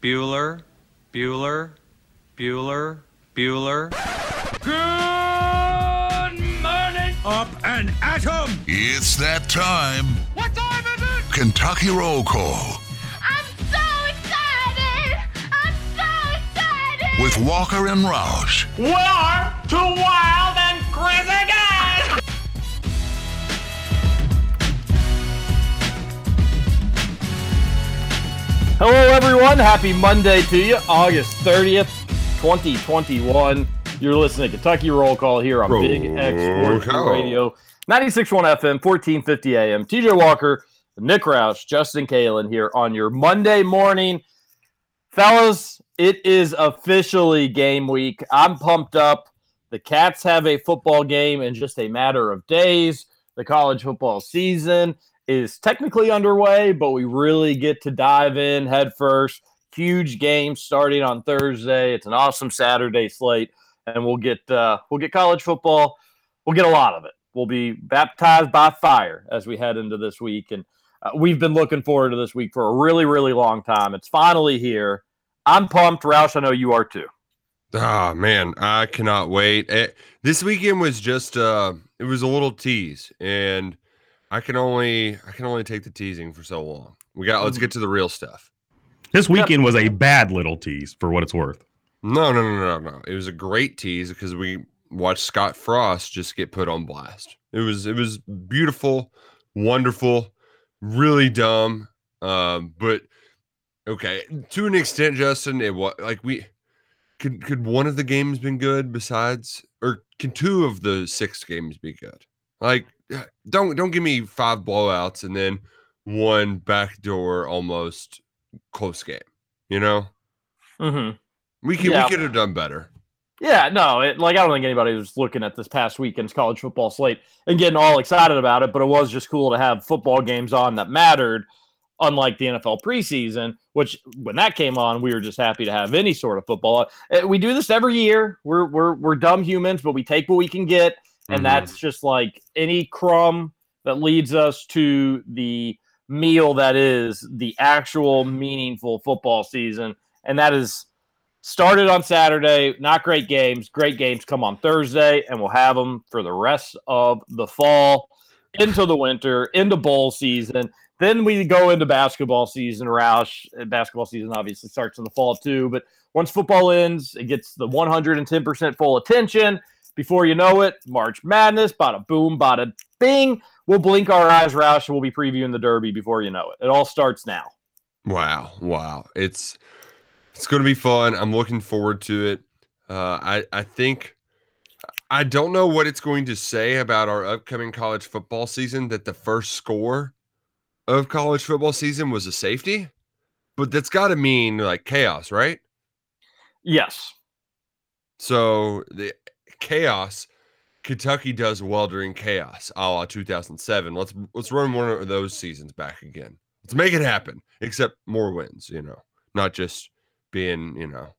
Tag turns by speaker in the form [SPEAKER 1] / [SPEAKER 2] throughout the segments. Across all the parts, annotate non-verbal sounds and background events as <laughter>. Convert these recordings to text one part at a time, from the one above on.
[SPEAKER 1] Bueller, Bueller, Bueller, Bueller.
[SPEAKER 2] Good morning.
[SPEAKER 3] Up and at 'em!
[SPEAKER 4] It's that time.
[SPEAKER 2] What time is it?
[SPEAKER 4] Kentucky Roll Call
[SPEAKER 5] I'm so excited! I'm so excited!
[SPEAKER 4] with Walker and Roush.
[SPEAKER 2] We are two wild
[SPEAKER 6] Hello, everyone. Happy Monday to you, August 30th, 2021. You're listening to Kentucky Roll Call here on Big X Sports
[SPEAKER 7] Call.
[SPEAKER 6] Radio, 96.1 FM, 1450 AM. TJ Walker, Nick Roush, Justin Kalen here on your Monday morning. Fellas, it is officially game week. I'm pumped up. The Cats have a football game in just a matter of days. The college football season is technically underway, but we really get to dive in head first. Huge game starting on Thursday. It's an awesome Saturday slate, and we'll get uh, we'll get college football. We'll get a lot of it. We'll be baptized by fire as we head into this week, and uh, we've been looking forward to this week for a really, really long time. It's finally here. I'm pumped, Roush. I know you are too.
[SPEAKER 7] Ah man, I cannot wait. It, this weekend was just uh it was a little tease and I can only I can only take the teasing for so long. We got let's get to the real stuff.
[SPEAKER 3] This weekend was a bad little tease for what it's worth.
[SPEAKER 7] No, no, no, no, no. It was a great tease because we watched Scott Frost just get put on blast. It was it was beautiful, wonderful, really dumb. Um, but okay, to an extent, Justin, it was like we could could one of the games been good besides or can two of the six games be good? Like don't don't give me five blowouts and then one backdoor almost close game. You know?
[SPEAKER 6] Mm-hmm.
[SPEAKER 7] We could
[SPEAKER 6] Yeah.
[SPEAKER 7] we could have done better.
[SPEAKER 6] Yeah, no, it, like I don't think anybody was looking at this past weekend's college football slate and getting all excited about it, but it was just cool to have football games on that mattered, unlike the NFL preseason, which when that came on, we were just happy to have any sort of football. Uh, We do this every year. We're we're we're dumb humans, but we take what we can get, and
[SPEAKER 7] Mhm.
[SPEAKER 6] that's just like any crumb that leads us to the meal that is the actual meaningful football season, and that is started on Saturday. Not great games. Great games come on Thursday, and we'll have them for the rest of the fall, into the winter, into bowl season. Then we go into basketball season. Roush basketball season obviously starts in the fall too. But once football ends, it gets the 110% full attention. Before you know it, March Madness, bada boom, bada bing. We'll blink our eyes, Roush, and we'll be previewing the Derby before you know it. It all starts now.
[SPEAKER 7] Wow, wow. It's it's going to be fun. I'm looking forward to it. Uh, I I think I don't know what it's going to say about our upcoming college football season that the first score of college football season was a safety, but that's got to mean like chaos, right?
[SPEAKER 6] Yes.
[SPEAKER 7] So the chaos, Kentucky does well during chaos, a la 2007. Let's let's run one of those seasons back again. Let's make it happen. Except more wins, you know, not just being you know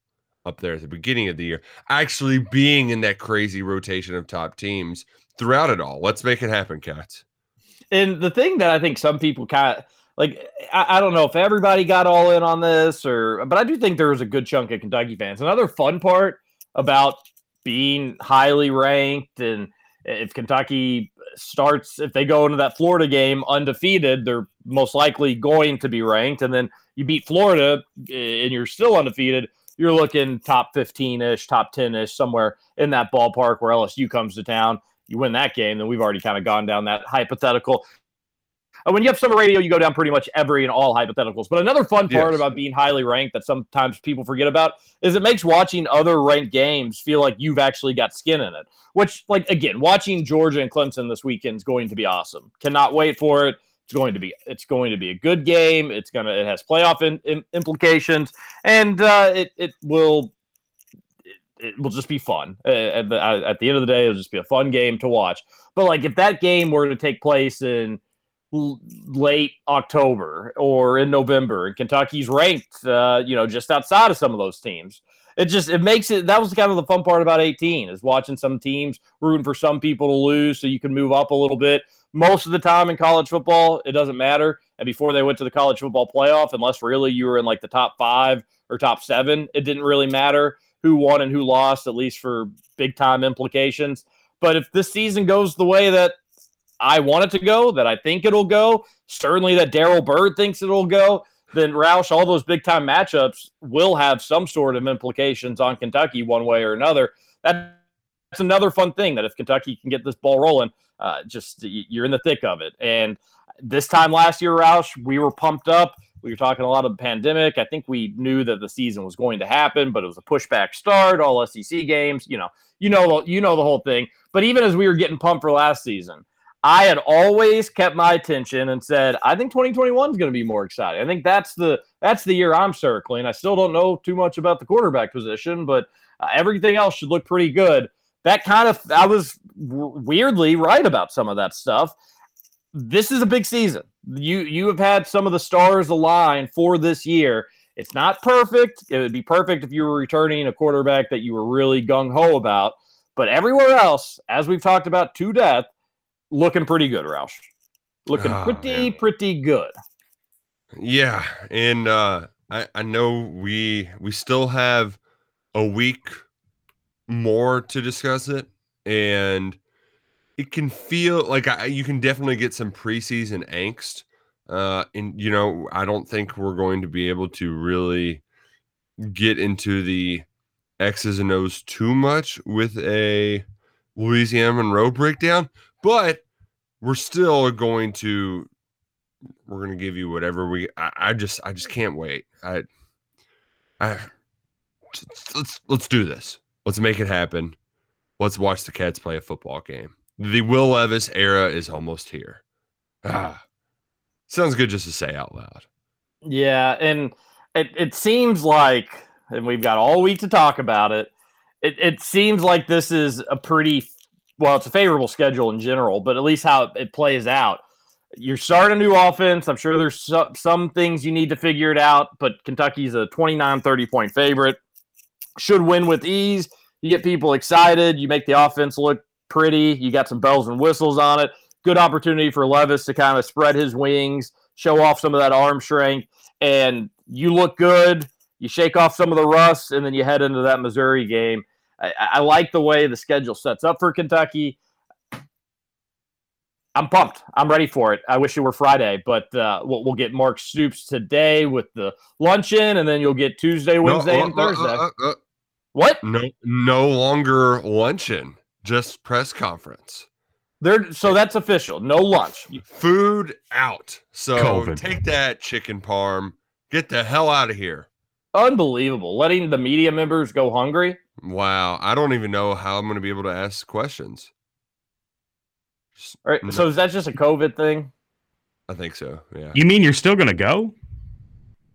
[SPEAKER 7] up there at the beginning of the year, actually being in that crazy rotation of top teams throughout it all. Let's make it happen, cats.
[SPEAKER 6] And the thing that I think some people kind of like, I, I don't know if everybody got all in on this or, but I do think there was a good chunk of Kentucky fans. Another fun part about being highly ranked and if Kentucky starts, if they go into that Florida game undefeated, they're most likely going to be ranked. And then you beat Florida eh, and you're still undefeated. You're looking top 15 ish, top 10 ish, somewhere in that ballpark where LSU comes to town you win that game, then we've already kind of gone down that hypothetical. Uh, when you have summer radio, you go down pretty much every and all hypotheticals. But another fun part
[SPEAKER 7] Yes.
[SPEAKER 6] about being highly ranked that sometimes people forget about is it makes watching other ranked games feel like you've actually got skin in it. Which, like again, watching Georgia and Clemson this weekend is going to be awesome. Cannot wait for it. It's going to be it's going to be a good game. It's gonna it has playoff in, in- implications, and uh, it it will it, it will just be fun. Uh, at, the, at the end of the day, it'll just be a fun game to watch. But like if that game were to take place in late October or in November, and Kentucky's ranked, uh, you know, just outside of some of those teams, it just it makes it. That was kind of the fun part about 18 is watching some teams rooting for some people to lose, so you can move up a little bit. Most of the time in college football, it doesn't matter. And before they went to the college football playoff, unless really you were in like the top five or top seven. It didn't really matter who won and who lost, at least for big time implications. But if this season goes the way that I want it to go, that I think it'll go, certainly that Daryl Bird thinks it'll go, then Roush, all those big time matchups will have some sort of implications on Kentucky one way or another. That's another fun thing that if Kentucky can get this ball rolling, uh, just you're in the thick of it. And this time last year, Roush, we were pumped up. We were talking a lot of the pandemic. I think we knew that the season was going to happen, but it was a pushback start, all SEC games. You know, you know, you know the whole thing. But even as we were getting pumped for last season, I had always kept my attention and said, I think 2021 is going to be more exciting. I think that's the that's the year I'm circling. I still don't know too much about the quarterback position, but uh, everything else should look pretty good. That kind of I was w- weirdly right about some of that stuff. This is a big season. You you have had some of the stars align for this year. It's not perfect. It would be perfect if you were returning a quarterback that you were really gung ho about. But everywhere else, as we've talked about to death, looking pretty good, Roush. Looking
[SPEAKER 7] Oh,
[SPEAKER 6] pretty,
[SPEAKER 7] man.
[SPEAKER 6] pretty good.
[SPEAKER 7] Yeah, and uh I I know we we still have a week more to discuss it and it can feel like I, you can definitely get some preseason angst. Uh and you know, I don't think we're going to be able to really get into the X's and O's too much with a Louisiana Monroe breakdown, but we're still going to we're gonna give you whatever we I, I just I just can't wait. I I let's let's do this. Let's make it happen. Let's watch the cats play a football game. The Will Levis era is almost here. Ah, sounds good just to say out loud.
[SPEAKER 6] Yeah, and it, it seems like, and we've got all week to talk about it. It it seems like this is a pretty well, it's a favorable schedule in general, but at least how it, plays out. You're starting a new offense. I'm sure there's some, some things you need to figure it out, but Kentucky's a 29 30 point favorite. Should win with ease. You get people excited. You make the offense look pretty. You got some bells and whistles on it. Good opportunity for Levis to kind of spread his wings, show off some of that arm strength, and you look good. You shake off some of the rust, and then you head into that Missouri game. I, I like the way the schedule sets up for Kentucky. I'm pumped. I'm ready for it. I wish it were Friday, but uh, we'll, we'll get Mark Stoops today with the luncheon, and then you'll get Tuesday, Wednesday,
[SPEAKER 7] No,
[SPEAKER 6] and
[SPEAKER 7] uh, uh,
[SPEAKER 6] Thursday.
[SPEAKER 7] uh, uh,
[SPEAKER 6] what?
[SPEAKER 7] no, no longer luncheon, just press conference.
[SPEAKER 6] There. So that's official. No lunch.
[SPEAKER 7] Food out. So
[SPEAKER 3] COVID.
[SPEAKER 7] take that chicken parm. Get the hell out of here.
[SPEAKER 6] Unbelievable. Letting the media members go hungry.
[SPEAKER 7] Wow, I don't even know how I'm going to be able to ask questions. Just-
[SPEAKER 6] All right.
[SPEAKER 7] no,
[SPEAKER 6] So is that just a COVID thing?
[SPEAKER 7] I think so. Yeah.
[SPEAKER 3] You mean you're still gonna go?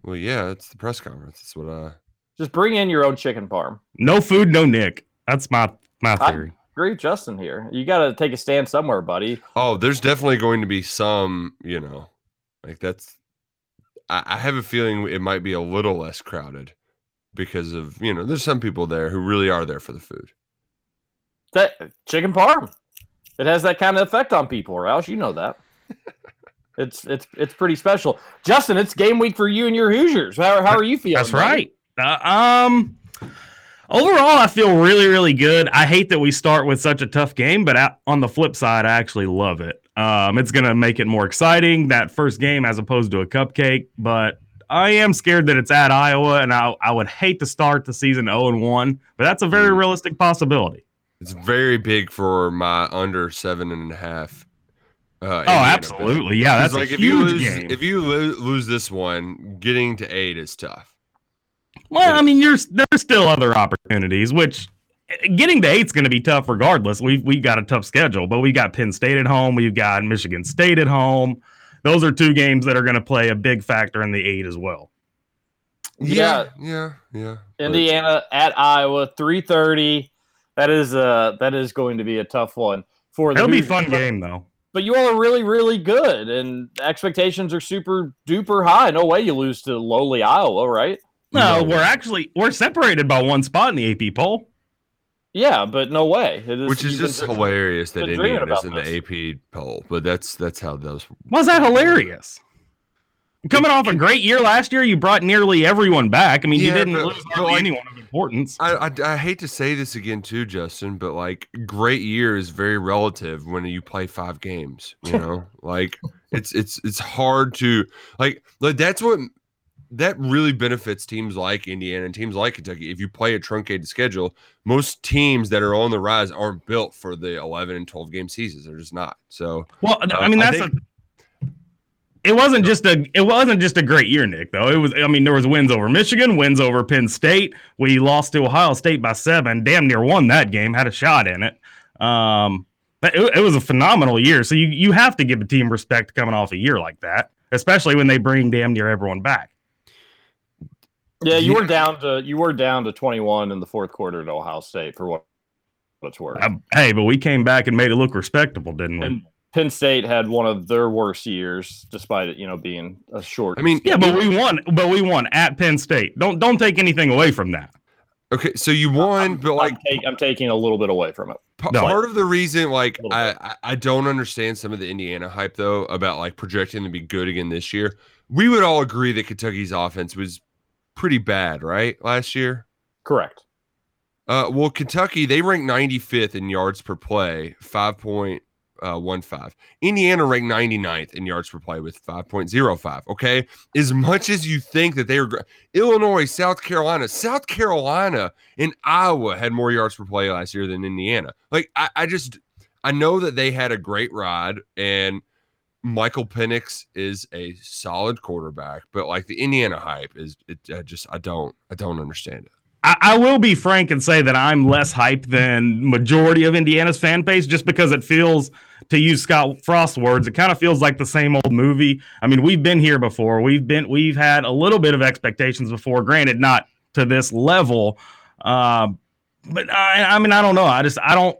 [SPEAKER 7] Well, yeah, it's the press conference. That's what I.
[SPEAKER 6] Just bring in your own chicken parm.
[SPEAKER 3] No food, no Nick. That's my my
[SPEAKER 6] I-
[SPEAKER 3] theory.
[SPEAKER 6] Agree with Justin here. You got to take a stand somewhere, buddy.
[SPEAKER 7] Oh, there's definitely going to be some. You know, like that's. I, I have a feeling it might be a little less crowded because of you know there's some people there who really are there for the food.
[SPEAKER 6] That chicken parm. It has that kind of effect on people, Roush. You know that. <laughs> it's it's it's pretty special. Justin, it's game week for you and your Hoosiers. How, how are you feeling?
[SPEAKER 3] That's
[SPEAKER 6] buddy?
[SPEAKER 3] right. Uh, um, overall, I feel really, really good. I hate that we start with such a tough game, but a- on the flip side, I actually love it. Um, it's gonna make it more exciting that first game as opposed to a cupcake. But I am scared that it's at Iowa, and I I would hate to start the season zero and one, but that's a very
[SPEAKER 7] Mm.
[SPEAKER 3] realistic possibility.
[SPEAKER 7] It's very big for my under seven and a half. Uh,
[SPEAKER 3] Oh, absolutely, Yeah, that's
[SPEAKER 7] like if you lose
[SPEAKER 3] game.
[SPEAKER 7] if you lo- lose this one, getting to eight is tough.
[SPEAKER 3] Well, I mean, you're, there's still other opportunities, which getting to eight's going to be tough regardless. We've we got a tough schedule, but we got Penn State at home, we've got Michigan State at home. Those are two games that are going to play a big factor in the eight as well.
[SPEAKER 6] Yeah.
[SPEAKER 7] yeah, yeah. But-
[SPEAKER 6] Indiana at Iowa, three thirty. That is uh that is going to be a tough one for the.
[SPEAKER 3] It'll be a
[SPEAKER 6] Hoosiers.
[SPEAKER 3] fun game though.
[SPEAKER 6] But you all are really, really good, and expectations are super duper high. No way you lose to lowly Iowa, right?
[SPEAKER 3] No,
[SPEAKER 7] No.
[SPEAKER 3] we're actually we're separated by one spot in the AP poll.
[SPEAKER 6] Yeah, but no way. It is,
[SPEAKER 7] which is
[SPEAKER 6] you've been
[SPEAKER 7] just hilarious that
[SPEAKER 6] been dreaming
[SPEAKER 7] Indiana's
[SPEAKER 6] about
[SPEAKER 7] in the AP poll, but that's that's how those.
[SPEAKER 3] Was that hilarious? coming off a great year last year, you brought nearly everyone back. I mean, you didn't
[SPEAKER 7] but-
[SPEAKER 3] lose
[SPEAKER 7] but like-
[SPEAKER 3] anyone of importance.
[SPEAKER 7] I, I I hate to say this again too, Justin, but like great year is very relative when you play five games. You <laughs> know, like it's it's it's hard to like like that's what that really benefits teams like Indiana and teams like Kentucky. If you play a truncated schedule, most teams that are on the rise aren't built for the 11 and 12 game seasons. They're just not. So
[SPEAKER 3] Well,
[SPEAKER 7] Uh,
[SPEAKER 3] I mean,
[SPEAKER 7] I
[SPEAKER 3] that's
[SPEAKER 7] think-
[SPEAKER 3] a, it wasn't just a it wasn't just a great year, Nick. Though it was. I mean, there was wins over Michigan, wins over Penn State. We lost to Ohio State by seven. Damn near won that game. Had a shot in it. Um, but it, it was a phenomenal year. So you you have to give a team respect coming off a year like that, especially when they bring damn near everyone back.
[SPEAKER 6] Yeah, you were down to you were down to 21 in the fourth quarter at Ohio State for what what it's worth.
[SPEAKER 3] Um, hey, but we came back and made it look respectable, didn't we?
[SPEAKER 6] And Penn State had one of their worst years, despite it, you know, being a short.
[SPEAKER 7] I mean,
[SPEAKER 3] yeah, but we won. But we won at Penn State. Don't don't take anything away from that.
[SPEAKER 7] okay, so you won, but like
[SPEAKER 6] I'm, take, I'm taking a little bit away from it.
[SPEAKER 7] Pa-
[SPEAKER 3] No.
[SPEAKER 7] part of the reason like
[SPEAKER 6] Little
[SPEAKER 7] I,
[SPEAKER 6] bit.
[SPEAKER 7] I I don't understand some of the Indiana hype though about like projecting to be good again this year. We would all agree that Kentucky's offense was pretty bad, right? Last year.
[SPEAKER 6] Correct.
[SPEAKER 7] Uh well Kentucky they ranked 95th in yards per play, 5.15. Indiana ranked 99th in yards per play with 5.05. Okay. As much as you think that they were Illinois, South Carolina, South Carolina and Iowa had more yards per play last year than Indiana. Like I, I just I know that they had a great ride and Michael Penix is a solid quarterback, but like the Indiana hype is it I just I don't I don't understand it.
[SPEAKER 3] I, I will be frank and say that I'm less hyped than majority of Indiana's fan base, just because it feels, to use Scott Frost's words, it kind of feels like the same old movie. I mean, we've been here before. We've been, we've had a little bit of expectations before. Granted, not to this level, uh, but I, I mean, I don't know. I just, I don't.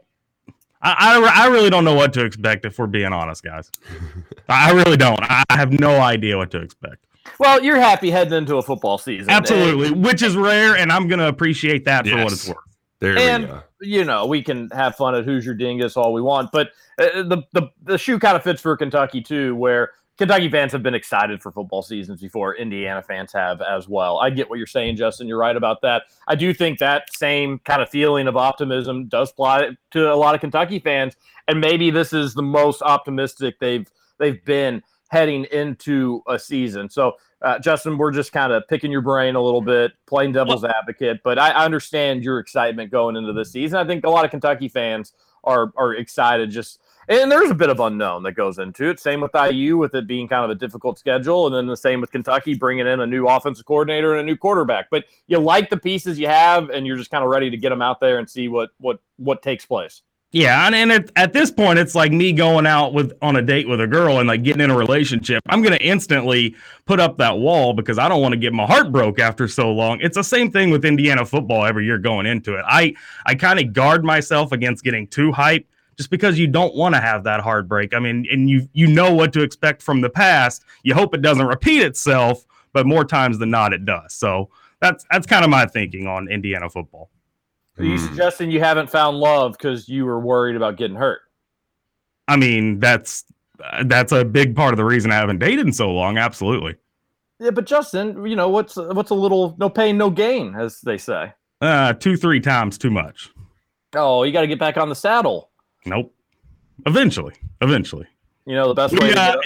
[SPEAKER 3] I, I, I really don't know what to expect if we're being honest, guys. <laughs> I really don't. I have no idea what to expect.
[SPEAKER 6] Well, you're happy heading into a football season.
[SPEAKER 3] Absolutely, which is rare, and I'm going to appreciate that for what it's worth.
[SPEAKER 7] There
[SPEAKER 6] And-
[SPEAKER 7] we go.
[SPEAKER 6] you know, we can have fun at Hoosier Dingus all we want, but uh, the the the shoe kind of fits for Kentucky too, where Kentucky fans have been excited for football seasons before Indiana fans have as well. I get what you're saying, Justin. You're right about that. I do think that same kind of feeling of optimism does apply to a lot of Kentucky fans, and maybe this is the most optimistic they've they've been heading into a season. So, uh, Justin, we're just kind of picking your brain a little bit, playing devil's advocate. But I, I understand your excitement going into this season. I think a lot of Kentucky fans are are excited. Just and there's a bit of unknown that goes into it. Same with IU, with it being kind of a difficult schedule, and then the same with Kentucky bringing in a new offensive coordinator and a new quarterback. But you like the pieces you have, and you're just kind of ready to get them out there and see what what what takes place.
[SPEAKER 3] Yeah, and, and at, at this point, it's like me going out with on a date with a girl and like getting in a relationship. I'm gonna instantly put up that wall because I don't want to get my heart broke after so long. It's the same thing with Indiana football every year going into it. I I kind of guard myself against getting too hyped just because you don't want to have that heartbreak. I mean, and you you know what to expect from the past. You hope it doesn't repeat itself, but more times than not, it does. So that's that's kind of my thinking on Indiana football.
[SPEAKER 6] Are you
[SPEAKER 7] Mm.
[SPEAKER 6] suggesting you haven't found love because you were worried about getting hurt?
[SPEAKER 3] I mean, that's uh, that's a big part of the reason I haven't dated in so long. Absolutely.
[SPEAKER 6] Yeah, but Justin, you know what's what's a little no pain, no gain, as they say.
[SPEAKER 3] Uh, two, three times too much.
[SPEAKER 6] Oh, you got to get back on the saddle.
[SPEAKER 3] Nope. Eventually, eventually.
[SPEAKER 6] You know the best way. get,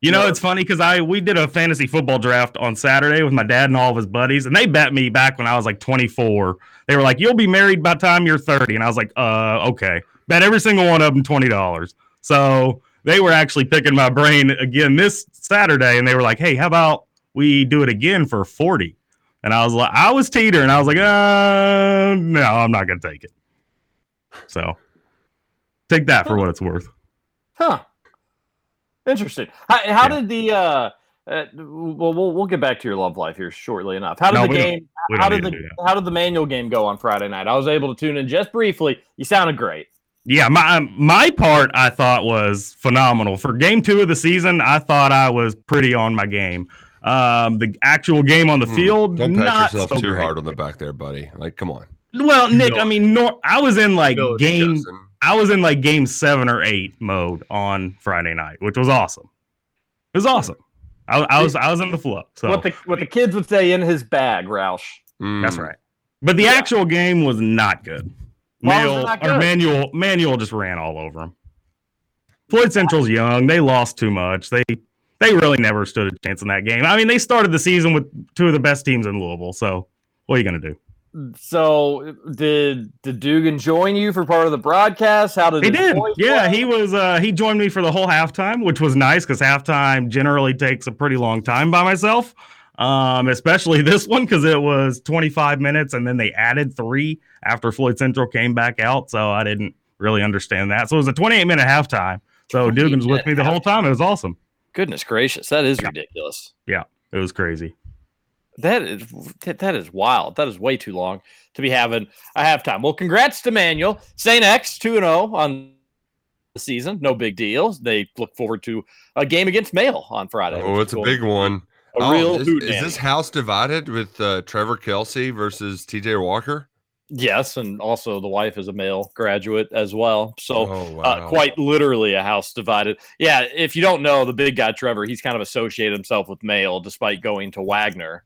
[SPEAKER 3] you know,
[SPEAKER 6] No.
[SPEAKER 3] it's funny because I we did a fantasy football draft on Saturday with my dad and all of his buddies, and they bet me back when I was like 24. They were like, "You'll be married by the time you're 30," and I was like, "Uh, okay." Bet every single one of them twenty dollars. So they were actually picking my brain again this Saturday, and they were like, "Hey, how about we do it again for 40?" And I was like, I was teetering. I was like, uh, no, I'm not gonna take it. So take that for what it's worth.
[SPEAKER 6] huh? Interesting. How, how
[SPEAKER 3] Yeah.
[SPEAKER 6] did the uh, uh, well, we'll we'll get back to your love life here shortly enough. How did
[SPEAKER 3] No,
[SPEAKER 6] the game? How did the
[SPEAKER 3] to do that.
[SPEAKER 6] how did the manual game go on Friday night? I was able to tune in just briefly. You sounded great.
[SPEAKER 3] Yeah, my my part I thought was phenomenal for game two of the season. I thought I was pretty on my game. Um, the actual game on the
[SPEAKER 7] Hmm,
[SPEAKER 3] field,
[SPEAKER 7] Don't pat
[SPEAKER 3] not
[SPEAKER 7] yourself
[SPEAKER 3] so
[SPEAKER 7] too
[SPEAKER 3] great.
[SPEAKER 7] hard on the back there, buddy. Like, come on.
[SPEAKER 3] Well, Nick,
[SPEAKER 7] No.
[SPEAKER 3] I mean, nor, I was in like
[SPEAKER 7] No,
[SPEAKER 3] game,
[SPEAKER 7] Justin.
[SPEAKER 3] I was in like game seven or eight mode on Friday night, which was awesome. It was awesome. I, I was I was in the flow. So
[SPEAKER 6] What the what the kids would say in his bag, Roush.
[SPEAKER 3] that's
[SPEAKER 7] Mm.
[SPEAKER 3] right. But the
[SPEAKER 6] Yeah.
[SPEAKER 3] actual game was not good.
[SPEAKER 6] Why was it
[SPEAKER 3] Manual,
[SPEAKER 6] not
[SPEAKER 3] or
[SPEAKER 6] good?
[SPEAKER 3] Manual, Manual just ran all over him. Floyd Central's young. They lost too much. They they really never stood a chance in that game. I mean, they started the season with two of the best teams in Louisville. So what are you gonna do?
[SPEAKER 6] So did did Dugan join you for part of the broadcast? How did
[SPEAKER 3] He did. Yeah,
[SPEAKER 6] play?
[SPEAKER 3] he was. Uh, he joined me for the whole halftime, which was nice because halftime generally takes a pretty long time by myself. Um, especially <laughs> this one because it was 25 minutes and then they added three after Floyd Central came back out. So I didn't really understand that. So it was a 28 minute halftime. So
[SPEAKER 6] 28
[SPEAKER 3] Dugan was with me the whole time. It was awesome.
[SPEAKER 6] Goodness gracious, that is ridiculous.
[SPEAKER 3] Yeah, it was crazy.
[SPEAKER 6] That is that that is wild. That is way too long to be having a halftime. Well, congrats to Manual. Saint X 2 0 on the season. No big deal. They look forward to a game against Male on Friday.
[SPEAKER 7] Oh, it's
[SPEAKER 6] is
[SPEAKER 7] a big one.
[SPEAKER 6] A
[SPEAKER 7] Oh,
[SPEAKER 6] real
[SPEAKER 7] is, is this house divided with uh, Trevor Kelsey versus TJ Walker?
[SPEAKER 6] Yes, and also the wife is a Male graduate as well. So
[SPEAKER 7] oh,
[SPEAKER 6] uh, quite literally a house divided. Yeah, if you don't know the big guy Trevor, he's kind of associated himself with Male despite going to Waggener,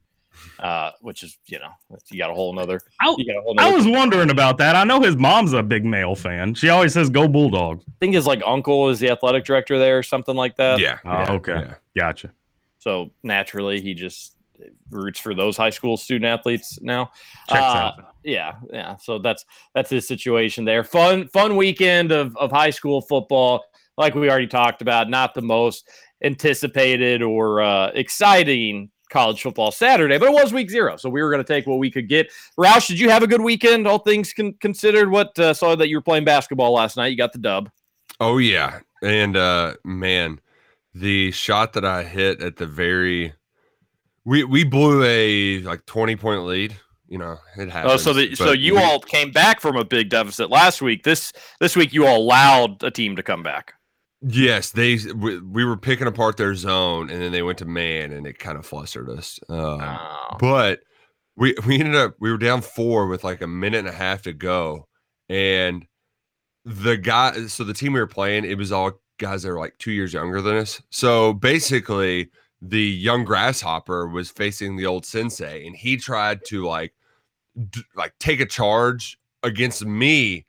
[SPEAKER 6] uh, which is you know you got a whole nother.
[SPEAKER 3] I,
[SPEAKER 6] You got a whole
[SPEAKER 3] I
[SPEAKER 6] nother
[SPEAKER 3] was wondering about that. I know his mom's a big Male fan. She always says "Go Bulldogs."
[SPEAKER 6] I think his like uncle is the athletic director there or something like that.
[SPEAKER 7] yeah.
[SPEAKER 3] Oh,
[SPEAKER 7] yeah,
[SPEAKER 3] okay.
[SPEAKER 7] yeah.
[SPEAKER 3] Gotcha.
[SPEAKER 6] So naturally, he just roots for those high school student athletes now.
[SPEAKER 3] Checks
[SPEAKER 6] Uh,
[SPEAKER 3] out.
[SPEAKER 6] Yeah, yeah. So that's that's his situation there. Fun fun weekend of of high school football, like we already talked about. Not the most anticipated or uh, exciting college football Saturday, but it was week zero, so we were going to take what we could get. Roush, did you have a good weekend? All things con- considered, what uh, saw that you were playing basketball last night. You got the dub.
[SPEAKER 7] Oh yeah, and uh man, the shot that I hit at the very, we we blew a like twenty point lead. You know, it happens.
[SPEAKER 6] Oh, so the, so you
[SPEAKER 7] we-
[SPEAKER 6] all came back from a big deficit last week. This this week you all allowed a team to come back.
[SPEAKER 7] Yes, they we, we were picking apart their zone, and then they went to man, and it kind of flustered us. Um,
[SPEAKER 6] Oh.
[SPEAKER 7] But we we ended up we were down four with like a minute and a half to go, and the guy. So the team we were playing, it was all guys that were like two years younger than us. So basically, the young grasshopper was facing the old sensei, and he tried to like d- like take a charge against me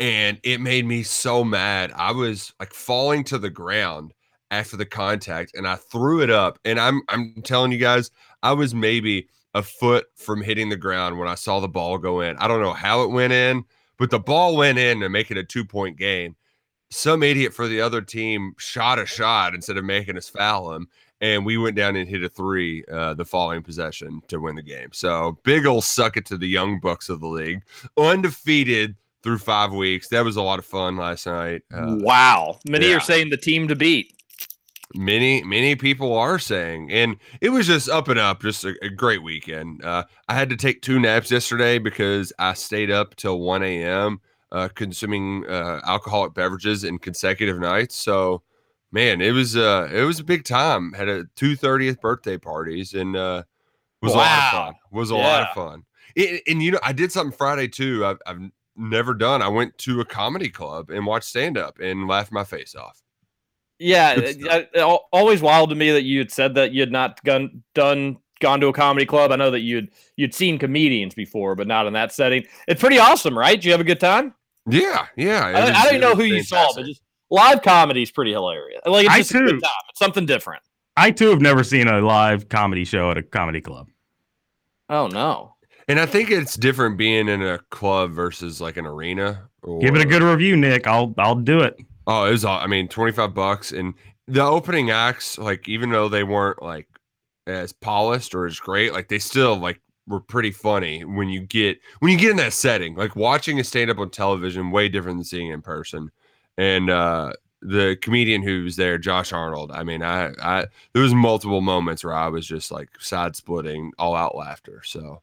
[SPEAKER 7] and it made me so mad. I was like falling to the ground after the contact and I threw it up and I'm I'm telling you guys I was maybe a foot from hitting the ground when I saw the ball go in. I don't know how it went in, but the ball went in to make it a 2-point game. Some idiot for the other team shot a shot instead of making us foul him and we went down and hit a 3 uh the following possession to win the game. So, big ol' suck it to the young bucks of the league. Undefeated through five weeks. That was a lot of fun last night. Uh,
[SPEAKER 6] wow, many
[SPEAKER 7] yeah.
[SPEAKER 6] are saying the team to beat.
[SPEAKER 7] many, many people are saying, and it was just up and up, just a, a great weekend. Uh, I had to take two naps yesterday because I stayed up till 1 a.m. Uh, consuming uh, alcoholic beverages in consecutive nights. So, man, it was uh, it was a big time. Had a two thirtieth birthday parties and uh, was a lot of fun. Was a lot of fun. It, and you know, I did something Friday too. I've, I've never done. I went to a comedy club and watched stand up and laughed my face off.
[SPEAKER 6] Yeah, always wild to me that you had said that you had not gone done gone to a comedy club. I know that you'd you'd seen comedians before, but not in that setting. It's pretty awesome, right? Did you have a good time?
[SPEAKER 7] Yeah, yeah.
[SPEAKER 6] I, don't-
[SPEAKER 7] was-
[SPEAKER 6] I don't even know
[SPEAKER 7] was
[SPEAKER 6] who you saw, but just live comedy is pretty hilarious. Like it's
[SPEAKER 3] I
[SPEAKER 6] just a good
[SPEAKER 3] too.
[SPEAKER 6] time. It's something different.
[SPEAKER 3] I too have never seen a live comedy show at a comedy club.
[SPEAKER 6] Oh no.
[SPEAKER 7] And I think it's different being in a club versus like an arena. Or,
[SPEAKER 3] Give it a good review, Nick. I'll I'll do it.
[SPEAKER 7] Oh, it was. all- I mean, twenty five bucks, and the opening acts, like even though they weren't like as polished or as great, like they still like were pretty funny when you get when you get in that setting. Like watching a stand up on television, way different than seeing it in person. And uh the comedian who was there, Josh Arnold. I mean, I I there was multiple moments where I was just like side splitting, all out laughter. So,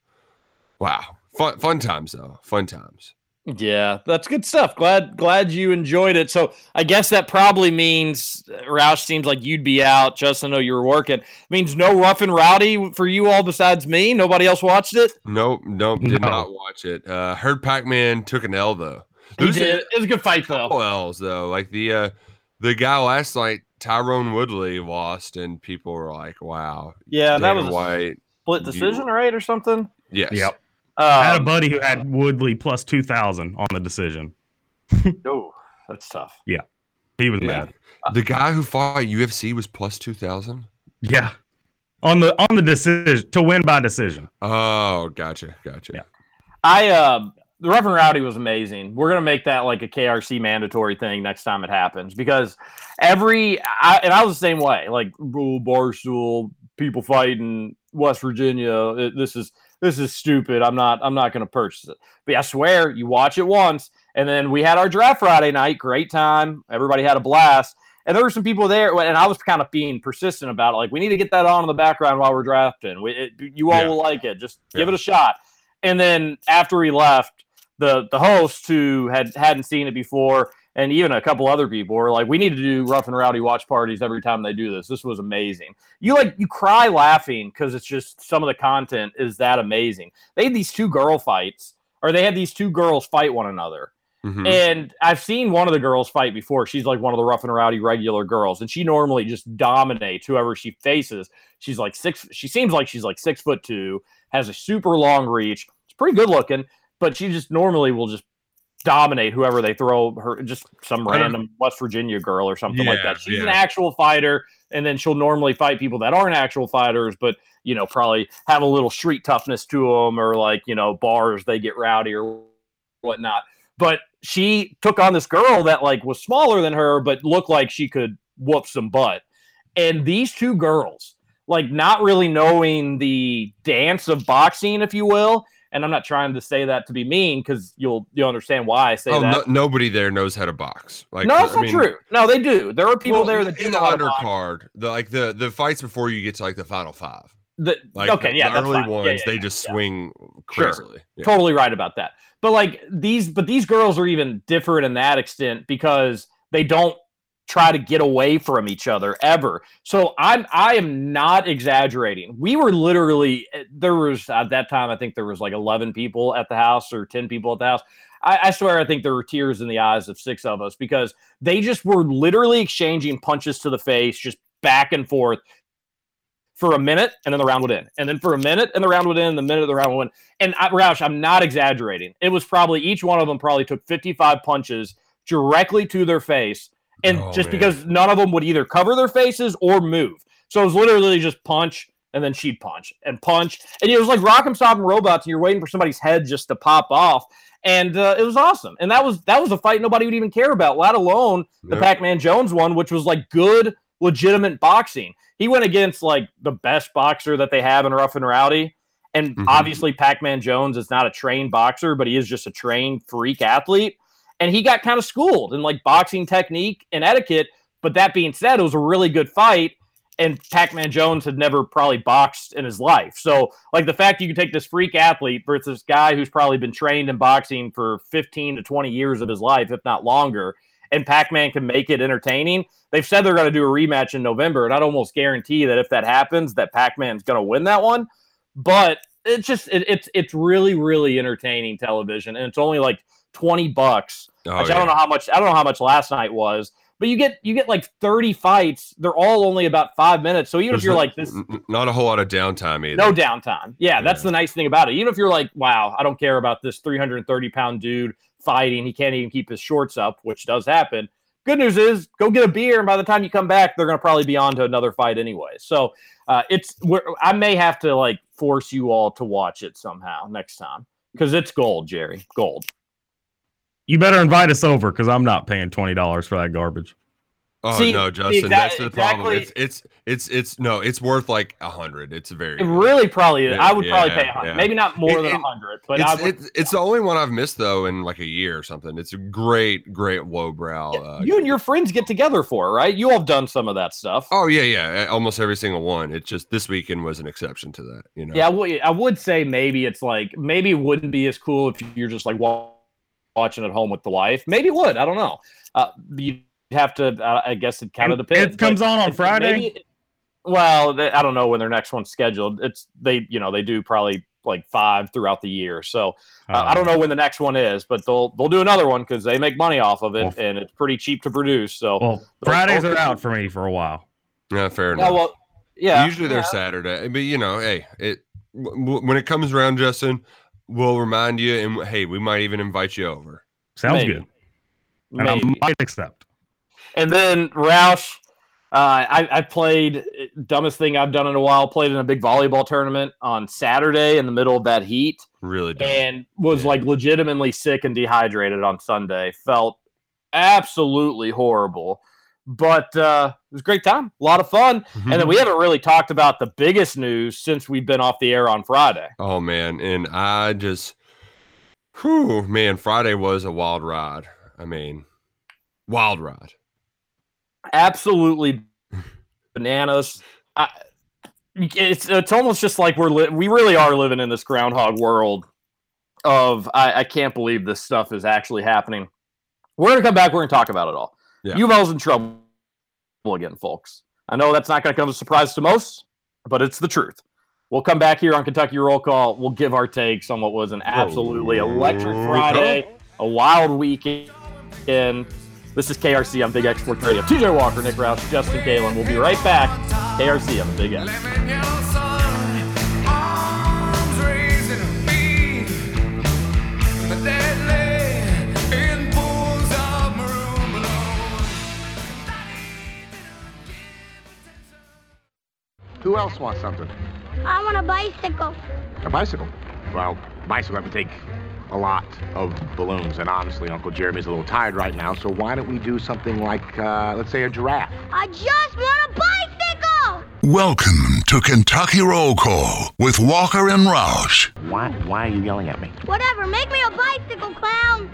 [SPEAKER 7] wow, fun fun times though, fun times.
[SPEAKER 6] Yeah, that's good stuff. Glad glad you enjoyed it. So I guess that probably means uh, Roush seems like you'd be out. Justin, I know you were working. Means no rough and rowdy for you all besides me. Nobody else watched it.
[SPEAKER 7] Nope, nope, did
[SPEAKER 3] No.
[SPEAKER 7] not watch it. Uh heard Pac-Man took an L though.
[SPEAKER 6] He
[SPEAKER 7] Those
[SPEAKER 6] did. It was a good fight though.
[SPEAKER 7] couple L's though. Like the uh the guy last night Tyron Woodley lost, and people were like, "Wow,
[SPEAKER 6] Yeah, that
[SPEAKER 7] Dana
[SPEAKER 6] was a
[SPEAKER 7] White."
[SPEAKER 6] split
[SPEAKER 7] you-
[SPEAKER 6] decision, right, or something.
[SPEAKER 7] Yes.
[SPEAKER 3] Yep. I had a
[SPEAKER 6] Um,
[SPEAKER 3] buddy who had Woodley plus two thousand on the decision.
[SPEAKER 6] oh, that's tough.
[SPEAKER 3] Yeah, he was
[SPEAKER 7] Yeah.
[SPEAKER 3] mad.
[SPEAKER 7] The guy who fought UFC was plus two thousand.
[SPEAKER 3] Yeah. On the on the decision to win by decision.
[SPEAKER 7] Oh, gotcha, gotcha.
[SPEAKER 3] Yeah.
[SPEAKER 6] I um the Rough and Rowdy was amazing. We're gonna make that like a KRC mandatory thing next time it happens because every I, and I was the same way. Like rule barstool people fighting West Virginia. it- this is this is stupid. I'm not I'm not gonna purchase it. But I swear you watch it once, and then we had our draft Friday night. Great time. Everybody had a blast. And there were some people there, and I was kind of being persistent about it. Like, we need to get that on in the background while we're drafting. We, it, you all
[SPEAKER 7] Yeah.
[SPEAKER 6] will like it. Just give it a shot. And then after we left, the the host who had hadn't seen it before, and even a couple other people were like, "We need to do rough and rowdy watch parties every time they do this. This was amazing. You like you cry laughing because it's just some of the content is that amazing. They had these two girl fights, or they had these two girls fight one another,
[SPEAKER 7] Mhm.
[SPEAKER 6] and I've seen one of the girls fight before. She's like one of the rough and rowdy regular girls, and she normally just dominates whoever she faces. She's like six. She seems like she's like six foot two, has a super long reach. It's pretty good looking, but she just normally will just dominate whoever they throw her. Just some random West Virginia girl or something like that. She's an actual fighter, and then she'll normally fight people that aren't actual fighters, but you know probably have a little street toughness to them, or like you know bars they get rowdy or whatnot but she took on this girl that like was smaller than her but looked like she could whoop some butt and these two girls like not really knowing the dance of boxing if you will and i'm not trying to say that to be mean because you'll you'll understand why i say
[SPEAKER 7] Oh,
[SPEAKER 6] that
[SPEAKER 7] no, nobody there knows how to box. Like,
[SPEAKER 6] no, it's not
[SPEAKER 7] mean,
[SPEAKER 6] true. No, they do. There are people
[SPEAKER 7] well,
[SPEAKER 6] there that do
[SPEAKER 7] in the undercard, the like the the fights before you get to like the final five.
[SPEAKER 6] The-
[SPEAKER 7] Like
[SPEAKER 6] okay,
[SPEAKER 7] the,
[SPEAKER 6] yeah,
[SPEAKER 7] the early
[SPEAKER 6] fine.
[SPEAKER 7] Ones,
[SPEAKER 6] yeah,
[SPEAKER 7] they
[SPEAKER 6] yeah,
[SPEAKER 7] just
[SPEAKER 6] yeah.
[SPEAKER 7] swing
[SPEAKER 6] Sure.
[SPEAKER 7] crazily. Yeah.
[SPEAKER 6] totally right about that. But like these, but these girls are even different in that extent because they don't try to get away from each other ever. So I'm I am not exaggerating. We were literally eh, there was at that time I think there was like 11 people at the house or 10 people at the house. I, I swear I think there were tears in the eyes of six of us because they just were literally exchanging punches to the face, just back and forth for a minute, and then the round would end, and then for a minute, and the round would end, and the minute the round would end. And I, Roush, I'm not exaggerating. It was probably each one of them probably took 55 punches directly to their face, and
[SPEAKER 7] Oh,
[SPEAKER 6] just
[SPEAKER 7] man.
[SPEAKER 6] because none of them would either cover their faces or move, so it was literally just punch and then she'd punch and punch, and it was like Rock'em Sock'em Robots, and you're waiting for somebody's head just to pop off. And uh, it was awesome, and that was that was a fight nobody would even care about, let alone the
[SPEAKER 7] Yep.
[SPEAKER 6] Pac-Man Jones one, which was like good, legitimate boxing. He went against like the best boxer that they have in Rough and Rowdy. And
[SPEAKER 7] Mhm.
[SPEAKER 6] obviously, Pac-Man Jones is not a trained boxer, but he is just a trained freak athlete. And he got kind of schooled in like boxing technique and etiquette. But that being said, it was a really good fight. And Pac-Man Jones had never probably boxed in his life. So, like the fact you can take this freak athlete versus this guy who's probably been trained in boxing for 15 to 20 years of his life, if not longer, and Pac-Man can make it entertaining. They've said they're going to do a rematch in November, and I'd almost guarantee that if that happens, that Pac-Man's going to win that one. But it's just it, it's it's really really entertaining television, and it's only like 20 bucks.
[SPEAKER 7] Oh,
[SPEAKER 6] which I don't know how much I don't know how much last night was, but you get you get like 30 fights. They're all only about five minutes. So even
[SPEAKER 7] There's
[SPEAKER 6] if you're
[SPEAKER 7] no-
[SPEAKER 6] like this,
[SPEAKER 7] not a whole lot of downtime either.
[SPEAKER 6] no downtime. Yeah, that's the nice thing about it. Even if you're like, wow, I don't care about this 330 pound dude fighting. He can't even keep his shorts up, which does happen. Good news is, go get a beer, and by the time you come back, they're going to probably be on to another fight anyway. So uh, it's we're, I may have to like force you all to watch it somehow next time because it's gold, Jerry, gold.
[SPEAKER 3] You better invite us over because I'm not paying twenty dollars for that garbage.
[SPEAKER 7] Oh
[SPEAKER 6] See,
[SPEAKER 7] no,
[SPEAKER 6] see,
[SPEAKER 7] Justin, that's
[SPEAKER 6] exact-
[SPEAKER 7] the problem. It's it's it's it's no, it's worth like a hundred. It's very
[SPEAKER 6] It really probably is.
[SPEAKER 7] Yeah,
[SPEAKER 6] I would probably
[SPEAKER 7] yeah,
[SPEAKER 6] pay a hundred,
[SPEAKER 7] yeah.
[SPEAKER 6] maybe not more
[SPEAKER 7] It-
[SPEAKER 6] than a hundred, but I
[SPEAKER 7] it's,
[SPEAKER 6] would.
[SPEAKER 7] it's, it's the only one I've missed though in like a year or something. It's a great, great lowbrow.
[SPEAKER 6] Yeah,
[SPEAKER 7] Uh,
[SPEAKER 6] you and your friends get together for, right? You all have done some of that stuff.
[SPEAKER 7] oh yeah, yeah, almost every single one. It's just this weekend was an exception to that. You know.
[SPEAKER 6] Yeah, I would, I would say maybe it's like maybe it wouldn't be as cool if you're just like wa- watching at home with the wife. Maybe would. I don't know. Uh, you have to. Uh, I guess it kind of
[SPEAKER 3] And
[SPEAKER 6] depends.
[SPEAKER 3] it comes on on Friday?
[SPEAKER 6] maybe- well, they, I don't know when their next one's scheduled. It's they, you know, they do probably like five throughout the year. So uh,
[SPEAKER 3] Uh,
[SPEAKER 6] I don't know when the next one is, but they'll they'll do another one because they make money off of it
[SPEAKER 3] Well,
[SPEAKER 6] and it's pretty cheap to produce. So
[SPEAKER 3] Well, Fridays are out for me for a while.
[SPEAKER 7] Yeah, fair
[SPEAKER 6] yeah,
[SPEAKER 7] enough.
[SPEAKER 6] well, yeah.
[SPEAKER 7] Usually they're
[SPEAKER 6] yeah.
[SPEAKER 7] Saturday, but you know, hey, it w- w- when it comes around, Justin, we'll remind you, and hey, we might even invite you over.
[SPEAKER 3] Sounds
[SPEAKER 6] Maybe.
[SPEAKER 3] good. And I might accept.
[SPEAKER 6] And then Roush, uh, I, I played dumbest thing I've done in a while. Played in a big volleyball tournament on Saturday in the middle of that heat,
[SPEAKER 7] Really, dumb.
[SPEAKER 6] and was
[SPEAKER 7] Yeah.
[SPEAKER 6] like legitimately sick and dehydrated on Sunday. Felt absolutely horrible, but uh, it was a great time, a lot of fun. And then we haven't really talked about the biggest news since we've been off the air on Friday.
[SPEAKER 7] Oh man, and I just, whew, man, Friday was a wild ride. I mean, wild ride.
[SPEAKER 6] absolutely <laughs> bananas. I, it's it's almost just like we're li- we really are living in this groundhog world of I, I can't believe this stuff is actually happening. We're gonna come back. We're gonna talk about it all.
[SPEAKER 7] Yeah.
[SPEAKER 6] UofL's in trouble again, folks. I know that's not gonna come as a surprise to most, but it's the truth. We'll come back here on Kentucky Roll Call. We'll give our takes on what was an absolutely oh,
[SPEAKER 7] electric
[SPEAKER 6] Friday, a wild weekend. This is KRC on Big X Sports Radio. TJ Walker, Nick Roush, Justin Kalen. We'll be right back. KRC on Big X.
[SPEAKER 8] Who else wants something?
[SPEAKER 5] I want a bicycle.
[SPEAKER 8] A bicycle. Well, bicycle would take a lot of balloons, and honestly, Uncle Jeremy's a little tired right now. So why don't we do something like, uh, let's say, a giraffe?
[SPEAKER 5] I just want a bicycle.
[SPEAKER 4] Welcome to Kentucky Roll Call with Walker and Roush.
[SPEAKER 8] Why? Why are you yelling at me?
[SPEAKER 5] Whatever, make me a bicycle, clown.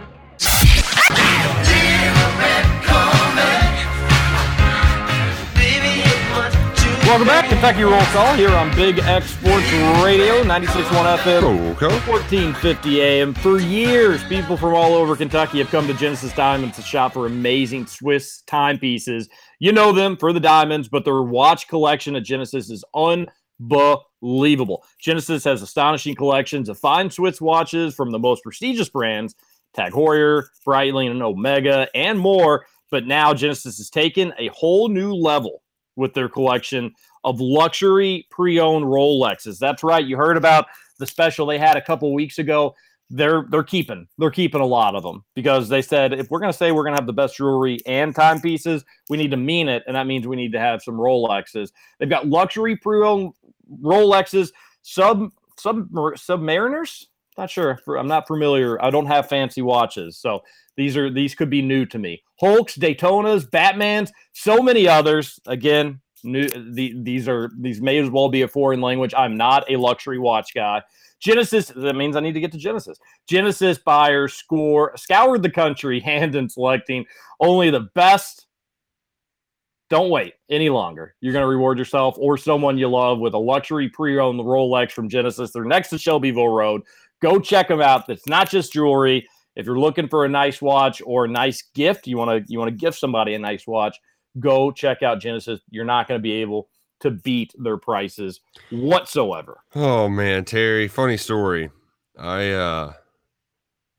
[SPEAKER 6] Welcome back, Kentucky Roll Call here on Big X Sports Radio, 96.1 FM.
[SPEAKER 7] Okay.
[SPEAKER 6] 1450 AM. For years, people from all over Kentucky have come to Genesis Diamonds to shop for amazing Swiss timepieces. You know them for the diamonds, but their watch collection at Genesis is unbelievable. Genesis has astonishing collections of fine Swiss watches from the most prestigious brands, Tag Heuer, Breitling, and Omega, and more. But now Genesis has taken a whole new level with their collection of luxury pre-owned Rolexes. That's right. You heard about the special they had a couple weeks ago. They're they're keeping they're keeping a lot of them because they said if we're gonna say we're gonna have the best jewelry and timepieces, we need to mean it, and that means we need to have some Rolexes. They've got luxury pre-owned Rolexes, sub sub submariners. Not sure. I'm not familiar. I don't have fancy watches, so these are these could be new to me. Hulks, Daytonas, Batmans, so many others. Again, new. The, these are these may as well be a foreign language. I'm not a luxury watch guy. Genesis. That means I need to get to Genesis. Genesis buyers score scoured the country, <laughs> hand in selecting only the best. Don't wait any longer. You're going to reward yourself or someone you love with a luxury pre-owned Rolex from Genesis. They're next to Shelbyville Road. Go check them out. It's not just jewelry. If you're looking for a nice watch or a nice gift, you want to you want to give somebody a nice watch, go check out Genesis. You're not going to be able to beat their prices whatsoever.
[SPEAKER 7] Oh man, Terry, funny story. I uh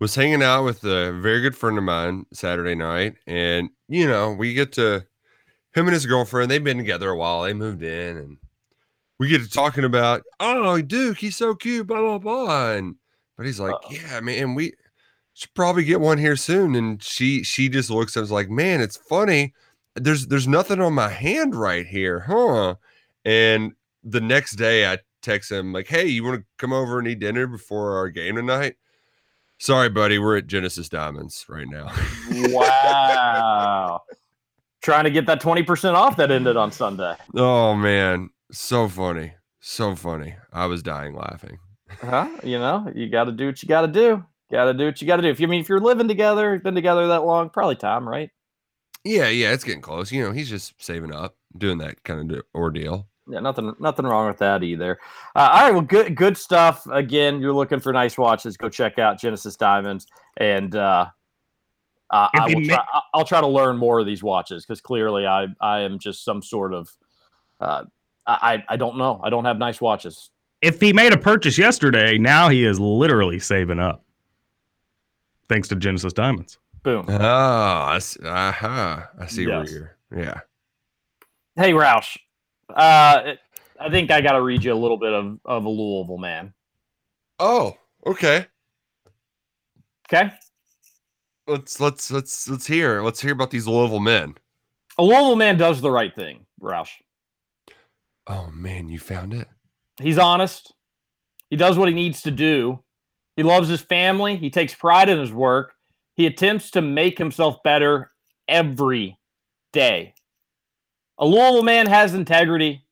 [SPEAKER 7] was hanging out with a very good friend of mine Saturday night, and you know, we get to him and his girlfriend, they've been together a while, they moved in, and we get to talking about, oh Duke, he's so cute, blah blah blah. And but he's like,
[SPEAKER 6] Uh-oh.
[SPEAKER 7] Yeah, man, we should probably get one here soon. And she she just looks at us like, Man, it's funny. There's there's nothing on my hand right here, huh? And the next day I text him like, "Hey, you want to come over and eat dinner before our game tonight?" Sorry, buddy, we're at Genesis Diamonds right now.
[SPEAKER 6] Wow. Trying to get that 20% off that ended on Sunday.
[SPEAKER 7] oh man, so funny, so funny. I was dying laughing.
[SPEAKER 6] Huh? You know, you got to do what you got to do. Got to do what you got to do. If you I mean if you're living together, been together that long, probably time, right?
[SPEAKER 7] Yeah, yeah, it's getting close. You know, he's just saving up, doing that kind of ordeal.
[SPEAKER 6] Yeah, nothing, nothing wrong with that either. Uh, all right, well, good, good stuff. Again, you're looking for nice watches. Go check out Genesis Diamonds, and uh, uh, I will try, I- I'll try to learn more of these watches because clearly I, I am just some sort of, uh, I, I don't know. I don't have nice watches.
[SPEAKER 3] if he made a purchase yesterday, now he is literally saving up. Thanks to Genesis Diamonds.
[SPEAKER 6] Boom.
[SPEAKER 7] Oh, I see, uh-huh. I see
[SPEAKER 6] Yes.
[SPEAKER 7] where you're. Yeah.
[SPEAKER 6] Hey, Roush. Uh, I think I got to read you a little bit of, of a Louisville man.
[SPEAKER 7] Oh, okay.
[SPEAKER 6] Okay.
[SPEAKER 7] Let's let's let's let's hear. Let's hear about these Louisville men.
[SPEAKER 6] A Louisville man does the right thing, Roush.
[SPEAKER 7] Oh man, you found it.
[SPEAKER 6] He's honest. He does what he needs to do. He loves his family. He takes pride in his work. He attempts to make himself better every day. A Louisville man has integrity.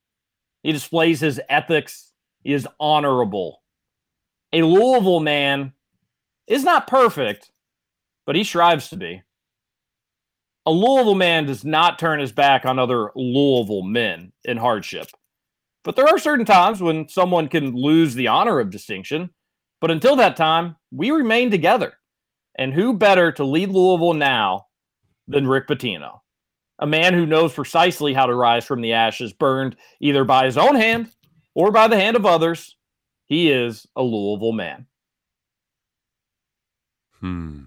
[SPEAKER 6] He displays his ethics. He is honorable. A Louisville man is not perfect, but he strives to be. A Louisville man does not turn his back on other Louisville men in hardship. But there are certain times when someone can lose the honor of distinction. But until that time, we remain together. And who better to lead Louisville now than Rick Pitino? A man who knows precisely how to rise from the ashes burned either by his own hand or by the hand of others. He is a Louisville man.
[SPEAKER 7] Hmm.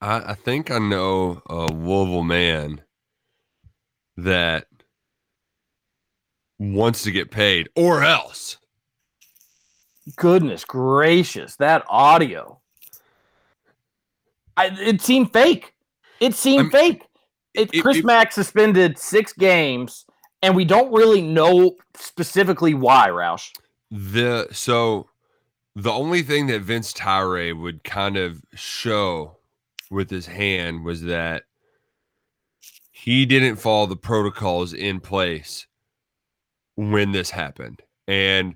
[SPEAKER 7] I I think I know a Louisville man that wants to get paid, or else.
[SPEAKER 6] Goodness gracious, that audio. I, it seemed fake. It seemed
[SPEAKER 7] I'm-
[SPEAKER 6] fake. It,
[SPEAKER 7] it-
[SPEAKER 6] Chris
[SPEAKER 7] it-
[SPEAKER 6] Mack suspended six games, and we don't really know specifically why, Roush.
[SPEAKER 7] The so the only thing that Vince Tyra would kind of show with his hand was that he didn't follow the protocols in place when this happened. And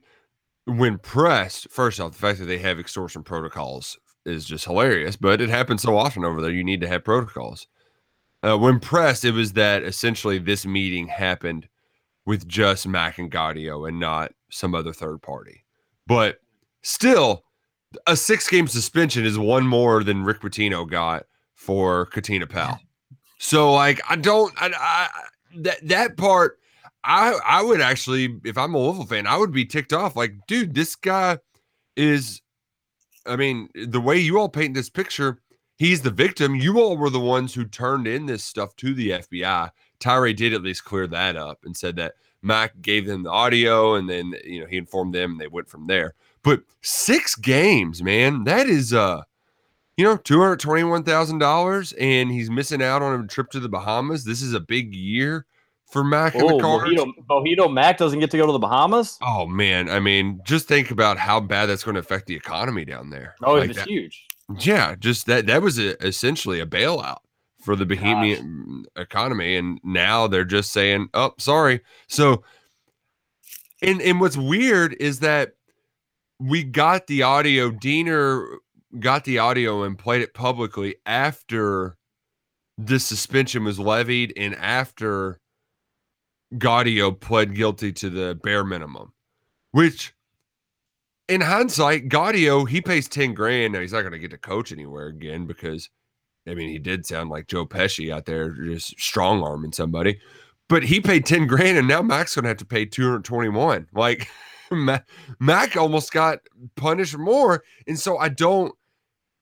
[SPEAKER 7] when pressed, first off, the fact that they have extortion protocols is just hilarious, but it happens so often over there. You need to have protocols. Uh, when pressed, it was that essentially this meeting happened with just Mack and Gaudio and not some other third party. But still, a six game suspension is one more than Rick Pitino got for Katina Powell. <laughs> So, like, I don't, I, I that that part, I I would actually, if I'm a Louisville fan, I would be ticked off. Like, dude, this guy is, I mean, the way you all paint this picture, he's the victim. You all were the ones who turned in this stuff to the FBI. Tyra did at least clear that up and said that Mack gave them the audio and then you know he informed them and they went from there. But six games, man, that is uh you know, two hundred twenty-one thousand dollars, and he's missing out on a trip to the Bahamas. This is a big year for Mack and
[SPEAKER 6] Oh,
[SPEAKER 7] the Cards.
[SPEAKER 6] Mojito, Mojito Mack doesn't get to go to the Bahamas.
[SPEAKER 7] Oh man, I mean, just think about how bad that's going to affect the economy down there.
[SPEAKER 6] Oh,
[SPEAKER 7] Like
[SPEAKER 6] it's
[SPEAKER 7] that-
[SPEAKER 6] huge.
[SPEAKER 7] yeah, just that that was a, essentially a bailout for the Bahamian economy, and now they're just saying, "Oh, sorry." So, and and what's weird is that we got the audio. Diener got the audio and played it publicly after the suspension was levied and after Gaudio pled guilty to the bare minimum, which in hindsight, Gaudio, he pays 10 grand. Now he's not going to get to coach anywhere again because, I mean, he did sound like Joe Pesci out there just strong arming somebody. But he paid 10 grand and now Mack's going to have to pay 221. Like, <laughs> Mack, Mack almost got punished more. And so I don't,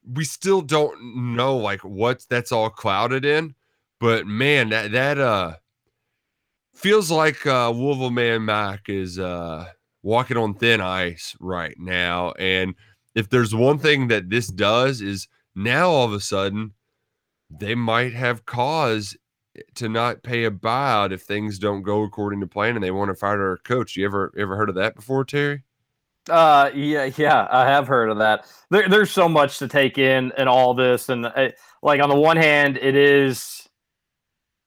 [SPEAKER 7] we still don't know like what that's all clouded in. But man, that, that, uh, feels like uh Mack is uh walking on thin ice right now. And if there's one thing that this does is now all of a sudden they might have cause to not pay a buyout if things don't go according to plan and they want to fire their coach. You ever ever heard of that before, Terry?
[SPEAKER 6] Uh, yeah, yeah, I have heard of that. There, there's so much to take in and all this, and uh, like on the one hand, it is,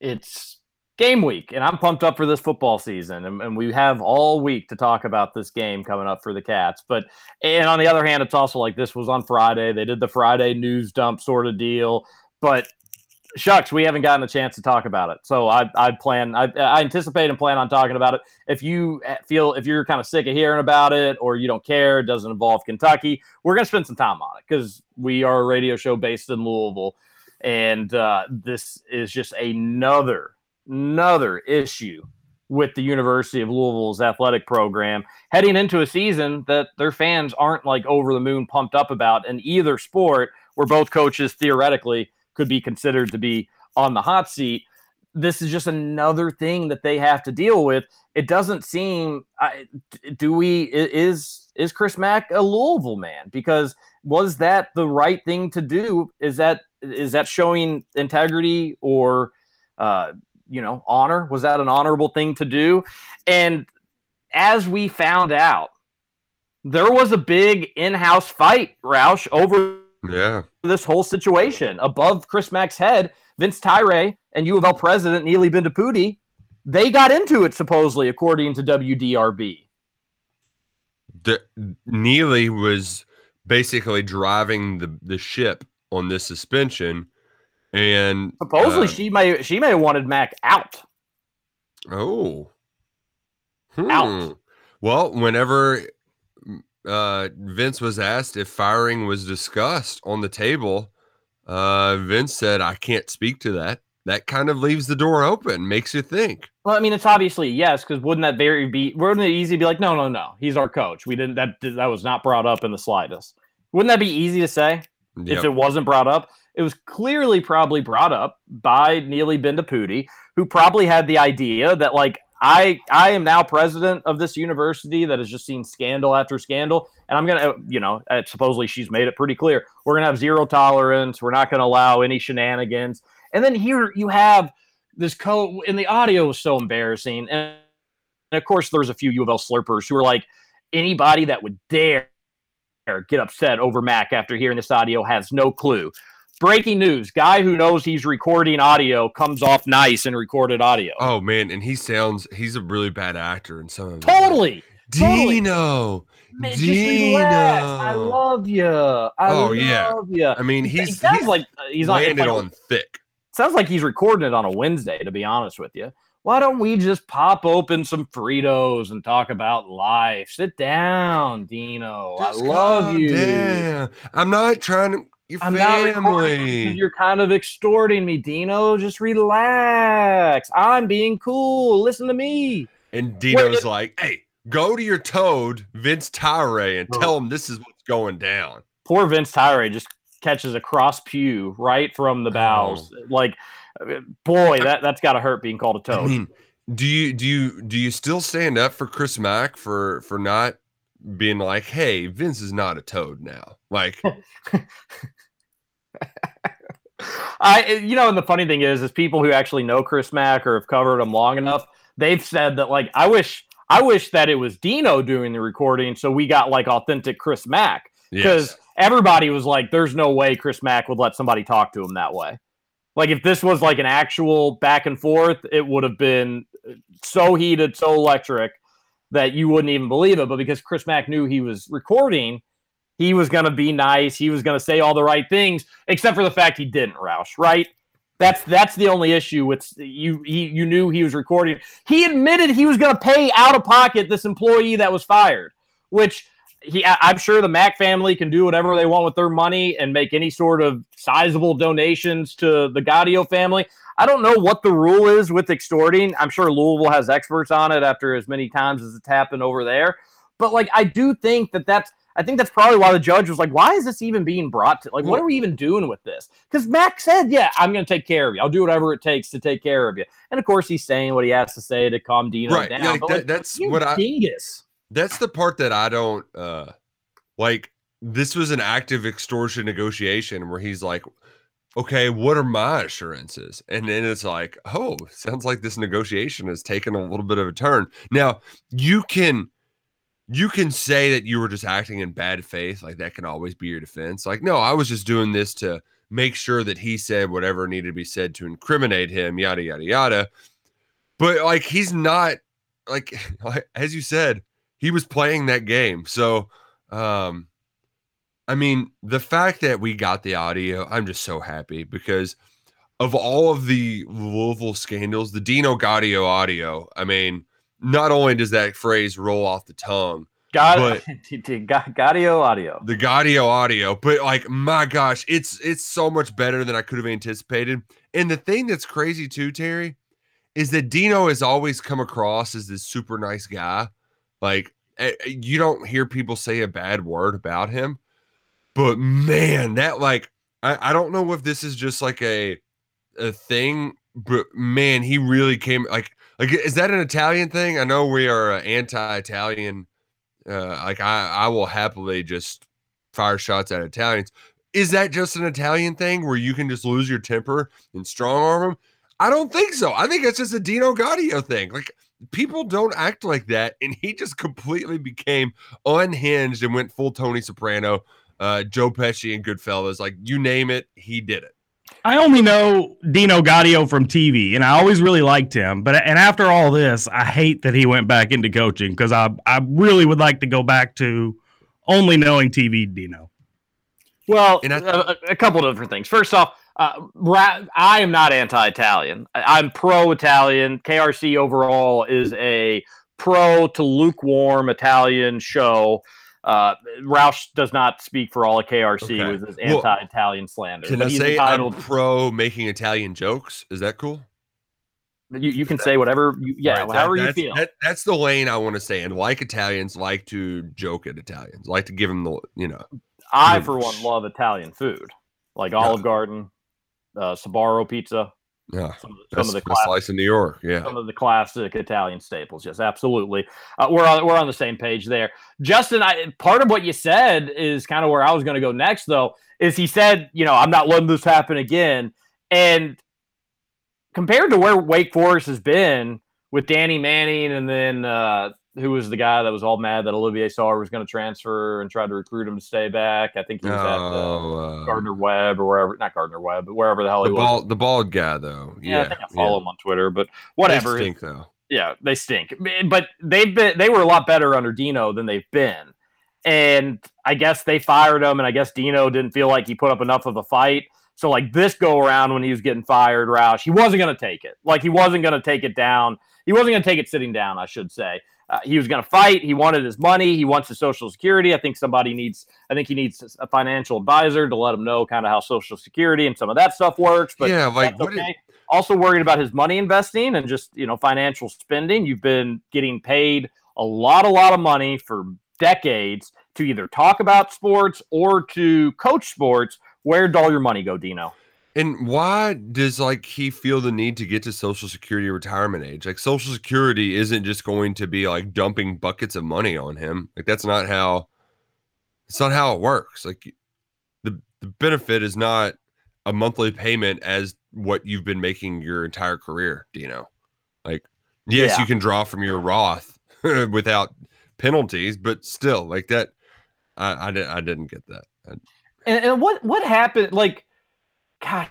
[SPEAKER 6] it's game week, and I'm pumped up for this football season, and, and we have all week to talk about this game coming up for the Cats. But and on the other hand, it's also like this was on Friday. They did the Friday news dump sort of deal, but shucks, we haven't gotten a chance to talk about it. So I, I plan, I, I anticipate and plan on talking about it. If you uh, feel, if you're kind of sick of hearing about it or you don't care, it doesn't involve Kentucky, we're going to spend some time on it because we are a radio show based in Louisville. And uh, this is just another, another issue with the University of Louisville's athletic program heading into a season that their fans aren't like over the moon pumped up about in either sport where both coaches theoretically could be considered to be on the hot seat. This is just another thing that they have to deal with. It doesn't seem. I, do we is is Chris Mack a Louisville man? Because was that the right thing to do? Is that is that showing integrity or uh, you know honor? Was that an honorable thing to do? And as we found out, there was a big in-house fight, Roush, over
[SPEAKER 7] Yeah.
[SPEAKER 6] this whole situation above Chris Mack's head. Vince Tyra and U of L president Neeli Bendapudi, they got into it supposedly, according to WDRB.
[SPEAKER 7] The, Neeli was basically driving the, the ship on this suspension. And
[SPEAKER 6] Supposedly,
[SPEAKER 7] uh,
[SPEAKER 6] she may she may have wanted Mack out.
[SPEAKER 7] Oh.
[SPEAKER 6] Out.
[SPEAKER 7] Hmm. Well, whenever uh, Vince was asked if firing was discussed on the table, uh, Vince said, I can't speak to that. That kind of leaves the door open, makes you think.
[SPEAKER 6] Well, I mean, it's obviously yes, because wouldn't that very be wouldn't it easy to be like, no, no, no, he's our coach. We didn't that that was not brought up in the slightest. Wouldn't that be easy to say
[SPEAKER 7] Yep.
[SPEAKER 6] if it wasn't brought up? It was clearly probably brought up by Neeli Bendapudi, who probably had the idea that like I I am now president of this university that has just seen scandal after scandal, and I'm gonna you know uh, supposedly she's made it pretty clear we're gonna have zero tolerance. We're not gonna allow any shenanigans. And then here you have this code, and the audio was so embarrassing. And, and of course, there's a few U of L slurpers who are like, anybody that would dare get upset over Mack after hearing this audio has no clue. Breaking news: Guy who knows he's recording audio comes off nice in recorded audio.
[SPEAKER 7] Oh, man. And he sounds, he's a really bad actor in some of it.
[SPEAKER 6] totally. totally.
[SPEAKER 7] Dino.
[SPEAKER 6] Man, just. I
[SPEAKER 7] Dino.
[SPEAKER 6] love you. I
[SPEAKER 7] Oh, yeah.
[SPEAKER 6] love you.
[SPEAKER 7] I mean,
[SPEAKER 6] he sounds
[SPEAKER 7] he's
[SPEAKER 6] like uh, he's on,
[SPEAKER 7] landed
[SPEAKER 6] like,
[SPEAKER 7] on thick.
[SPEAKER 6] sounds like he's recording it on a Wednesday, to be honest with you. Why don't we just pop open some Fritos and talk about life? Sit down, Dino.
[SPEAKER 7] Just
[SPEAKER 6] I love you.
[SPEAKER 7] down. I'm not trying to. Your
[SPEAKER 6] I'm not recording you're kind of extorting me, Dino. Just relax. I'm being cool. Listen to me.
[SPEAKER 7] And Dino's
[SPEAKER 6] it-
[SPEAKER 7] like, hey, go to your toad, Vince Tyra, and
[SPEAKER 6] Oh.
[SPEAKER 7] tell him this is what's going down.
[SPEAKER 6] Poor Vince Tyra just catches a cross pew right from the bows. Like, uh, boy, that that's got to hurt being called a toad.
[SPEAKER 7] I mean, do you do you do you still stand up for Chris Mack for for not being like, hey, Vince is not a toad now? Like, <laughs> <laughs>
[SPEAKER 6] I, eh, you know, and the funny thing is, is people who actually know Chris Mack or have covered him long enough, they've said that like, I wish, I wish that it was Dino doing the recording, so we got like authentic Chris Mack because
[SPEAKER 7] yes.
[SPEAKER 6] everybody was like, "There's no way Chris Mack would let somebody talk to him that way." Like if this was like an actual back and forth, it would have been eh, so heated, so electric that you wouldn't even believe it. But because Chris Mack knew he was recording, he was going to be nice. He was going to say all the right things, except for the fact he didn't. Roush, right? That's that's the only issue with you. He, you knew he was recording. He admitted he was going to pay out of pocket this employee that was fired, which he. I- I'm sure the Mack family can do whatever they want with their money and make any sort of sizable donations to the Gaudio family. I don't know what the rule is with extorting. I'm sure Louisville has experts on it after as many times as it's happened over there. But like, I do think that that's. I think that's probably why the judge was like, "Why is this even being brought to? Like, what are we even doing with this?" Because Mack said, "Yeah, I'm going to take care of you. I'll do whatever it takes to take care of you." And of course, he's saying what he has to say to calm Dino
[SPEAKER 7] Right,
[SPEAKER 6] down.
[SPEAKER 7] like, that- that's what I-
[SPEAKER 6] dingus.
[SPEAKER 7] That's the part that I don't uh like. This was an active extortion negotiation where he's like, okay, what are my assurances? And then it's like, oh, sounds like this negotiation has taken a little bit of a turn. Now, you can you can say that you were just acting in bad faith, like that can always be your defense. Like, no, I was just doing this to make sure that he said whatever needed to be said to incriminate him, yada yada yada. But like he's not like <laughs> as you said, he was playing that game. So um I mean, the fact that we got the audio, I'm just so happy because of all of the Louisville scandals, the Dino Gaudio audio, I mean, not only does that phrase roll off the tongue, but- <laughs>
[SPEAKER 6] Gaudio audio.
[SPEAKER 7] the Gaudio audio, but like my gosh, it's it's so much better than I could have anticipated. And the thing that's crazy too, Terry, is that Dino has always come across as this super nice guy. Like you don't hear people say a bad word about him, but man, that like I, I don't know if this is just like a a thing, but man, he really came like like is that an Italian thing? I know we are uh, anti-Italian. Uh, like I I will happily just fire shots at Italians. Is that just an Italian thing where you can just lose your temper and strong arm them? I don't think so. I think it's just a Dino Gaudio thing. Like people don't act like that, and he just completely became unhinged and went full Tony Soprano, uh, Joe Pesci, and Goodfellas. Like you name it, he did it.
[SPEAKER 3] I only know Dino Gaudio from TV, and I always really liked him. But and after all this, I hate that he went back into coaching because I I really would like to go back to only knowing TV Dino.
[SPEAKER 6] Well,
[SPEAKER 7] And I-
[SPEAKER 6] a, a couple of different things. First off, uh, ra- I am not anti-Italian. I- I'm pro-Italian. KRC overall is a pro to lukewarm Italian show. Uh, Roush does not speak for all of KRC
[SPEAKER 7] Okay.
[SPEAKER 6] with his anti-Italian slander.
[SPEAKER 7] Can I say I'm pro making Italian jokes? Is that cool?
[SPEAKER 6] you, you can say whatever. You, yeah,
[SPEAKER 7] right, that-
[SPEAKER 6] you feel.
[SPEAKER 7] that- that's the lane I want to stay in. Like Italians, like to joke at Italians, like to give them the you know.
[SPEAKER 6] I, for one, love Italian food, like Olive Garden, uh, Sbarro pizza,
[SPEAKER 7] Yeah,
[SPEAKER 6] some, of the- some of the classic
[SPEAKER 7] slice in New York. Yeah,
[SPEAKER 6] some of the classic Italian staples. Yes, absolutely. Uh, we're on we're on the same page there. Justin, I, part of what you said is kind of where I was going to go next, though. Is he said, you know, I'm not letting this happen again, and compared to where Wake Forest has been with Danny Manning, and then uh, who was the guy that was all mad that Olivier Sarr was going to transfer and tried to recruit him to stay back? I think he was at uh,
[SPEAKER 7] oh, uh,
[SPEAKER 6] Gardner Webb or wherever, not Gardner Webb, but wherever the hell
[SPEAKER 7] the
[SPEAKER 6] he was.
[SPEAKER 7] bald, the bald guy though.
[SPEAKER 6] yeah,
[SPEAKER 7] Yeah,
[SPEAKER 6] I think I follow him on Twitter, but whatever.
[SPEAKER 7] They stink though.
[SPEAKER 6] Yeah, they stink. But they've been they were a lot better under Dino than they've been. And I guess they fired him, and I guess Dino didn't feel like he put up enough of a fight. So like this go around when he was getting fired, Roush, he wasn't gonna take it. Like he wasn't gonna take it down. He wasn't gonna take it sitting down, I should say. Uh, he was gonna fight. He wanted his money. He wants his social security. I think somebody needs. I think he needs a financial advisor to let him know kind of how social security and some of that stuff works. But
[SPEAKER 7] yeah, like
[SPEAKER 6] okay. also worried about his money investing and just you know financial spending. You've been getting paid a lot, a lot of money for decades to either talk about sports or to coach sports. Where'd all your money go, Dino?
[SPEAKER 7] And why does like he feel the need to get to social security retirement age? Like social security isn't just going to be like dumping buckets of money on him. Like that's not how it's not how it works. Like the the benefit is not a monthly payment as what you've been making your entire career, Dino. Like yes,
[SPEAKER 6] Yeah.
[SPEAKER 7] you can draw from your Roth <laughs> without penalties, but still like that I I, I didn't get that. I-
[SPEAKER 6] And, and what what happened? Like, gosh,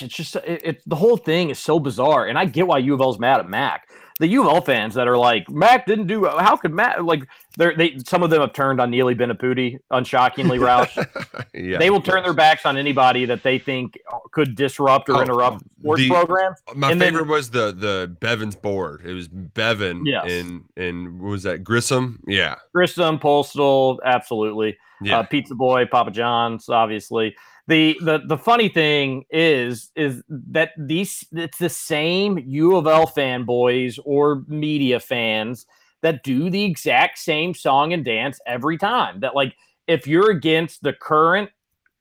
[SPEAKER 6] it's just it, it, the whole thing is so bizarre. And I get why U of L's mad at Mack. The U of L fans that are like, Mack didn't do. How could Mack like? They're they some of them have turned on Neeli Bendapudi. Unshockingly, <laughs> Roush.
[SPEAKER 7] yeah,
[SPEAKER 6] they will turn
[SPEAKER 7] yes.
[SPEAKER 6] their backs on anybody that they think could disrupt or
[SPEAKER 7] Oh,
[SPEAKER 6] interrupt sports
[SPEAKER 7] the-
[SPEAKER 6] programs.
[SPEAKER 7] My
[SPEAKER 6] And then-
[SPEAKER 7] favorite was the the Bevan's board. It was Bevan
[SPEAKER 6] Yes.
[SPEAKER 7] and and what was that Grissom? Yeah,
[SPEAKER 6] Grissom, Postal, absolutely.
[SPEAKER 7] yeah.
[SPEAKER 6] Uh, Pizza Boy, Papa John's, obviously. The, the the funny thing is is that these it's the same U of L fanboys or media fans that do the exact same song and dance every time. That like if you're against the current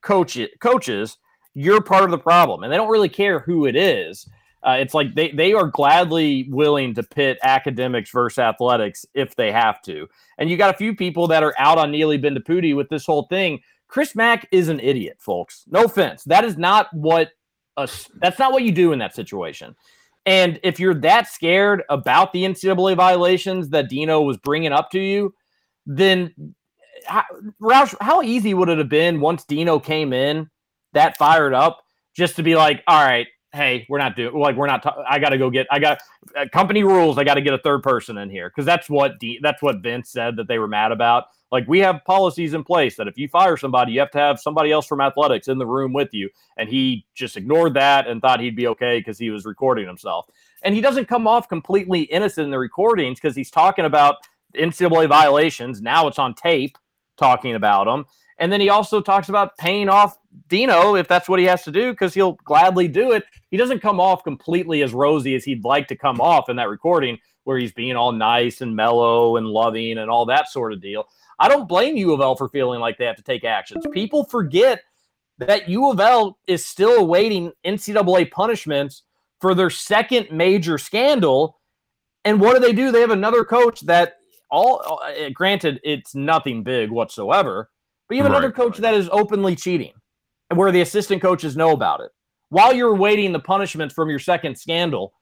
[SPEAKER 6] coach coaches, you're part of the problem, and they don't really care who it is. Uh, it's like they they are gladly willing to pit academics versus athletics if they have to. And you got a few people that are out on Neeli Bendapudi with this whole thing. Chris Mack is an idiot, folks. No offense. That is not what a, that's not what you do in that situation. And if you're that scared about the NCAA violations that Dino was bringing up to you, then how, Roush, how easy would it have been once Dino came in that fired up just to be like, all right, hey, we're not doing like we're not. I got to go get. I got uh, company rules. I got to get a third person in here because that's what D, that's what Vince said that they were mad about. Like we have policies in place that if you fire somebody, you have to have somebody else from athletics in the room with you. And he just ignored that and thought he'd be okay because he was recording himself. And he doesn't come off completely innocent in the recordings because he's talking about NCAA violations. Now it's on tape. talking about him. And then he also talks about paying off Dino if that's what he has to do because he'll gladly do it. He doesn't come off completely as rosy as he'd like to come off in that recording where he's being all nice and mellow and loving and all that sort of deal. I don't blame U of L for feeling like they have to take actions. People forget that U of L is still awaiting NCAA punishments for their second major scandal. And what do they do? They have another coach that all uh, granted it's nothing big whatsoever, but you have another
[SPEAKER 7] Right,
[SPEAKER 6] coach that is openly cheating and where the assistant coaches know about it. While you're waiting the punishment from your second scandal,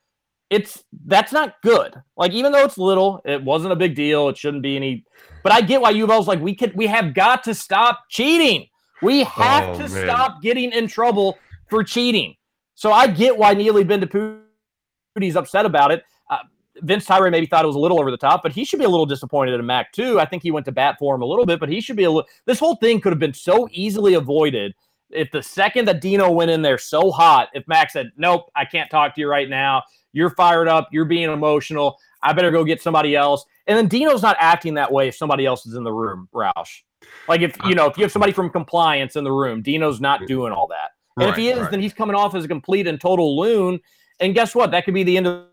[SPEAKER 6] it's that's not good. Like even though it's little, it wasn't a big deal. It shouldn't be any. But I get why U of L's like we could we have got to stop cheating. We have
[SPEAKER 7] Oh,
[SPEAKER 6] to
[SPEAKER 7] man.
[SPEAKER 6] stop getting in trouble for cheating. So I get why Neeli Bendapudi's upset about it. Uh, Vince Tyra maybe thought it was a little over the top, but he should be a little disappointed in Mack too. I think he went to bat for him a little bit, but he should be a little. This whole thing could have been so easily avoided if the second that Dino went in there so hot, if Mack said, "Nope, I can't talk to you right now. You're fired up. You're being emotional. I better go get somebody else." And then Dino's not acting that way if somebody else is in the room, Roush. Like if you know, if you have somebody from compliance in the room, Dino's not doing all that. And if he is,
[SPEAKER 7] right.
[SPEAKER 6] then he's coming off as a complete and total loon. And guess what? That could be the end of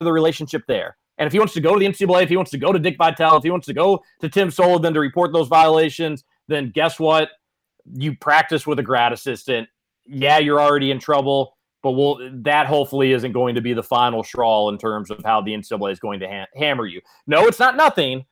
[SPEAKER 6] the relationship there. And if he wants to go to the NCAA, if he wants to go to Dick Vitale, if he wants to go to Tim Sullivan to report those violations, then guess what? You practice with a grad assistant. Yeah, you're already in trouble, but we'll, that hopefully isn't going to be the final straw in terms of how the NCAA is going to ha- hammer you. No, it's not nothing.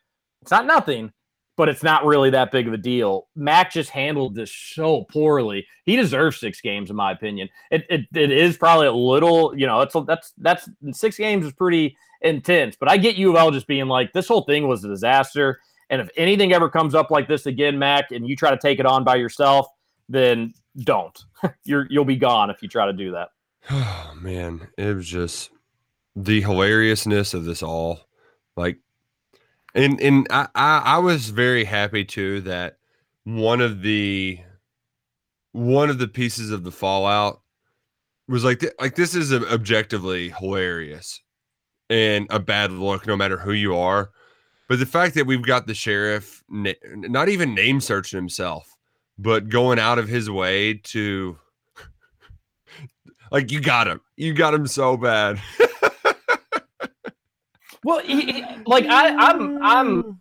[SPEAKER 6] It's not nothing, but it's not really that big of a deal. Mack just handled this so poorly. He deserves six games, in my opinion. It it, it is probably a little, you know, it's that's that's six games is pretty intense. But I get U of L just being like, this whole thing was a disaster. And if anything ever comes up like this again, Mack, and you try to take it on by yourself, then don't. <laughs> You're you'll be gone if you try to do that.
[SPEAKER 7] Oh <sighs> man, it was just the hilariousness of this all. Like, and and I I, I was very happy too that one of the one of the pieces of the fallout was like th- like this is objectively hilarious and a bad look no matter who you are. But the fact that we've got the sheriff na- not even name searching himself, but going out of his way to like you got him. You got him so bad. <laughs>
[SPEAKER 6] Well, he, he- like I, I'm, I'm,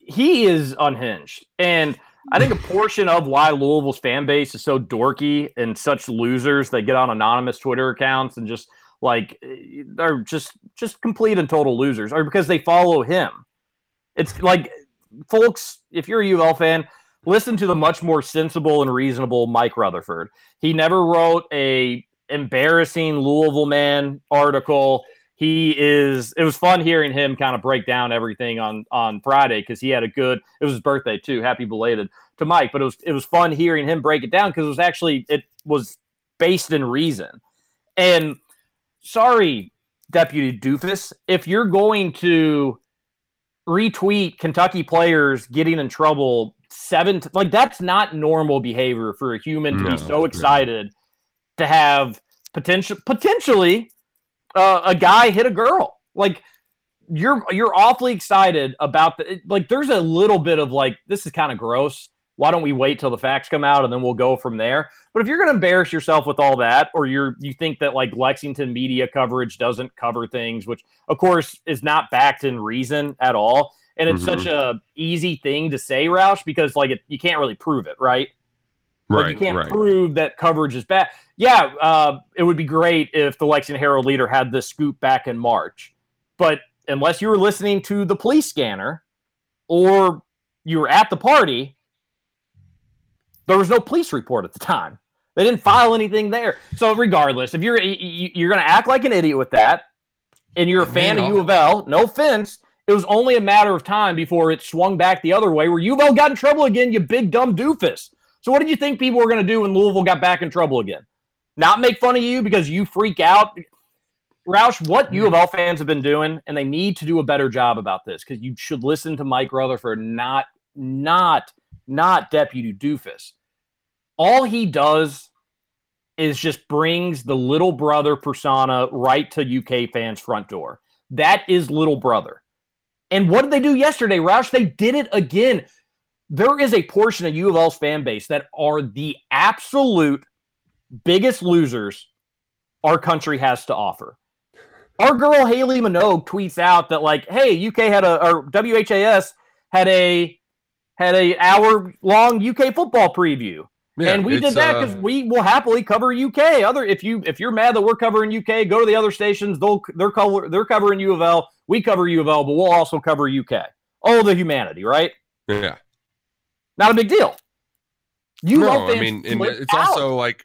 [SPEAKER 6] he is unhinged, and I think a portion of why Louisville's fan base is so dorky and such losers that get on anonymous Twitter accounts and just like they're just just complete and total losers, or because they follow him. It's like, folks, if you're a UL fan, listen to the much more sensible and reasonable Mike Rutherford. He never wrote a embarrassing Louisville man article. He is. It was fun hearing him kind of break down everything on on Friday because he had a good. It was his birthday too. Happy belated to Mike. But it was it was fun hearing him break it down because it was actually it was based in reason. And sorry, Deputy Doofus, if you're going to retweet Kentucky players getting in trouble seven t- like that's not normal behavior for a human to
[SPEAKER 7] No,
[SPEAKER 6] be so
[SPEAKER 7] no.
[SPEAKER 6] excited to have potential potentially uh, a guy hit a girl. Like you're you're awfully excited about the it- like there's a little bit of like this is kind of gross. Why don't we wait till the facts come out and then we'll go from there? But if you're going to embarrass yourself with all that or you're you think that like lexington media coverage doesn't cover things which of course is not backed in reason at all and it's such a easy thing to say roush because like it, you can't really prove it right like
[SPEAKER 7] right,
[SPEAKER 6] you can't
[SPEAKER 7] right.
[SPEAKER 6] prove that coverage is bad. Yeah, uh, it would be great if the Lexington Herald leader had this scoop back in March, but unless you were listening to the police scanner or you were at the party, there was no police report at the time. They didn't file anything there. So regardless, if you're you- you're going to act like an idiot with that, and you're a fan
[SPEAKER 7] Man,
[SPEAKER 6] of U of L, no offense, it was only a matter of time before it swung back the other way, where U of L got in trouble again. You big dumb doofus. So what did you think people were going to do when Louisville got back in trouble again? Not make fun of you because you freak out. Roush, what U of L fans have been doing, and they need to do a better job about this because you should listen to Mike Rutherford, not, not, not Deputy Doofus. All he does is just brings the little brother persona right to UK fans' front door. That is little brother. And what did they do yesterday, Roush? They did it again. there is a portion of U of L's fan base that are the absolute biggest losers our country has to offer. Our girl Haley Minogue tweets out that like, hey, UK had a or WHAS had a had a hour long UK football preview.
[SPEAKER 7] Yeah,
[SPEAKER 6] and we did that because
[SPEAKER 7] uh,
[SPEAKER 6] we will happily cover UK. Other if you if you're mad that we're covering UK, go to the other stations. They'll they're cover, they're covering U of L. We cover U of L, but we'll also cover UK. Oh, the humanity, right?
[SPEAKER 7] yeah.
[SPEAKER 6] Not a big deal. You
[SPEAKER 7] no, I mean, and it's
[SPEAKER 6] out.
[SPEAKER 7] also like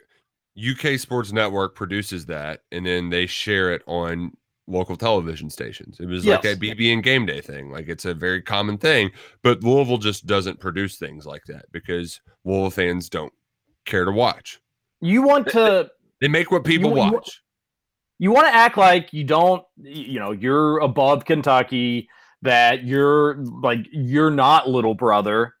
[SPEAKER 7] UK Sports Network produces that, and then they share it on local television stations. It was like
[SPEAKER 6] Yes.
[SPEAKER 7] a BB and Game Day thing. Like it's a very common thing, but Louisville just doesn't produce things like that because Louisville fans don't care to watch.
[SPEAKER 6] you want to
[SPEAKER 7] They make what people
[SPEAKER 6] you-
[SPEAKER 7] watch.
[SPEAKER 6] You want to act like you don't you know you're above kentucky that you're like you're not little brother.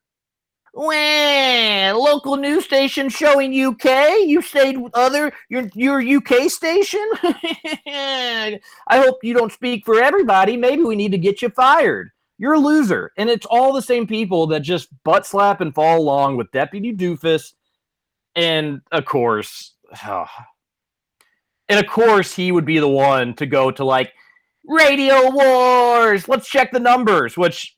[SPEAKER 6] Well local news station showing uk you stayed with other your your uk station? <laughs> I hope you don't speak for everybody. Maybe we need to get you fired. You're a loser. And it's all the same people that just butt slap and fall along with deputy doofus and of course <sighs> oh, and of course he would be the one to go to like radio wars let's check the numbers which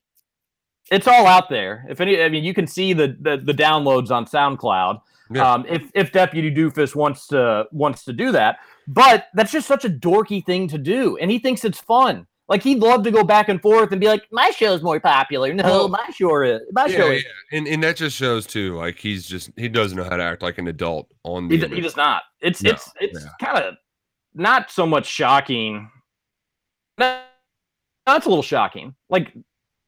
[SPEAKER 6] it's all out there. If any i mean you can see the the, the downloads on soundcloud
[SPEAKER 7] Yeah.
[SPEAKER 6] um if if deputy doofus wants to wants to do that. But that's just such a dorky thing to do and he thinks it's fun like he'd love to go back and forth and be like my show's more popular no
[SPEAKER 7] Well,
[SPEAKER 6] my show is my
[SPEAKER 7] Yeah,
[SPEAKER 6] show
[SPEAKER 7] yeah.
[SPEAKER 6] is
[SPEAKER 7] And and that just shows too, like he's just he doesn't know how to act like an adult on the
[SPEAKER 6] He, he does not. It's
[SPEAKER 7] No,
[SPEAKER 6] it's it's
[SPEAKER 7] yeah.
[SPEAKER 6] kind of not so much shocking. No, that's a little shocking. Like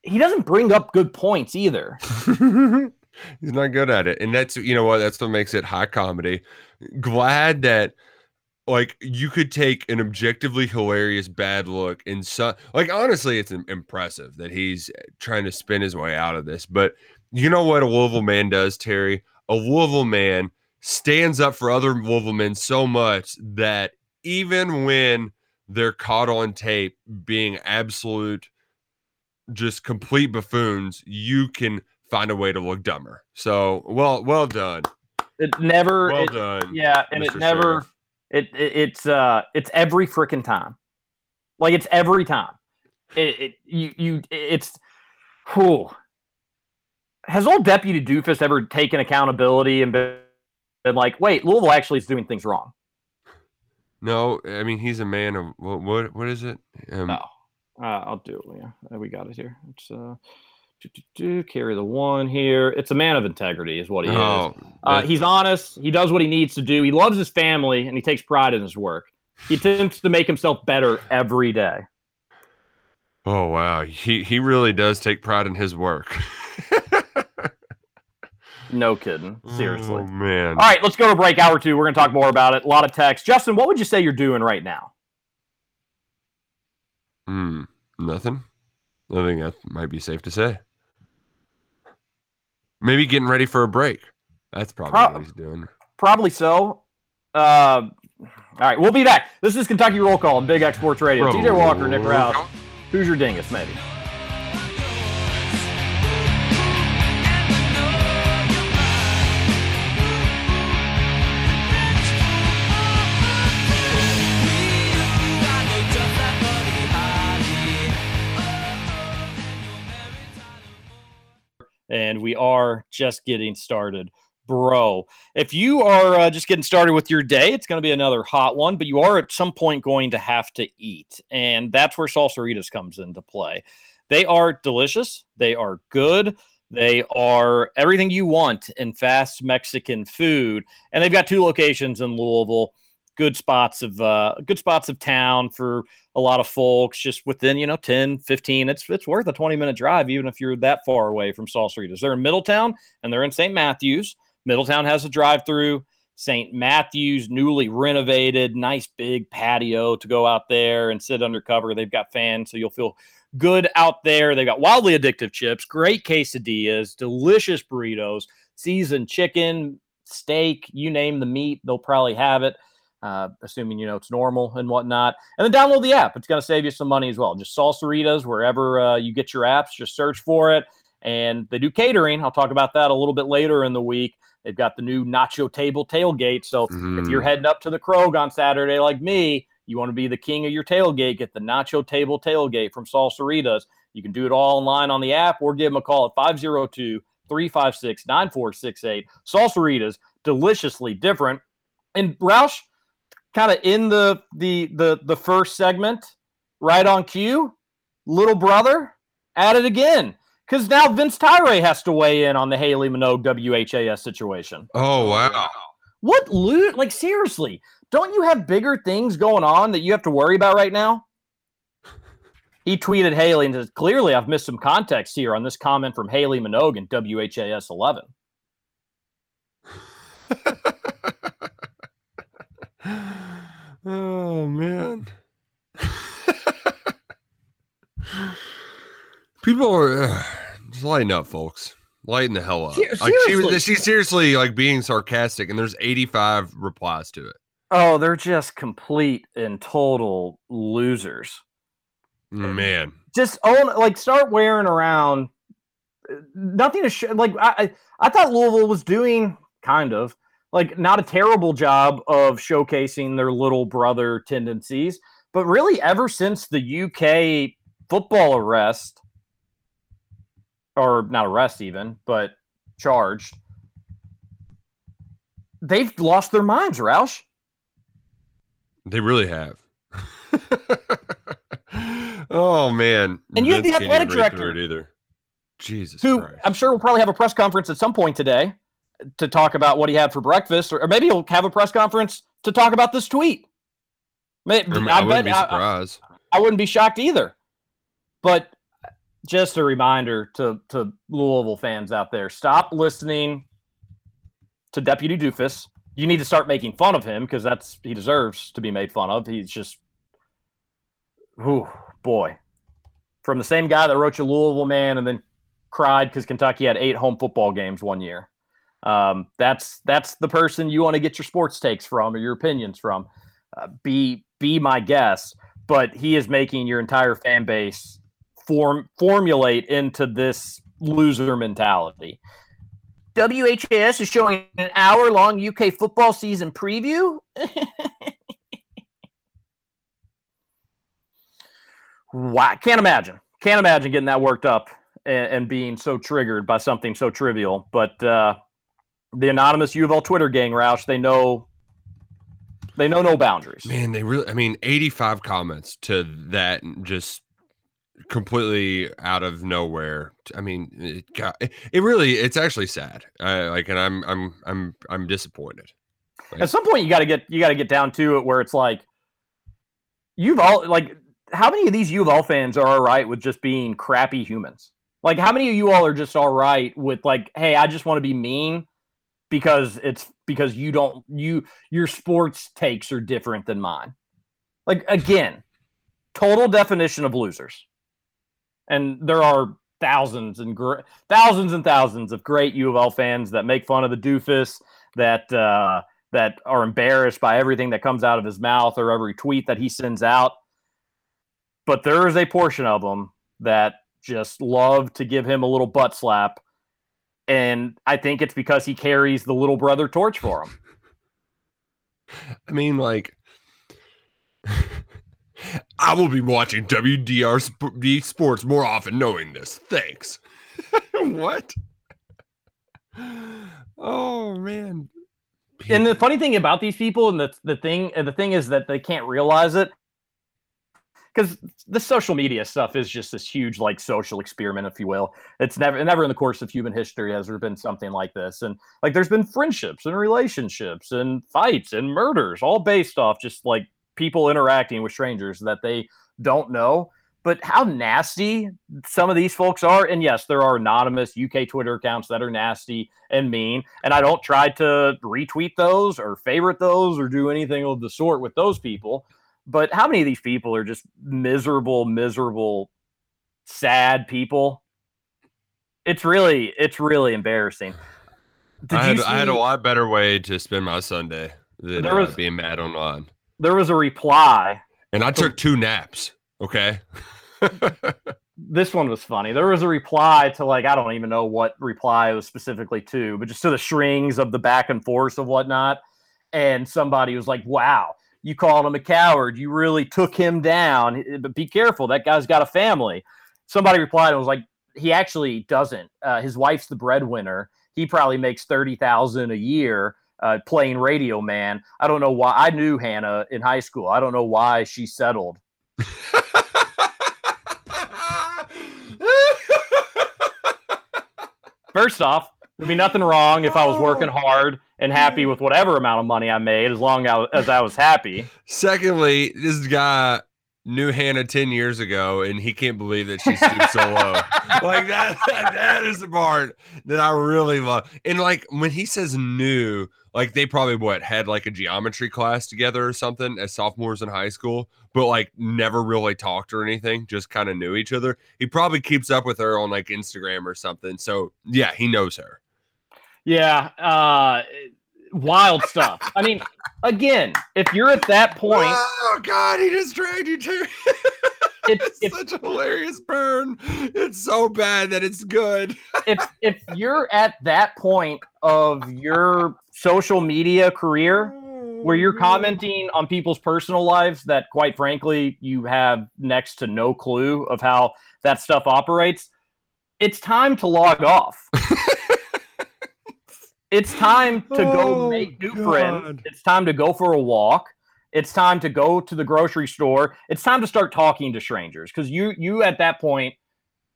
[SPEAKER 6] he doesn't bring up good points either. <laughs>
[SPEAKER 7] He's not good at it. And that's you know what, that's what makes it high comedy. Glad that like you could take an objectively hilarious bad look and so like honestly it's impressive that he's eh, trying to spin his way out of this. But you know what a Louisville man does, Terry? A Louisville man stands up for other Louisville men so much that even when they're caught on tape being absolute just complete buffoons, you can find a way to look dumber. So well, well done,
[SPEAKER 6] It never.
[SPEAKER 7] well
[SPEAKER 6] it-
[SPEAKER 7] done.
[SPEAKER 6] yeah, and it never.
[SPEAKER 7] Sheriff.
[SPEAKER 6] It, it it's uh it's every freaking time. Like it's every time. It, it you you it's. Whew. Has old Deputy Doofus ever taken accountability and been, been like, wait, Louisville actually is doing things wrong?
[SPEAKER 7] No, I mean he's a man of what? What, what is it? Um,
[SPEAKER 6] No. Uh, I'll do it. Yeah, uh, we got it here. It's uh, do, do, do, carry the one here. It's a man of integrity, is what he is.
[SPEAKER 7] oh,
[SPEAKER 6] Uh, he's honest. He does what he needs to do. He loves his family, and he takes pride in his work. He attempts to make himself better every day.
[SPEAKER 7] oh wow, he he really does take pride in his work. <laughs>
[SPEAKER 6] No kidding. Seriously.
[SPEAKER 7] oh, man.
[SPEAKER 6] All right, let's go to break. Hour two. We're going to talk more about it. A lot of text. Justin, what would you say you're doing right now?
[SPEAKER 7] Hmm, nothing. I think that might be safe to say. Maybe getting ready for a break. That's probably
[SPEAKER 6] Prob-
[SPEAKER 7] what he's doing.
[SPEAKER 6] Probably so. Uh, all right, we'll be back. This is Kentucky Roll Call on Big X Sports Radio. TJ Walker, Nick Roush. Who's your dingus, maybe? And we are just getting started. Bro, if you are uh, just getting started with your day, it's going to be another hot one, but you are at some point going to have to eat. And that's where Salsaritas comes into play. They are delicious, they are good, they are everything you want in fast Mexican food. And they've got two locations in Louisville. Good spots of uh, good spots of town for a lot of folks just within you know 10 15 it's it's worth a 20 minute drive even if you're that far away from Saul Salsaritas. They're in Middletown and they're in St. Matthews. Middletown has a drive through. St. Matthews, newly renovated, nice big patio to go out there and sit under cover. They've got fans, so you'll feel good out there. They've got wildly addictive chips, great quesadillas, delicious burritos, seasoned chicken, steak, you name the meat, they'll probably have it. Uh, assuming you know it's normal and whatnot, and then download the app. It's going to save you some money as well. Just Salsaritas wherever uh, you get your apps. Just search for it, and they do catering. I'll talk about that a little bit later in the week. They've got the new Nacho Table tailgate. So if you're
[SPEAKER 7] Mm.
[SPEAKER 6] heading up to the Krog on Saturday like me, you want to be the king of your tailgate, get the Nacho Table tailgate from Salsaritas. You can do it all online on the app or give them a call at 502 356 9468. Salsaritas, deliciously different. And Roush, kind of in the the the the first segment, right on cue, little brother at it again. Because now Vince Tyra has to weigh in on the Haley Minogue WHAS situation.
[SPEAKER 7] Oh, oh wow.
[SPEAKER 6] What loot? Like seriously, don't you have bigger things going on that you have to worry about right now? He tweeted Haley and says, "Clearly, I've missed some context here on this comment from Haley Minogue in WHAS 11."
[SPEAKER 7] Oh man. People are uh, just lighten up, folks. Lighten the hell up.
[SPEAKER 6] Ser-
[SPEAKER 7] Like she was she's seriously like being sarcastic, and there's 85 replies to it.
[SPEAKER 6] Oh, they're just complete and total losers.
[SPEAKER 7] Man.
[SPEAKER 6] Just own, like, start wearing around. uh, Nothing to show. Like, I, I, I thought Louisville was doing kind of like not a terrible job of showcasing their little brother tendencies, but really, ever since the UK football arrest, or not arrest even, but charged, they've lost their minds, Roush.
[SPEAKER 7] They really have. <laughs> oh man.
[SPEAKER 6] And you have the athletic
[SPEAKER 7] even read through
[SPEAKER 6] director.
[SPEAKER 7] either. Jesus
[SPEAKER 6] who
[SPEAKER 7] Christ.
[SPEAKER 6] I'm sure will probably have a press conference at some point today to talk about what he had for breakfast, or, or maybe he'll have a press conference to talk about this tweet.
[SPEAKER 7] I,
[SPEAKER 6] I
[SPEAKER 7] I wouldn't be
[SPEAKER 6] I- I-
[SPEAKER 7] surprised.
[SPEAKER 6] I wouldn't be shocked either. But just a reminder to to Louisville fans out there: stop listening to Deputy Doofus. You need to start making fun of him because that's he deserves to be made fun of. He's just, whew, boy, from the same guy that wrote you Louisville man and then cried because Kentucky had eight home football games one year. Um, that's that's the person you want to get your sports takes from or your opinions from. Uh, be be my guest, but he is making your entire fan base form formulate into this loser mentality. WHAS is showing an hour long UK football season preview. <laughs> wow, can't imagine. Can't imagine getting that worked up and, and being so triggered by something so trivial. But uh, the anonymous U of L Twitter gang, Roush, they know they know no boundaries.
[SPEAKER 7] Man, they really I mean 85 comments to that just completely out of nowhere. I mean, it got it, really it's actually sad. I like and I'm I'm I'm I'm disappointed.
[SPEAKER 6] At some point, you got to get you got to get down to it where it's like you've all like how many of these U of L fans are all right with just being crappy humans? Like how many of you all are just all right with like, hey, I just want to be mean because it's because you don't you your sports takes are different than mine. Like again, total definition of losers. And there are thousands and gr- thousands and thousands of great U of L fans that make fun of the doofus that uh that are embarrassed by everything that comes out of his mouth or every tweet that he sends out. But there is a portion of them that just love to give him a little butt slap. And I think it's because he carries the little brother torch for him.
[SPEAKER 7] I mean like <laughs> I will be watching WDR Sp- Sports more often knowing this. Thanks. <laughs> what? Oh man.
[SPEAKER 6] And the funny thing about these people, and the the thing, and the thing is that they can't realize it, because the social media stuff is just this huge, like, social experiment, if you will. It's never, never in the course of human history has there been something like this, and like, there's been friendships and relationships and fights and murders, all based off just like people interacting with strangers that they don't know. But how nasty some of these folks are, and yes, there are anonymous UK Twitter accounts that are nasty and mean, and I don't try to retweet those or favorite those or do anything of the sort with those people. But how many of these people are just miserable, miserable, sad people? It's really, it's really embarrassing. Did
[SPEAKER 7] I had,
[SPEAKER 6] you
[SPEAKER 7] I had a lot better way to spend my Sunday than
[SPEAKER 6] There
[SPEAKER 7] uh,
[SPEAKER 6] was-
[SPEAKER 7] being mad online.
[SPEAKER 6] There was a reply
[SPEAKER 7] And I took two naps. Okay. <laughs>
[SPEAKER 6] this one was funny. There was a reply to like I don't even know what reply it was specifically to, but just to the strings of the back and forth of whatnot. And somebody was like, "Wow, you called him a coward. You really took him down. But be careful, that guy's got a family." Somebody replied and was like, "He actually doesn't. Uh, his wife's the breadwinner. He probably makes thirty thousand a year." Uh, playing radio man. I don't know why. I knew Hannah in high school. I don't know why she settled. <laughs> First off, there'd be nothing wrong if I was working hard and happy mm. with whatever amount of money I made, as long as I was happy.
[SPEAKER 7] Secondly, this guy knew Hannah 10 years ago and he can't believe that she stooped so low. <laughs> Like that, that, that is the part that I really love. And like when he says new, like they probably what had like a geometry class together or something as sophomores in high school, but like never really talked or anything, just kind of knew each other. He probably keeps up with her on like Instagram or something. So yeah, he knows her.
[SPEAKER 6] Yeah, uh wild stuff. I mean, again, if you're at that point,
[SPEAKER 7] oh god, he just dragged you to. <laughs>
[SPEAKER 6] it's,
[SPEAKER 7] it's such a hilarious burn. It's so bad that it's good. <laughs>
[SPEAKER 6] if if you're at that point of your social media career where you're commenting on people's personal lives that quite frankly you have next to no clue of how that stuff operates, it's time to log off. <laughs> it's time to go
[SPEAKER 7] Oh,
[SPEAKER 6] make new
[SPEAKER 7] God.
[SPEAKER 6] friends. It's time to go for a walk. It's time to go to the grocery store. It's time to start talking to strangers because you you at that point,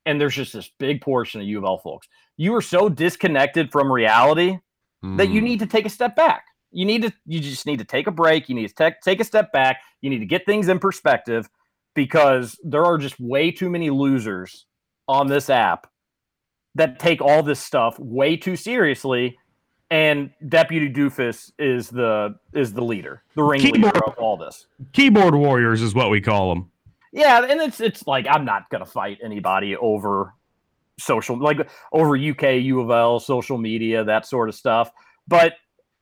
[SPEAKER 6] and there's just this big portion of U of L folks. You are so disconnected from reality that you
[SPEAKER 7] Mm.
[SPEAKER 6] need to take a step back. You need to you just need to take a break. You need to take take a step back. You need to get things in perspective because there are just way too many losers on this app that take all this stuff way too seriously. And Deputy Doofus is the is the leader, the ringleader
[SPEAKER 3] Keyboard.
[SPEAKER 6] of all this.
[SPEAKER 3] Keyboard warriors is what we call them.
[SPEAKER 6] Yeah, and it's it's like I'm not gonna fight anybody over social like over UK U of L social media that sort of stuff. But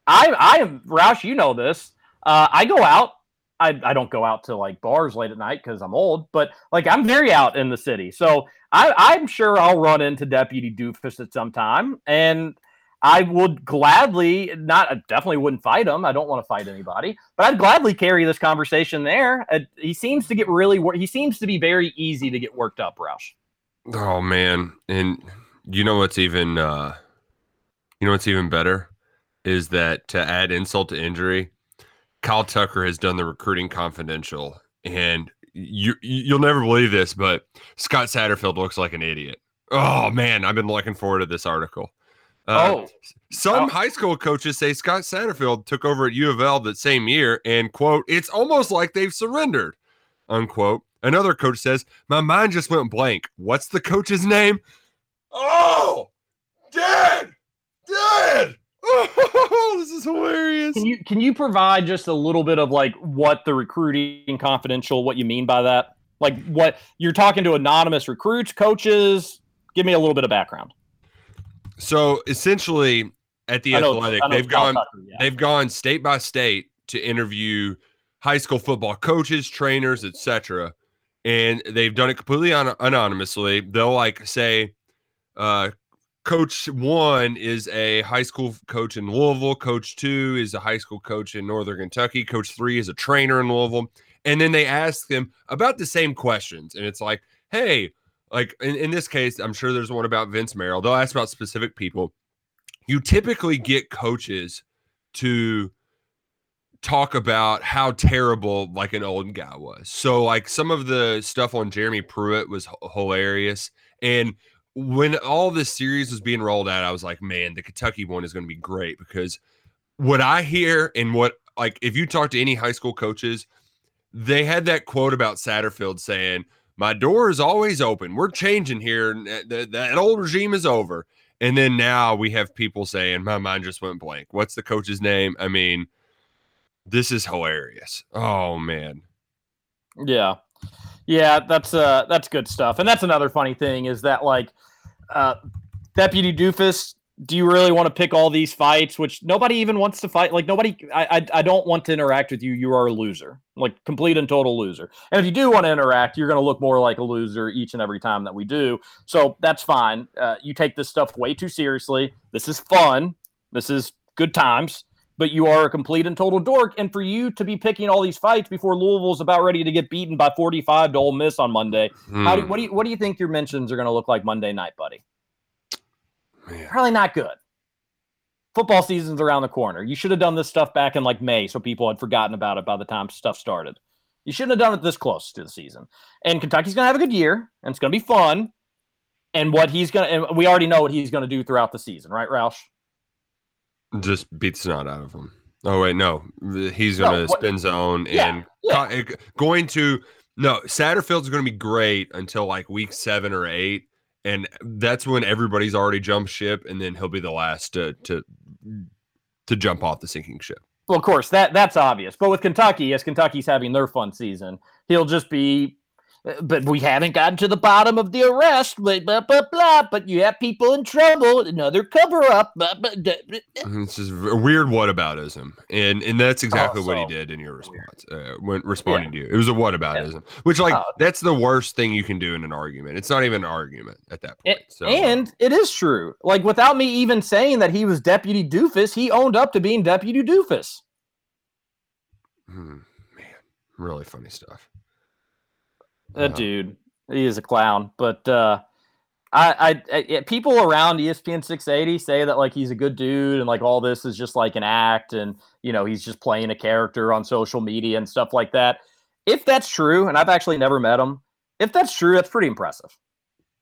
[SPEAKER 6] I I am Roush, you know this. Uh, I go out. I, I don't go out to like bars late at night because I'm old, but like I'm very out in the city. So I, I'm sure I'll run into Deputy Doofus at some time, and I would gladly not. I definitely wouldn't fight him. I don't want to fight anybody, but I'd gladly carry this conversation there. Uh, he seems to get really. He seems to be very easy to get worked up, Roush.
[SPEAKER 7] Oh man, and you know what's even uh you know what's even better is that to add insult to injury, Kyle Tucker has done the recruiting confidential and you you'll never believe this, but Scott Satterfield looks like an idiot. Oh man, I've been looking forward to this article. Uh,
[SPEAKER 6] oh,
[SPEAKER 7] some
[SPEAKER 6] Oh.
[SPEAKER 7] high school coaches say Scott Satterfield took over at U of L that same year, and quote, it's almost like they've surrendered, unquote. Another coach says, My mind just went blank. What's the coach's name? Oh, dead, dead. <laughs> Oh, this is hilarious.
[SPEAKER 6] can you can you provide just a little bit of like what the recruiting confidential? What you mean by that? Like what you're talking to anonymous recruits, coaches? Give me a little bit of background.
[SPEAKER 7] So essentially, at the
[SPEAKER 6] know-
[SPEAKER 7] Athletic, they've gone
[SPEAKER 6] Tucker, yeah.
[SPEAKER 7] they've gone state by state to interview high school football coaches, trainers, etc. And they've done it completely an- anonymously. They'll like say, uh, Coach one is a high school coach in Louisville. Coach two is a high school coach in Northern Kentucky. Coach three is a trainer in Louisville. And then they ask them about the same questions. And it's like, hey, like in, in this case, I'm sure there's one about Vince Marrow. They'll ask about specific people. You typically get coaches to talk about how terrible like an old guy was. So like some of the stuff on Jeremy Pruitt was h- hilarious. And when all this series was being rolled out, I was like, man, the Kentucky one is going to be great because what I hear and what like if you talk to any high school coaches, they had that quote about Satterfield saying, "My door is always open. We're changing here. That, that, that old regime is over." And then now we have people saying, "My mind just went blank." What's the coach's name? I mean, this is hilarious. Oh man.
[SPEAKER 6] Yeah. Yeah, that's uh that's good stuff. And that's another funny thing is that like uh Deputy Doofus do you really want to pick all these fights which nobody even wants to fight? Like nobody I, I i don't want to interact with you. You are a loser. Like complete and total loser. And if you do want to interact you're going to look more like a loser each and every time that we do. So that's fine. Uh, you take this stuff way too seriously. This is fun. This is good times. But you are a complete and total dork. And for you to be picking all these fights before louisville's about ready to get beaten by 45 to Ole miss on monday how do,
[SPEAKER 7] Hmm,
[SPEAKER 6] what do you what do you think your mentions are going to look like monday night buddy probably not good. Football season's around the corner. You should have done this stuff back in like May so people had forgotten about it by the time stuff started. You shouldn't have done it this close to the season. And Kentucky's going to have a good year and it's going to be fun. And what he's going to, and we already know what he's going to do throughout the season, right, Roush?
[SPEAKER 7] Just beat the snot out of him. Oh wait, no, he's gonna
[SPEAKER 6] what-
[SPEAKER 7] spin zone
[SPEAKER 6] Yeah,
[SPEAKER 7] and
[SPEAKER 6] yeah.
[SPEAKER 7] eh, going to no Satterfield's gonna be great until like week seven or eight, and that's when everybody's already jumped ship, and then he'll be the last to to to jump off the sinking ship.
[SPEAKER 6] Well, of course, that that's obvious. But with Kentucky, as Kentucky's having their fun season, he'll just be. But we haven't gotten to the bottom of the arrest. Blah blah blah. blah but you have people in trouble. Another cover up. Blah, blah, blah.
[SPEAKER 7] It's just a weird whataboutism, and and that's exactly what he did in your response uh, when responding to you. It was a whataboutism, which like
[SPEAKER 6] Oh.
[SPEAKER 7] that's the worst thing you can do in an argument. It's not even an argument at that point.
[SPEAKER 6] A-
[SPEAKER 7] So, uh,
[SPEAKER 6] and it is true. Like without me even saying that he was Deputy Doofus, he owned up to being Deputy Doofus.
[SPEAKER 7] hmm, man, really funny stuff.
[SPEAKER 6] That
[SPEAKER 7] Uh,
[SPEAKER 6] dude, he is a clown. But uh, I, I, I, people around ESPN 680 say that like he's a good dude and like all this is just like an act and you know he's just playing a character on social media and stuff like that. If that's true, and I've actually never met him, if that's true, that's pretty impressive.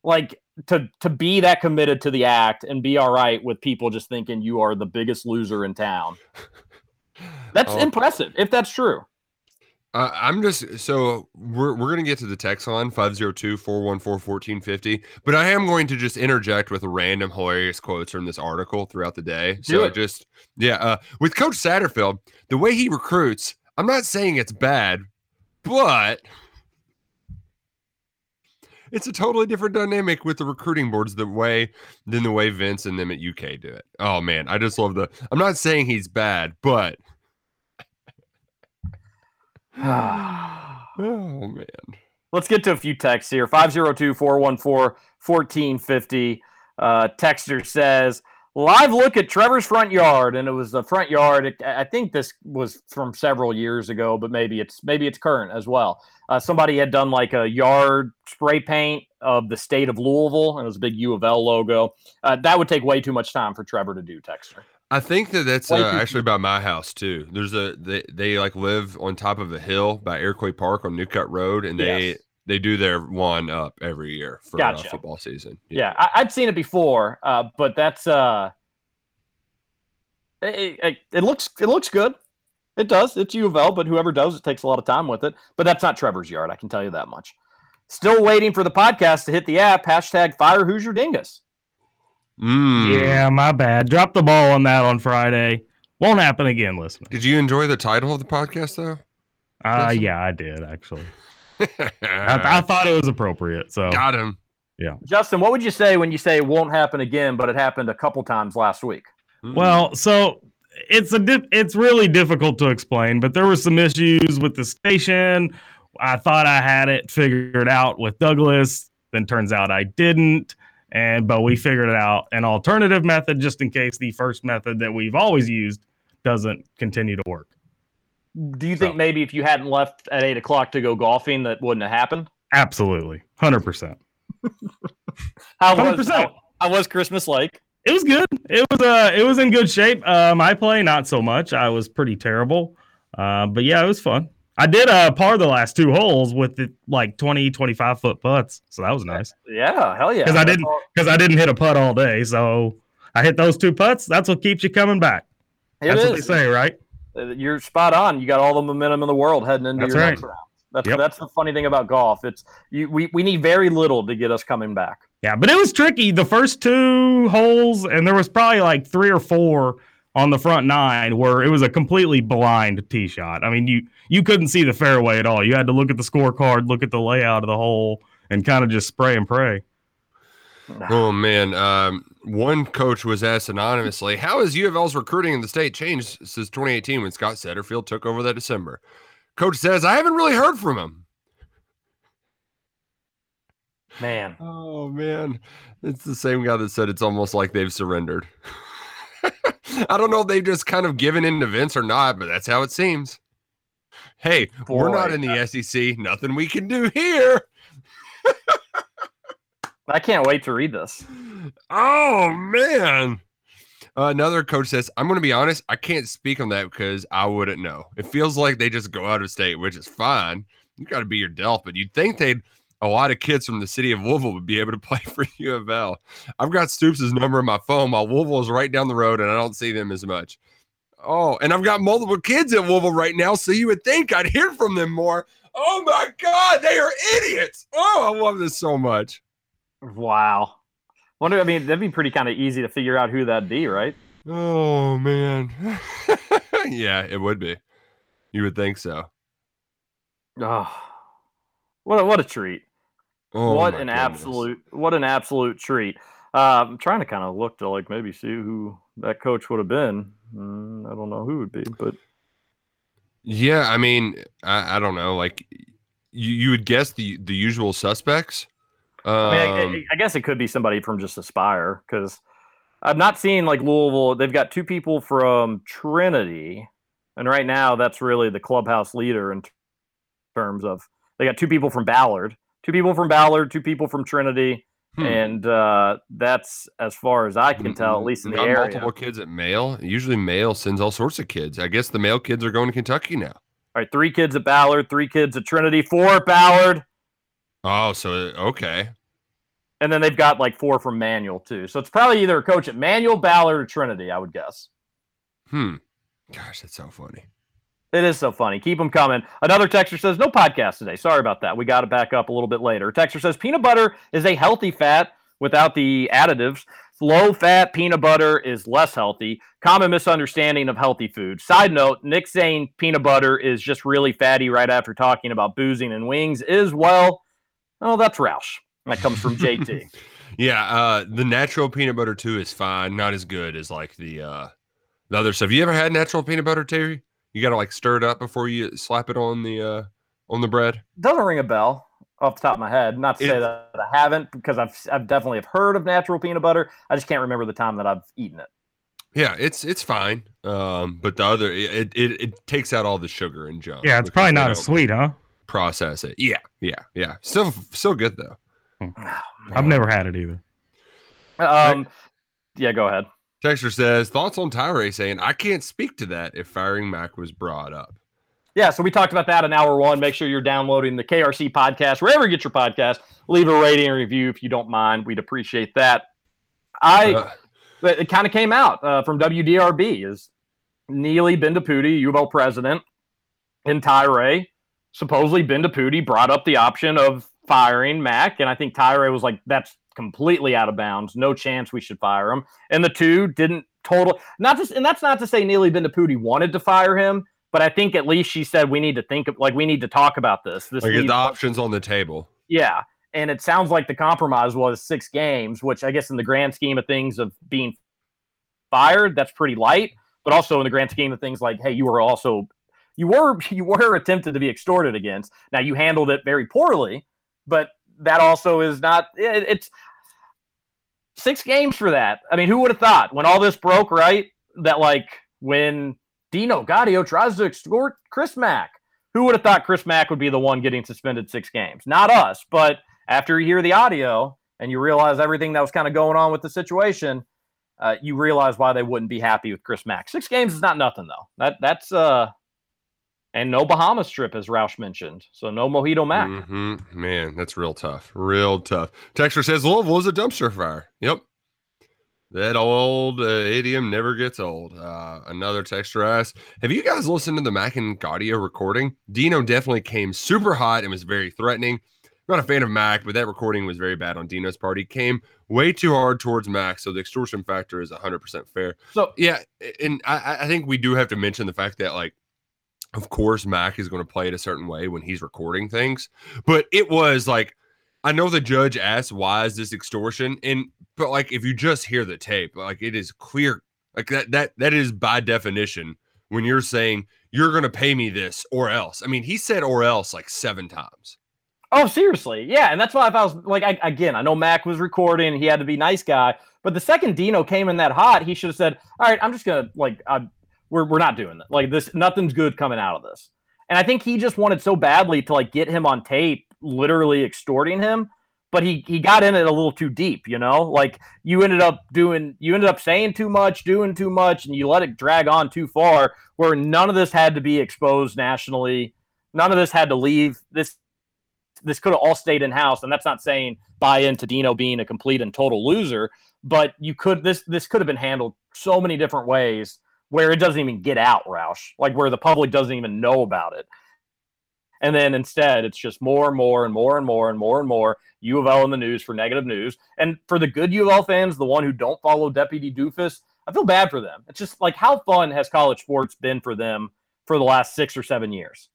[SPEAKER 6] Like to to be that committed to the act and be all right with people just thinking you are the biggest loser in town. <laughs> That's
[SPEAKER 7] Oh.
[SPEAKER 6] impressive if that's true.
[SPEAKER 7] Uh, I'm just so we're we're gonna get to the text line 502-414-1450, but I am going to just interject with random hilarious quotes from this article throughout the day.
[SPEAKER 6] Do
[SPEAKER 7] so
[SPEAKER 6] it.
[SPEAKER 7] just yeah, uh, with Coach Satterfield, the way he recruits, I'm not saying it's bad, but it's a totally different dynamic with the recruiting boards the way than the way Vince and them at UK do it. Oh man, I just love the. I'm not saying he's bad, but <sighs> oh man.
[SPEAKER 6] Let's get to a few texts here. 502 414 1450. Uh, Texter says, live look at Trevor's front yard. And it was the front yard. It, I think this was from several years ago, but maybe it's maybe it's current as well. Uh, somebody had done like a yard spray paint of the state of Louisville, and it was a big U of L logo. Uh, that would take way too much time for Trevor to do, Texter.
[SPEAKER 7] I think that that's uh, actually by my house too. There's a they, they like live on top of a hill by Iroquois Park on Newcut Road, and they
[SPEAKER 6] Yes.
[SPEAKER 7] they do their one up every year for uh, football season.
[SPEAKER 6] Yeah, I, I'd seen it before, uh, but that's uh, it, it, it looks it looks good. It does. It's U of L, but whoever does it takes a lot of time with it. But that's not Trevor's yard. I can tell you that much. Still waiting for the podcast to hit the app. Hashtag Fire Hoosier Dingus.
[SPEAKER 7] Mm.
[SPEAKER 3] Yeah, my bad. Drop the ball on that on Friday. Won't happen again, listener.
[SPEAKER 7] Did you enjoy the title of the podcast though?
[SPEAKER 3] Uh,
[SPEAKER 7] Listen.
[SPEAKER 3] yeah, I did actually. I, <laughs> I thought it was appropriate. So
[SPEAKER 7] Got him.
[SPEAKER 6] Yeah, Justin, what would you say when you say it won't happen again, but it happened a couple times last week?
[SPEAKER 7] Mm.
[SPEAKER 3] Well, so it's a dip, it's really difficult to explain, but there were some issues with the station. I thought I had it figured out with Douglas, then turns out I didn't. And but we figured out an alternative method just in case the first method that we've always used doesn't continue to work.
[SPEAKER 6] Do you think maybe if you hadn't left at eight o'clock to go golfing, that wouldn't have happened?
[SPEAKER 3] Absolutely, hundred percent. <laughs>
[SPEAKER 6] How was
[SPEAKER 3] 100%.
[SPEAKER 6] how, how was Christmas like?
[SPEAKER 3] It was good. It was uh it was in good shape. Uh, my play not so much. I was pretty terrible. Uh, but yeah, it was fun. I did uh par the last two holes with the like 20, 25 foot putts. So that was nice.
[SPEAKER 6] Yeah, hell yeah.
[SPEAKER 3] Because I didn't because I didn't hit a putt all day. So I hit those two putts. That's what keeps you coming back.
[SPEAKER 6] It
[SPEAKER 3] That's what they say, right?
[SPEAKER 6] Uh, You're spot on. You got all the momentum in the world heading into
[SPEAKER 3] That's
[SPEAKER 6] your
[SPEAKER 3] right.
[SPEAKER 6] next round. That's
[SPEAKER 3] Yep.
[SPEAKER 6] that's the funny thing about golf. It's you. We, we need very little to get us coming back.
[SPEAKER 3] Yeah, but it was tricky. The first two holes, and there was probably like three or four on the front nine where it was a completely blind tee shot. I mean, you you couldn't see the fairway at all. You had to look at the scorecard, look at the layout of the hole, and kind of just spray and pray.
[SPEAKER 7] Oh man, um, one coach was asked anonymously, "How has U of L's recruiting in the state changed since 2018 when Scott Satterfield took over that December?" Coach says, "I haven't really heard from him."
[SPEAKER 6] Man,
[SPEAKER 7] Oh man, it's the same guy that said it's almost like they've surrendered. <laughs> I don't know if they've just kind of given in to Vince or not, but that's how it seems. Hey, we're not in the SEC. Nothing we can do here. <laughs>
[SPEAKER 6] I can't wait to read this.
[SPEAKER 7] Oh man. Uh, another coach says, I'm going to be honest, I can't speak on that because I wouldn't know. It feels like they just go out of state, which is fine. You got to be your Delph, but you'd think they'd a lot of kids from the city of Louisville would be able to <laughs> play for U of L. I've got Stoops' number in my phone while Louisville is right down the road and I don't see them as much. Oh, and I've got multiple kids at Louisville right now, so you would think I'd hear from them more. Oh my God, they are idiots. Oh, I love this so much.
[SPEAKER 6] Wow. Wonder. I mean, that'd be pretty kind of easy to figure out who that'd be, right?
[SPEAKER 7] Oh man. <laughs> yeah, it would be. You would think so.
[SPEAKER 6] Oh, what a, what a treat!
[SPEAKER 7] Oh,
[SPEAKER 6] what an
[SPEAKER 7] goodness.
[SPEAKER 6] absolute what an absolute treat. Uh, I'm trying to kind of look to like maybe see who that coach would have been. Mm, I don't know who it would be, but
[SPEAKER 7] Yeah, I mean, I, I don't know. Like you, you would guess the the usual suspects. Um,
[SPEAKER 6] I, mean, I- I, I guess it could be somebody from just Aspire because I'm not seeing like Louisville. They've got two people from Trinity, and right now that's really the clubhouse leader in t- terms of they got two people from Ballard, two people from Ballard, two people from Trinity,
[SPEAKER 7] Hmm.
[SPEAKER 6] and uh, that's as far as I can tell, at least in the
[SPEAKER 7] not
[SPEAKER 6] area.
[SPEAKER 7] multiple kids at Mail. Usually, Mail sends all sorts of kids. I guess the Mail kids are going to Kentucky now.
[SPEAKER 6] All right, three kids at Ballard, three kids at Trinity, four at Ballard,
[SPEAKER 7] Oh, so okay.
[SPEAKER 6] and then they've got like four from Manual too. So it's probably either a coach at Manual, Ballard, or Trinity, I would guess.
[SPEAKER 7] Hmm. Gosh, that's so funny.
[SPEAKER 6] It is so funny. Keep them coming. Another texter says, no podcast today. Sorry about that. We got to back up a little bit later. Texter says, peanut butter is a healthy fat without the additives. Low fat peanut butter is less healthy. Common misunderstanding of healthy food. Side note Nick saying peanut butter is just really fatty right after talking about boozing and wings is, well, oh, that's Roush. That comes from JT. <laughs>
[SPEAKER 7] Yeah, uh, the natural peanut butter too is fine. Not as good as like the uh, the other stuff. You ever had natural peanut butter, Terry? You got to like stir it up before you slap it on the uh, on the bread.
[SPEAKER 6] Doesn't ring a bell off the top of my head. Not to say that I haven't, because I've I've definitely have heard of natural peanut butter. I just can't remember the time that I've eaten it.
[SPEAKER 7] Yeah, it's it's fine. Um, but the other it, it it takes out all the sugar and junk.
[SPEAKER 3] Yeah, it's probably not as sweet, huh?
[SPEAKER 7] Process it. Yeah, yeah, yeah. Still still good though.
[SPEAKER 3] I've never had it either.
[SPEAKER 6] Um, yeah, go ahead.
[SPEAKER 7] Texter says thoughts on Tyra saying I can't speak to that if firing Mack was brought up.
[SPEAKER 6] Yeah, so we talked about that in hour one. Make sure you're downloading the KRC podcast wherever you get your podcast. Leave a rating and review if you don't mind. We'd appreciate that. I
[SPEAKER 7] Uh,
[SPEAKER 6] it kind of came out uh, from WDRB is Neeli Bendapudi, U of L president, and Tyra. Supposedly Bendapudi brought up the option of firing Mack, and I think Tyra was like, "That's completely out of bounds. No chance we should fire him." And the two didn't total not just, and that's not to say Neeli Bendapudi wanted to fire him, but I think at least she said we need to think of like we need to talk about this. This
[SPEAKER 7] like the options on the table.
[SPEAKER 6] yeah. And it sounds like the compromise was six games, which I guess in the grand scheme of things of being fired, that's pretty light. But also in the grand scheme of things, like, hey, you were also you were <laughs> you were attempted to be extorted against. Now you handled it very poorly, but that also is not it, it's six games for that. I mean, who would have thought when all this broke, right? That like when Dino Gaudio tries to extort Chris Mack, who would have thought Chris Mack would be the one getting suspended six games? Not us, but after you hear the audio and you realize everything that was kind of going on with the situation, uh, you realize why they wouldn't be happy with Chris Mack. Six games is not nothing though. That that's uh, and no Bahamas trip as Roush mentioned, so no Mojito Mack.
[SPEAKER 7] hmm Man, that's real tough. Real tough. Texture says Louisville is a dumpster fire. Yep. That old uh, idiom never gets old. Uh, another texture asks, "Have you guys listened to the Mack and Gaudio recording? Dino definitely came super hot and was very threatening. Not a fan of Mack, but that recording was very bad on Dino's part. He came way too hard towards Mack, so the extortion factor is 100% fair.
[SPEAKER 6] So
[SPEAKER 7] Yeah, and I, I think we do have to mention the fact that, like, of course, Mack is going to play it a certain way when he's recording things, but it was like I know the judge asked why is this extortion, and but like if you just hear the tape, like it is clear, like that that that is by definition when you're saying you're going to pay me this or else. I mean, he said or else like seven times.
[SPEAKER 6] Oh, seriously, yeah, and that's why if I was like, I, again, I know Mack was recording, he had to be nice guy, but the second Dino came in that hot, he should have said, "All right, I'm just gonna like, I, we're we're not doing that. Like this, nothing's good coming out of this." And I think he just wanted so badly to like get him on tape, literally extorting him, but he he got in it a little too deep, you know. Like you ended up doing, you ended up saying too much, doing too much, and you let it drag on too far, where none of this had to be exposed nationally. None of this had to leave. This this could have all stayed in house, and that's not saying buy into Dino being a complete and total loser, but you could this this could have been handled so many different ways where it doesn't even get out, Roush, like where the public doesn't even know about it. And then instead, it's just more and more and more and more and more and more U of L in the news for negative news. And for the good U of L fans, the one who don't follow Deputy Doofus, I feel bad for them. It's just like how fun has college sports been for them for the last six or seven years?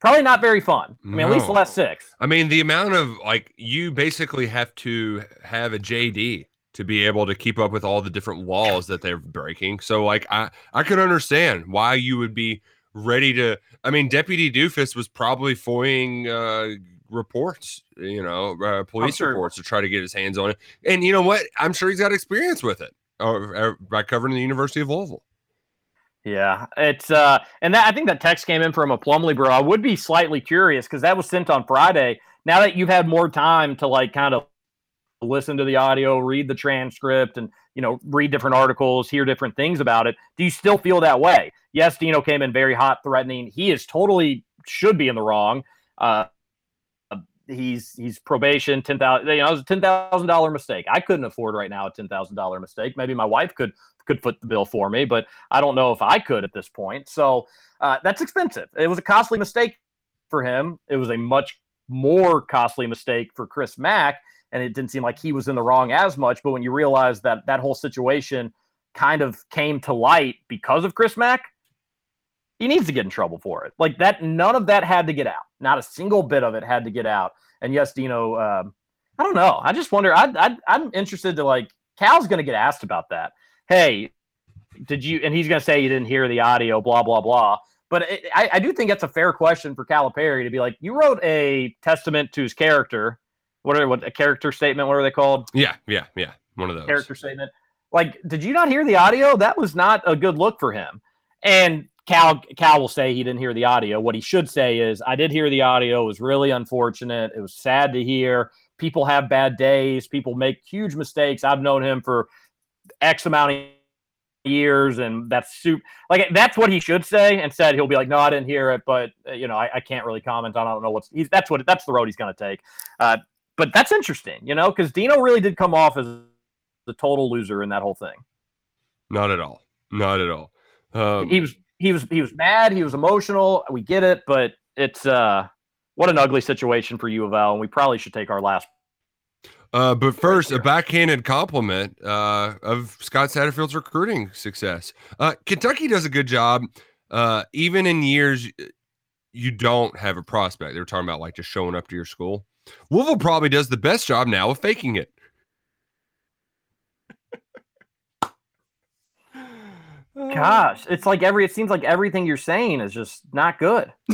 [SPEAKER 6] Probably not very fun. I mean, at least the last six.
[SPEAKER 7] I mean, the amount of like you basically have to have a JD to be able to keep up with all the different walls that they're breaking. So like I I could understand why you would be ready to I mean, Deputy Doofus was probably foiling uh reports, you know, uh, police
[SPEAKER 6] sure
[SPEAKER 7] reports to try to get his hands on it. And you know what? I'm sure he's got experience with it. Uh, uh, by covering the University of Louisville.
[SPEAKER 6] Yeah, it's uh, and that I think that text came in from a Plumley bro. I would be slightly curious because that was sent on Friday. Now that you've had more time to like kind of listen to the audio, read the transcript, and you know read different articles, hear different things about it, do you still feel that way? Yes, Dino came in very hot, threatening. He is totally should be in the wrong. Uh, he's he's probation ten thousand. You know, it was a ten thousand dollar mistake. I couldn't afford right now a ten thousand dollar mistake. Maybe my wife could could foot the bill for me, but I don't know if I could at this point. So uh, that's expensive. It was a costly mistake for him. It was a much more costly mistake for Chris Mack, and it didn't seem like he was in the wrong as much. But when you realize that that whole situation kind of came to light because of Chris Mack, he needs to get in trouble for it. Like that, none of that had to get out. Not a single bit of it had to get out. And yes, Dino, um, I don't know. I just wonder. I, I, I'm interested to like. Cal's going to get asked about that. Hey, did you? And he's going to say you didn't hear the audio. Blah blah blah. But it, I, I do think that's a fair question for Calipari to be like, you wrote a testament to his character. What are what a character statement? What are they called?
[SPEAKER 7] Yeah, yeah, yeah. One of those.
[SPEAKER 6] character statement. Like, did you not hear the audio? That was not a good look for him. And Cal Cal will say he didn't hear the audio. What he should say is, I did hear the audio. It was really unfortunate. It was sad to hear. People have bad days. People make huge mistakes. I've known him for X amount of years, and that's super. Like that's what he should say. Instead, he'll be like, "No, I didn't hear it, but you know, I, I can't really comment on. I don't know what's. He's, that's what that's the road he's going to take. Uh, but that's interesting, you know, because Dino really did come off as the total loser in that whole thing.
[SPEAKER 7] Not at all. Not at all. Um,
[SPEAKER 6] he was he was he was mad. He was emotional. We get it, but it's uh what an ugly situation for U of L, and we probably should take our last.
[SPEAKER 7] Uh, but first, a backhanded compliment uh, of Scott Satterfield's recruiting success. Uh, Kentucky does a good job, uh, even in years uh, you don't have a prospect. They were talking about like just showing up to your school. Louisville probably does the best job now of faking it.
[SPEAKER 6] Gosh, it's like every. It seems like everything you're saying is just not good. <laughs>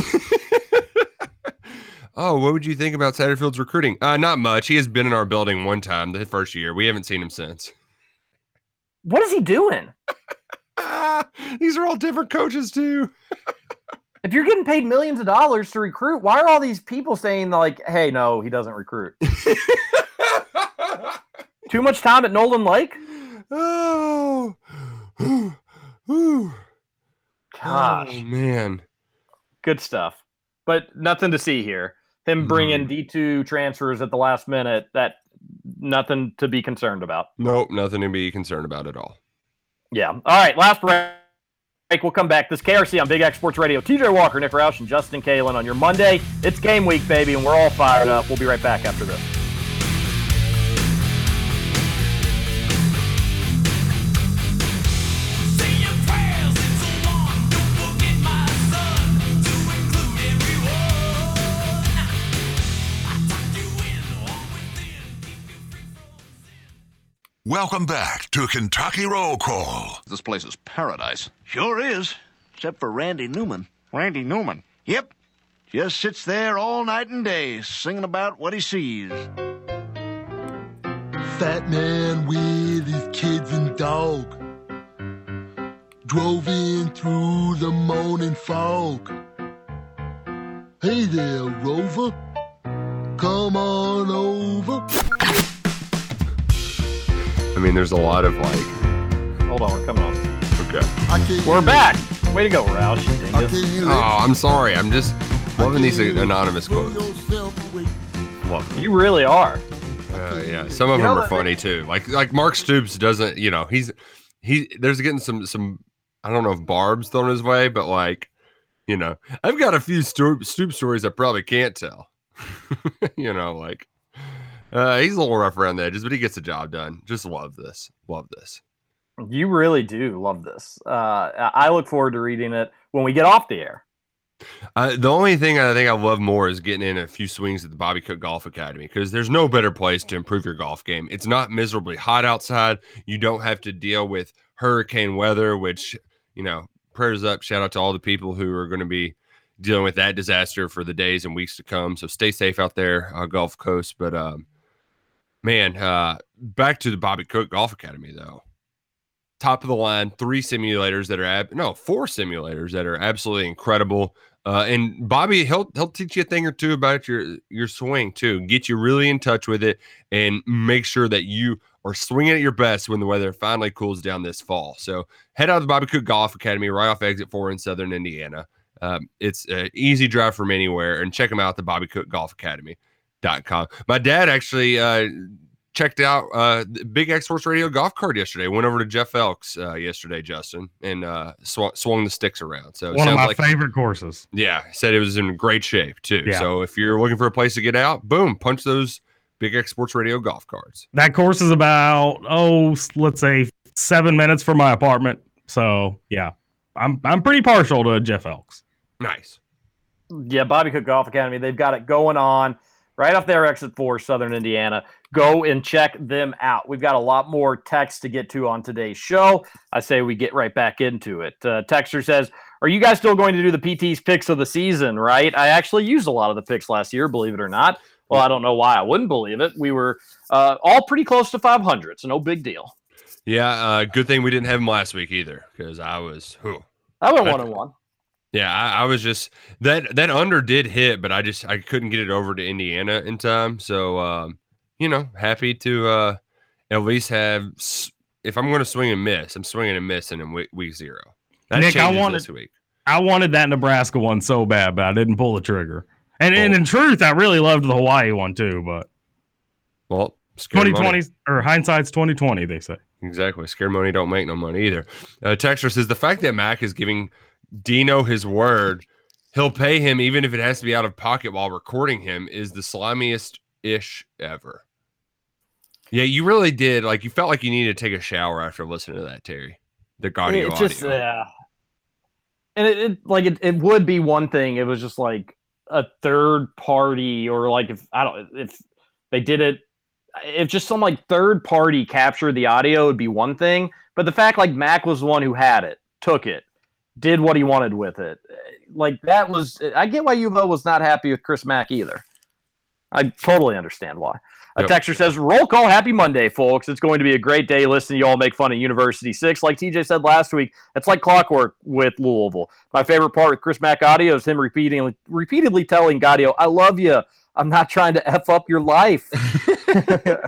[SPEAKER 7] Oh, what would you think about Satterfield's recruiting? Uh, not much. He has been in our building one time the first year. We haven't seen him since.
[SPEAKER 6] What is he doing? <laughs>
[SPEAKER 7] These are all different coaches too. <laughs>
[SPEAKER 6] If you're getting paid millions of dollars to recruit, why are all these people saying like, "Hey, no, he doesn't recruit"? <laughs> Too much time at Nolin Lake.
[SPEAKER 7] oh, <sighs>
[SPEAKER 6] Gosh,
[SPEAKER 7] Oh, man.
[SPEAKER 6] good stuff. But nothing to see here. Him bringing D2 transfers at the last minute. That nothing to be concerned about.
[SPEAKER 7] Nope, nothing to be concerned about at all.
[SPEAKER 6] Yeah. All right. Last break. We'll come back. This KRC on Big X Sports Radio. TJ Walker, Nick Roush, and Justin Kalen on your Monday. It's game week, baby, and we're all fired up. We'll be right back after this.
[SPEAKER 4] Welcome back to Kentucky Roll Call.
[SPEAKER 9] This place is paradise.
[SPEAKER 10] Sure is, except for Randy Newman.
[SPEAKER 8] Randy Newman.
[SPEAKER 10] Yep, just sits there all night and day singing about what he sees.
[SPEAKER 11] Fat man with his kids and dog drove in through the morning fog. Hey there, Rover. Come on over.
[SPEAKER 7] I mean, there's a lot of like.
[SPEAKER 6] Hold on, we're coming on.
[SPEAKER 7] Okay.
[SPEAKER 6] We're back. Way to go, Roush. you dingus.
[SPEAKER 7] Oh, I'm sorry. I'm just loving these anonymous quotes. Love
[SPEAKER 6] You really are.
[SPEAKER 7] Uh, yeah, some of
[SPEAKER 6] You
[SPEAKER 7] them are
[SPEAKER 6] that-
[SPEAKER 7] funny too. Like like Mark Stoops doesn't, you know, he's he there's getting some some I don't know if barbs thrown his way, but like, you know, I've got a few Stoop, Stoop stories I probably can't tell. <laughs> you know, like uh, he's a little rough around the edges, but he gets the job done. Just love this. Love this.
[SPEAKER 6] You really do love this. Uh, I look forward to reading it when we get off the air.
[SPEAKER 7] Uh, the only thing I think I love more is getting in a few swings at the Bobby Cook Golf Academy because there's no better place to improve your golf game. It's not miserably hot outside. You don't have to deal with hurricane weather, which, you know, prayers up. Shout out to all the people who are going to be dealing with that disaster for the days and weeks to come. So stay safe out there, uh, Gulf Coast. But, um, man, uh, back to the Bobby Cook Golf Academy, though top of the line, three simulators that are ab- no four simulators that are absolutely incredible. Uh, and Bobby, he'll he'll teach you a thing or two about your your swing too, get you really in touch with it, and make sure that you are swinging at your best when the weather finally cools down this fall. So head out to the Bobby Cook Golf Academy right off exit four in Southern Indiana. Um, it's an easy drive from anywhere, and check them out the Bobby Cook Golf Academy.com. My dad actually uh, checked out uh Big X Sports Radio golf cart yesterday. Went over to Jeff Elks uh, yesterday, Justin, and uh sw- swung the sticks around. So it
[SPEAKER 3] One of my
[SPEAKER 7] like
[SPEAKER 3] favorite courses.
[SPEAKER 7] yeah, said it was in great shape too.
[SPEAKER 3] Yeah.
[SPEAKER 7] So if you're looking for a place to get out, boom, punch those Big X Sports Radio golf carts.
[SPEAKER 3] That course is about oh, let's say seven minutes from my apartment. So yeah, I'm I'm pretty partial to Jeff Elks.
[SPEAKER 7] Nice.
[SPEAKER 6] Yeah, Bobby Cook Golf Academy. They've got it going on right off their exit four, Southern Indiana. Go and check them out. We've got a lot more text to get to on today's show. I say we get right back into it. Uh, Texter says, "Are you guys still going to do the PT's picks of the season?" Right? I actually used a lot of the picks last year, believe it or not. Well, I don't know why I wouldn't believe it. We were uh, all pretty close to 500, so no big deal.
[SPEAKER 7] Yeah, uh, good thing we didn't have him last week either, because I was whew.
[SPEAKER 6] I went one and one.
[SPEAKER 7] Yeah, I, I was just that that under did hit, but I just I couldn't get it over to Indiana in time. So um, you know, happy to uh at least have if I'm going to swing and miss, I'm swinging and missing in week, week zero. That
[SPEAKER 3] Nick, I wanted-
[SPEAKER 7] this week.
[SPEAKER 3] I wanted that Nebraska one so bad, but I didn't pull the trigger. And, and in truth, I really loved the Hawaii one too. But
[SPEAKER 7] Well, scare money.
[SPEAKER 3] 2020 or hindsight's 2020, they say.
[SPEAKER 7] Exactly. Scare money don't make no money either. Uh, Texter says the fact that Mack is giving Dino his word, he'll pay him even if it has to be out of pocket while recording him is the slimiest ish ever. Yeah, you really did. Like you felt like you needed to take a shower after listening to that, Terry. The audio.
[SPEAKER 6] it just
[SPEAKER 7] audio.
[SPEAKER 6] yeah and it, it like it, it would be one thing it was just like a third party or like if i don't if they did it if just some like third party captured the audio would be one thing but the fact like mack was the one who had it took it did what he wanted with it like that was i get why uvo was not happy with chris mack either i totally understand why a
[SPEAKER 7] Yep.
[SPEAKER 6] texter says, roll call, happy Monday, folks. It's going to be a great day listening to you all make fun of University 6. Like TJ said last week, it's like clockwork with Louisville. My favorite part with Chris Mack audio is him repeating, repeatedly telling Gaudio, I love you. I'm not trying to F up your life. <laughs>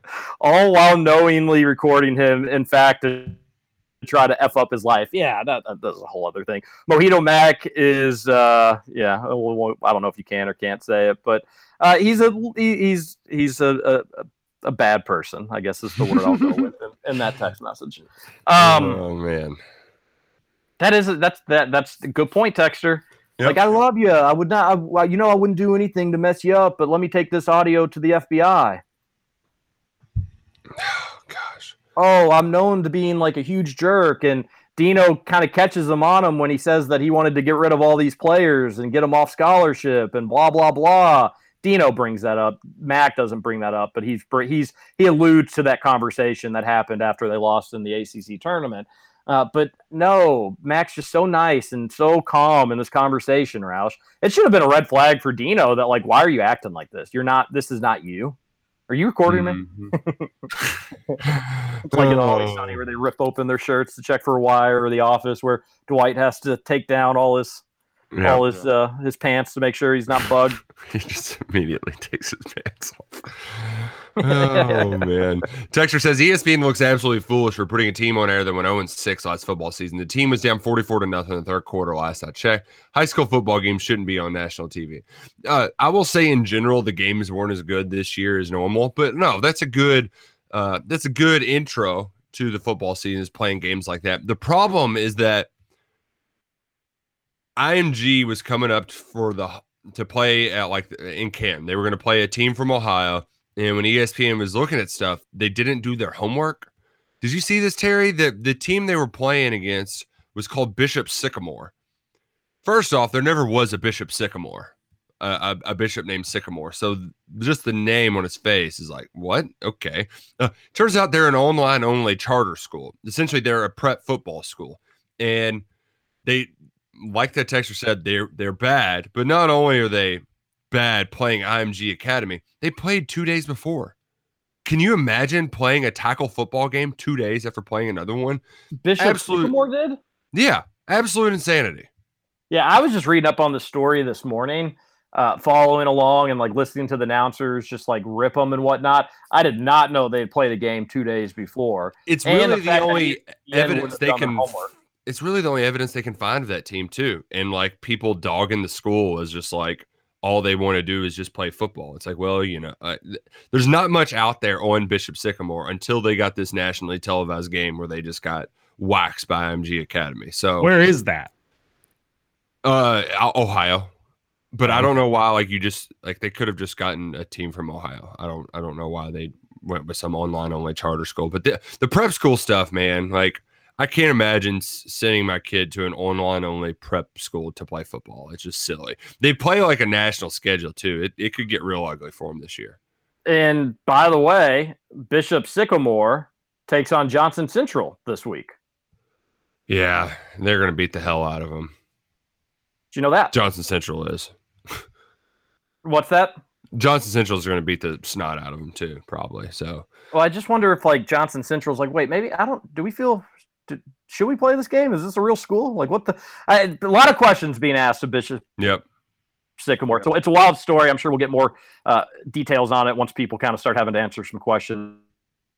[SPEAKER 6] <laughs> all while knowingly recording him, in fact, try to F up his life. Yeah, that, that- that's a whole other thing. Mojito Mack is, uh, yeah, well, I don't know if you can or can't say it, but uh, he's a he's he's a, a a bad person. I guess is the word I'll go with in, in that text message. Um,
[SPEAKER 7] oh man.
[SPEAKER 6] that is that's that that's a good point, Texter.
[SPEAKER 7] Yep.
[SPEAKER 6] Like I love you. I would not. I, you know, I wouldn't do anything to mess you up. But let me take this audio to the FBI.
[SPEAKER 7] Oh gosh.
[SPEAKER 6] Oh, I'm known to being like a huge jerk. And Dino kind of catches him on him when he says that he wanted to get rid of all these players and get them off scholarship and blah, blah, blah. Dino brings that up. Mack doesn't bring that up, but he's he's he alludes to that conversation that happened after they lost in the ACC tournament. Uh, but no, Mack's just so nice and so calm in this conversation, Roush. It should have been a red flag for Dino that like, why are you acting like this? You're not. This is not you. Are you recording me?
[SPEAKER 7] Mhm. <laughs> <laughs>
[SPEAKER 6] It's like in Always
[SPEAKER 7] Oh.
[SPEAKER 6] Sunny where they rip open their shirts to check for a wire, or The Office where Dwight has to take down all his
[SPEAKER 7] Yeah.
[SPEAKER 6] all his uh, his pants to make sure he's not bugged. <laughs>
[SPEAKER 7] he just immediately takes his pants off. Oh man. Texter says ESPN looks absolutely foolish for putting a team on air that went 0 6 last football season. The team was down 44 to nothing in the third quarter last I checked. High school football games shouldn't be on national TV. Uh, I will say in general the games weren't as good this year as normal, but no, that's a good uh, that's a good intro to the football season is playing games like that. The problem is that IMG was coming up for the to play at like in Canton. They were going to play a team from Ohio, and when ESPN was looking at stuff, they didn't do their homework. Did you see this, Terry? The the team they were playing against was called Bishop Sycamore. First off, there never was a Bishop Sycamore, a, a, a bishop named Sycamore. So just the name on his face is like, what? Okay. Uh, turns out they're an online only charter school. Essentially, they're a prep football school, and they like the texter said, they're they're bad, but not only are they bad playing IMG Academy, they played two days before. Can you imagine playing a tackle football game two days after playing another one?
[SPEAKER 6] Bishop
[SPEAKER 7] Absolute-
[SPEAKER 6] Sycamore did.
[SPEAKER 7] Yeah, absolute insanity.
[SPEAKER 6] Yeah, I was just reading up on the story this morning, uh, following along and like listening to the announcers just like rip them and whatnot. I did not know they'd played a game two days before.
[SPEAKER 7] It's
[SPEAKER 6] And
[SPEAKER 7] really
[SPEAKER 6] the
[SPEAKER 7] the, only evidence they can.
[SPEAKER 6] homework.
[SPEAKER 7] It's really the only evidence they can find of that team too, and like people dogging the school is just like all they want to do is just play football. It's like, well, you know, uh, th- there's not much out there on Bishop Sycamore until they got this nationally televised game where they just got waxed by IMG Academy. So
[SPEAKER 3] Where is that?
[SPEAKER 7] uh, Ohio, but I don't know why. Like you just like they could have just gotten a team from Ohio. I don't I don't know why they went with some online only charter school. But the the prep school stuff, man, like I can't imagine sending my kid to an online only prep school to play football. It's just silly. They play like a national schedule too. It it could get real ugly for them this year.
[SPEAKER 6] And by the way, Bishop Sycamore takes on Johnson Central this week.
[SPEAKER 7] Yeah, they're gonna beat the hell out of them.
[SPEAKER 6] Do you know that?
[SPEAKER 7] Johnson Central is. <laughs>
[SPEAKER 6] What's that?
[SPEAKER 7] Johnson Central is going to beat the snot out of them too, probably. So
[SPEAKER 6] Well, I just wonder if like Johnson Central's like, wait, maybe I don't. Do we feel? Do, should we play this game? Is this a real school? Like, what the? I, a lot of questions being asked of Bishop
[SPEAKER 7] Yep.
[SPEAKER 6] Sycamore. So it's a wild story. I'm sure we'll get more uh, details on it once people kind of start having to answer some questions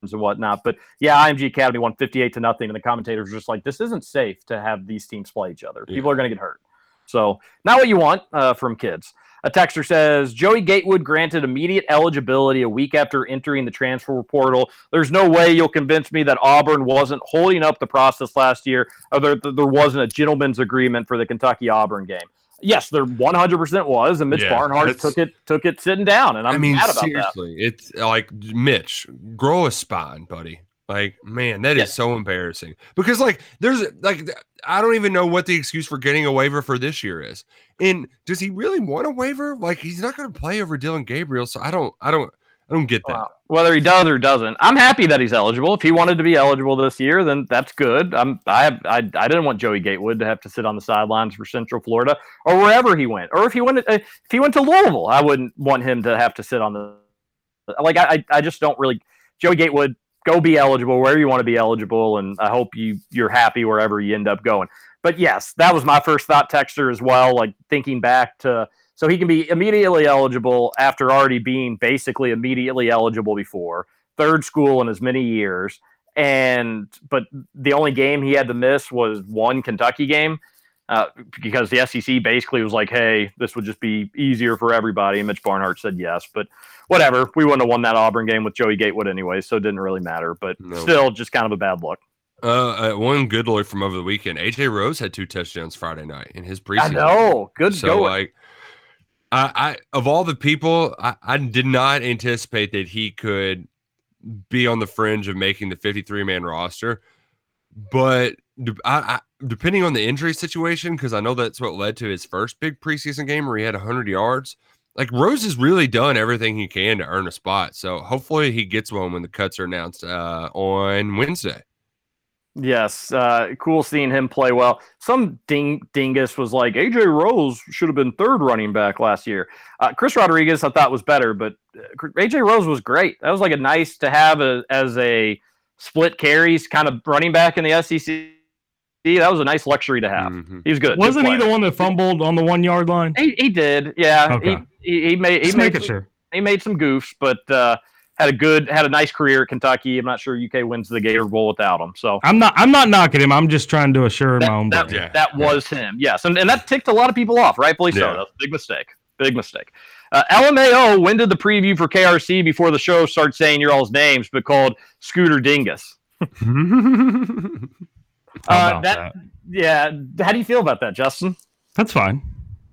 [SPEAKER 6] and whatnot. But yeah, IMG Academy won 58 to nothing, and the commentators were just like, this isn't safe to have these teams play each other. People are going to get hurt. So not what you want uh, from kids. A texter says Joey Gatewood granted immediate eligibility a week after entering the transfer portal. There's no way you'll convince me that Auburn wasn't holding up the process last year, or there, there wasn't a gentleman's agreement for the Kentucky Auburn game. Yes, there 100% was, and Mitch
[SPEAKER 7] Yeah,
[SPEAKER 6] Barnhart took it took it sitting down, and I'm
[SPEAKER 7] I mean,
[SPEAKER 6] mad about that.
[SPEAKER 7] seriously, it's like Mitch, grow a spine, buddy. Like, man, that is
[SPEAKER 6] Yes.
[SPEAKER 7] so embarrassing because, like, there's like, I don't even know what the excuse for getting a waiver for this year is. And does he really want a waiver? Like, he's not going to play over Dillon Gabriel, so I don't, I don't, I don't get that.
[SPEAKER 6] Wow. Whether he does or doesn't, I'm happy that he's eligible. If he wanted to be eligible this year, then that's good. I'm I I, I didn't want Joey Gatewood to have to sit on the sidelines for Central Florida or wherever he went, or if he went uh, if he went to Louisville, I wouldn't want him to have to sit on the like I I I just don't really Joey Gatewood go be eligible wherever you want to be eligible, and I hope you you're happy wherever you end up going. But yes, that was my first thought texture as well. Like thinking back to so he can be immediately eligible after already being basically immediately eligible before third school in as many years. And but the only game he had to miss was one Kentucky game uh, because the SEC basically was like, "Hey, this would just be easier for everybody." And Mitch Barnhart said yes, but whatever. We wouldn't have won that Auburn game with Joey Gatewood anyway, so it didn't really matter. But
[SPEAKER 7] No.
[SPEAKER 6] still, just kind of a bad look.
[SPEAKER 7] Uh, uh, one good look from over the weekend. AJ Rose had two touchdowns Friday night in his preseason.
[SPEAKER 6] I know, good
[SPEAKER 7] so
[SPEAKER 6] going.
[SPEAKER 7] like I, I of all the people I, I did not anticipate that he could be on the fringe of making the 53 man roster but I, I, depending on the injury situation because i know that's what led to his first big preseason game where he had 100 yards like Rose has really done everything he can to earn a spot. So hopefully he gets one when the cuts are announced uh, on Wednesday.
[SPEAKER 6] Yes, uh, cool seeing him play well. Some ding dingus was like AJ Rose should have been third running back last year. Uh, Chris Rodriguez I thought was better, but uh, AJ Rose was great. That was like a nice to have a, as a split carries kind of running back in the SEC. That was a nice luxury to have.
[SPEAKER 7] Mhm.
[SPEAKER 6] He was good. good
[SPEAKER 3] Wasn't he the one that fumbled on the one yard line?
[SPEAKER 6] He, he did, yeah.
[SPEAKER 3] Okay.
[SPEAKER 6] He, he, he made he
[SPEAKER 3] Just
[SPEAKER 6] made
[SPEAKER 3] making
[SPEAKER 6] some,
[SPEAKER 3] sure.
[SPEAKER 6] he made some goofs, but uh, had a good had a nice career at Kentucky. I'm not sure UK wins the Gator Bowl without him. So
[SPEAKER 3] I'm not. I'm not knocking him. I'm just trying to assure my own.
[SPEAKER 6] that.
[SPEAKER 7] Yeah,
[SPEAKER 6] that was him. Yes, and, and that ticked a lot of people off, rightfully so.
[SPEAKER 7] Yeah.
[SPEAKER 6] That's a big mistake. Big mistake. Uh, LMAO, when did the preview for KRC before the show start saying your all's names, but called Scooter Dingus? <laughs> Uh,
[SPEAKER 3] about
[SPEAKER 6] that, yeah. How do you feel about that, Justin?
[SPEAKER 3] That's fine.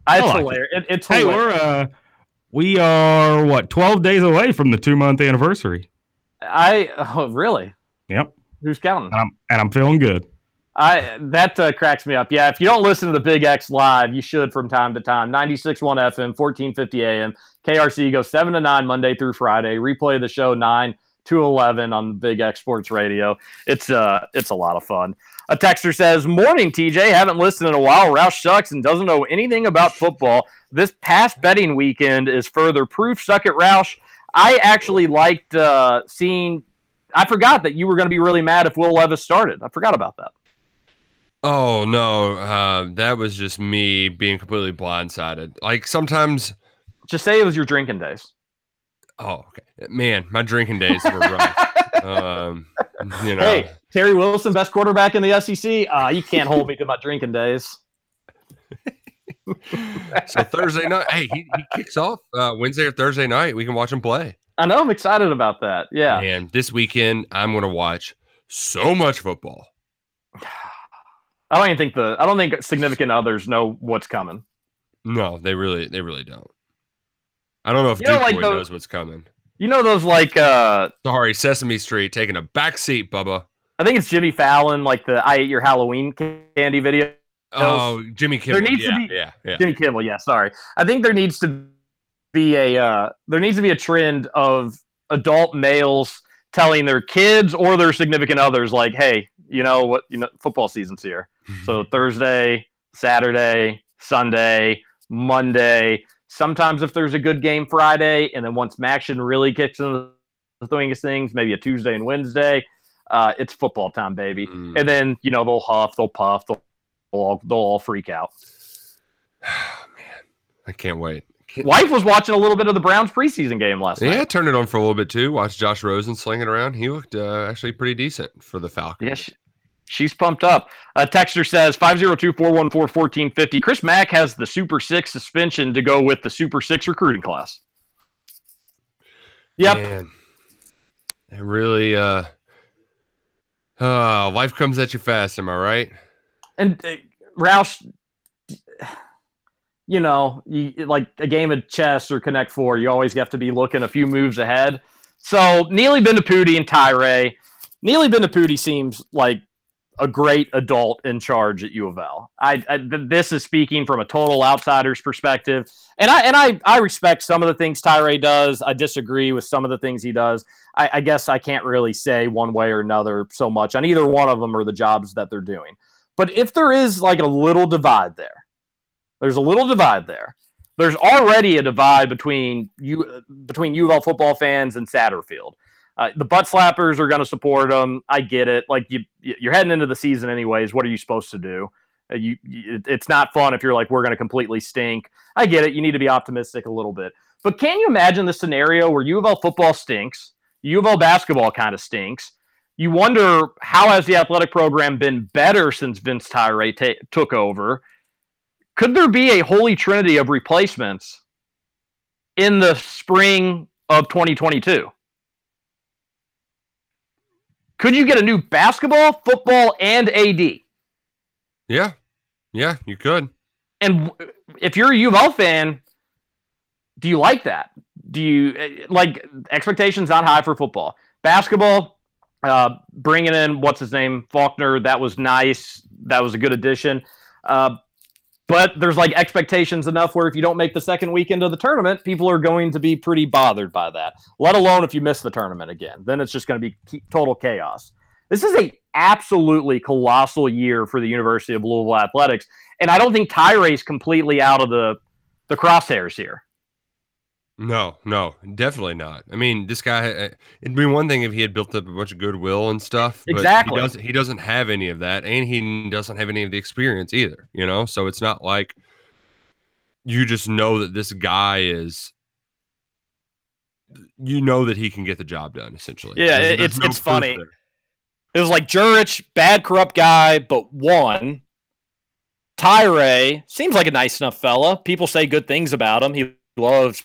[SPEAKER 6] I, it's
[SPEAKER 3] like it.
[SPEAKER 6] hilarious. It, it's
[SPEAKER 3] Hey,
[SPEAKER 6] hilarious.
[SPEAKER 3] we're uh, we are what 12 days away from the two month anniversary.
[SPEAKER 6] I oh, really?
[SPEAKER 3] Yep,
[SPEAKER 6] Who's counting?
[SPEAKER 3] and I'm and I'm feeling good.
[SPEAKER 6] I that uh, cracks me up. Yeah, if you don't listen to the Big X live, you should from time to time. 96.1 FM, 1450 AM. KRC goes 7 to 9 Monday through Friday. Replay the show 9 to 11 on the Big X Sports Radio. It's uh it's a lot of fun. A texter says, "Morning, TJ. Haven't listened in a while. Roush sucks and doesn't know anything about football. This past betting weekend is further proof. Suck it, Roush. I actually liked uh, seeing. I forgot that you were going to be really mad if Will Levis started. I forgot about that.
[SPEAKER 7] Oh no, uh, that was just me being completely blindsided. Like sometimes,
[SPEAKER 6] Just say it was your drinking days.
[SPEAKER 7] oh okay, man, my drinking days were rough. <laughs> um, you know,
[SPEAKER 6] Hey, Terry Wilson, best quarterback in the SEC. Uh, you can't hold me to my drinking days. <laughs>
[SPEAKER 7] so Thursday night, hey, he, he kicks off uh, Wednesday or Thursday night. We can watch him play.
[SPEAKER 6] I know I'm excited about that. Yeah.
[SPEAKER 7] And this weekend, I'm going to watch so much football. <sighs>
[SPEAKER 6] I don't even think the I don't think significant others know what's coming.
[SPEAKER 7] No, they really, they really don't. I don't know if
[SPEAKER 6] You know,
[SPEAKER 7] Duke
[SPEAKER 6] like
[SPEAKER 7] Boy
[SPEAKER 6] the-
[SPEAKER 7] knows what's coming.
[SPEAKER 6] You know those like uh
[SPEAKER 7] Sorry, Sesame Street taking a back seat, Bubba.
[SPEAKER 6] I think it's Jimmy Fallon, like the I ate your Halloween candy video.
[SPEAKER 7] Oh, Jimmy Kimmel.
[SPEAKER 6] There needs to be-
[SPEAKER 7] yeah, yeah.
[SPEAKER 6] Jimmy Kimmel, yeah, sorry. I think there needs to be a uh there needs to be a trend of adult males telling their kids or their significant others like, hey, you know what, you know, football season's here. So <laughs> Thursday, Saturday, Sunday, Monday. Sometimes if there's a good game Friday, and then once action really kicks into the swing of things, maybe a Tuesday and Wednesday, uh, it's football time, baby.
[SPEAKER 7] Mm.
[SPEAKER 6] And then you know they'll huff, they'll puff, they'll all, they'll all freak out.
[SPEAKER 7] Oh, <sighs> man, I can't wait. Can't-
[SPEAKER 6] Wife was watching a little bit of the Browns preseason game last night.
[SPEAKER 7] Yeah,
[SPEAKER 6] night.
[SPEAKER 7] turned it on for a little bit too. Watched Josh Rosen sling it around. He looked uh, actually pretty decent for the Falcons.
[SPEAKER 6] Yeah, she, she's pumped up. Uh, Texter says 502 414 1450. Chris Mack has the Super Six suspension to go with the Super Six recruiting class. Yep.
[SPEAKER 7] Man, it really, uh, uh, life comes at you fast. Am I right?
[SPEAKER 6] And uh, Roush, you know, you, like a game of chess or Connect Four, you always have to be looking a few moves ahead. So Neeli Bendapudi and Tyra, Neeli Bendapudi seems like a great adult in charge at U of L. I, I this is speaking from a total outsider's perspective, and I and I I respect some of the things Tyra does. I disagree with some of the things he does. I, I guess I can't really say one way or another so much on either one of them or the jobs that they're doing. But if there is like a little divide there, there's a little divide there. There's already a divide between you between U of L football fans and Satterfield. Uh, the butt slappers are going to support them. I get it. Like you, you're heading into the season anyways. What are you supposed to do? Uh, you, it's not fun if you're like we're going to completely stink. I get it. You need to be optimistic a little bit. But can you imagine the scenario where U of L football stinks, U of L basketball kind of stinks? You wonder how has the athletic program been better since Vince Tyra ta- took over? Could there be a holy trinity of replacements in the spring of 2022? Could you get a new basketball, football, and AD?
[SPEAKER 7] Yeah, yeah, you could.
[SPEAKER 6] And if you're a U of L fan, do you like that? Do you eh, like expectations not high for football? Basketball, uh, bringing in what's his name, Faulkner, that was nice. That was a good addition. Uh, but there's like expectations enough where if you don't make the second weekend of the tournament, people are going to be pretty bothered by that. Let alone if you miss the tournament again, then it's just going to be total chaos. This is a absolutely colossal year for the University of Louisville athletics, and I don't think Tyra's completely out of the the crosshairs here.
[SPEAKER 7] No, no, definitely not. I mean, this guy. uh, It'd be one thing if he had built up a bunch of goodwill and stuff. but
[SPEAKER 6] Exactly.
[SPEAKER 7] He doesn't. He doesn't have any of that, and he doesn't have any of the experience either. You know, so it's not like you just know that this guy is. You know that he can get the job done. Essentially,
[SPEAKER 6] Yeah,
[SPEAKER 7] There's- there's
[SPEAKER 6] it's-
[SPEAKER 7] no
[SPEAKER 6] it's funny.
[SPEAKER 7] there.
[SPEAKER 6] It was like Jurich, bad corrupt guy, but one. Tyra seems like a nice enough fella. People say good things about him. He loves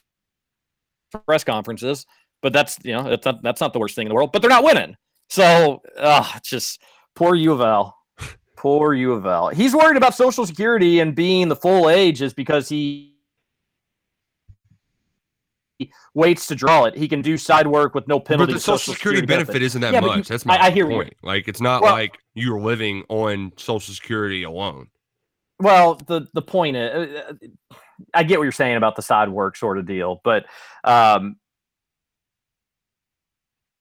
[SPEAKER 6] press conferences, but that's you know that's not that's not the worst thing in the world. But they're not winning, so uh, just poor U of L. Poor U of L. He's worried about Social Security and being the full age is because he waits to draw it. He can do side work with no penalty.
[SPEAKER 7] But the Social Security benefit isn't that
[SPEAKER 6] Yeah,
[SPEAKER 7] much.
[SPEAKER 6] you-
[SPEAKER 7] That's my
[SPEAKER 6] I, I hear you.
[SPEAKER 7] point. Like, it's not
[SPEAKER 6] Well-
[SPEAKER 7] like you're living on Social Security alone.
[SPEAKER 6] Well, the the point is, uh, I get what you're saying about the side work sort of deal, but um,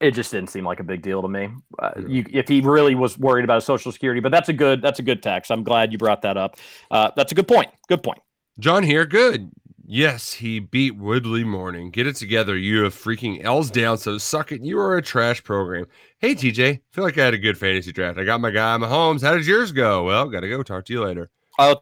[SPEAKER 6] it just didn't seem like a big deal to me. Uh, you, if he really was worried about social security, but that's a good that's a good text. I'm glad you brought that up. Uh, that's a good point. Good point.
[SPEAKER 7] John here, good. Yes, he beat Woodley Morning. Get it together. You have freaking L's down, so suck it. You are a trash program. Hey, TJ, feel like I had a good fantasy draft. I got my guy Mahomes. How did yours go? Well, gotta go. Talk to you later.
[SPEAKER 6] Uh,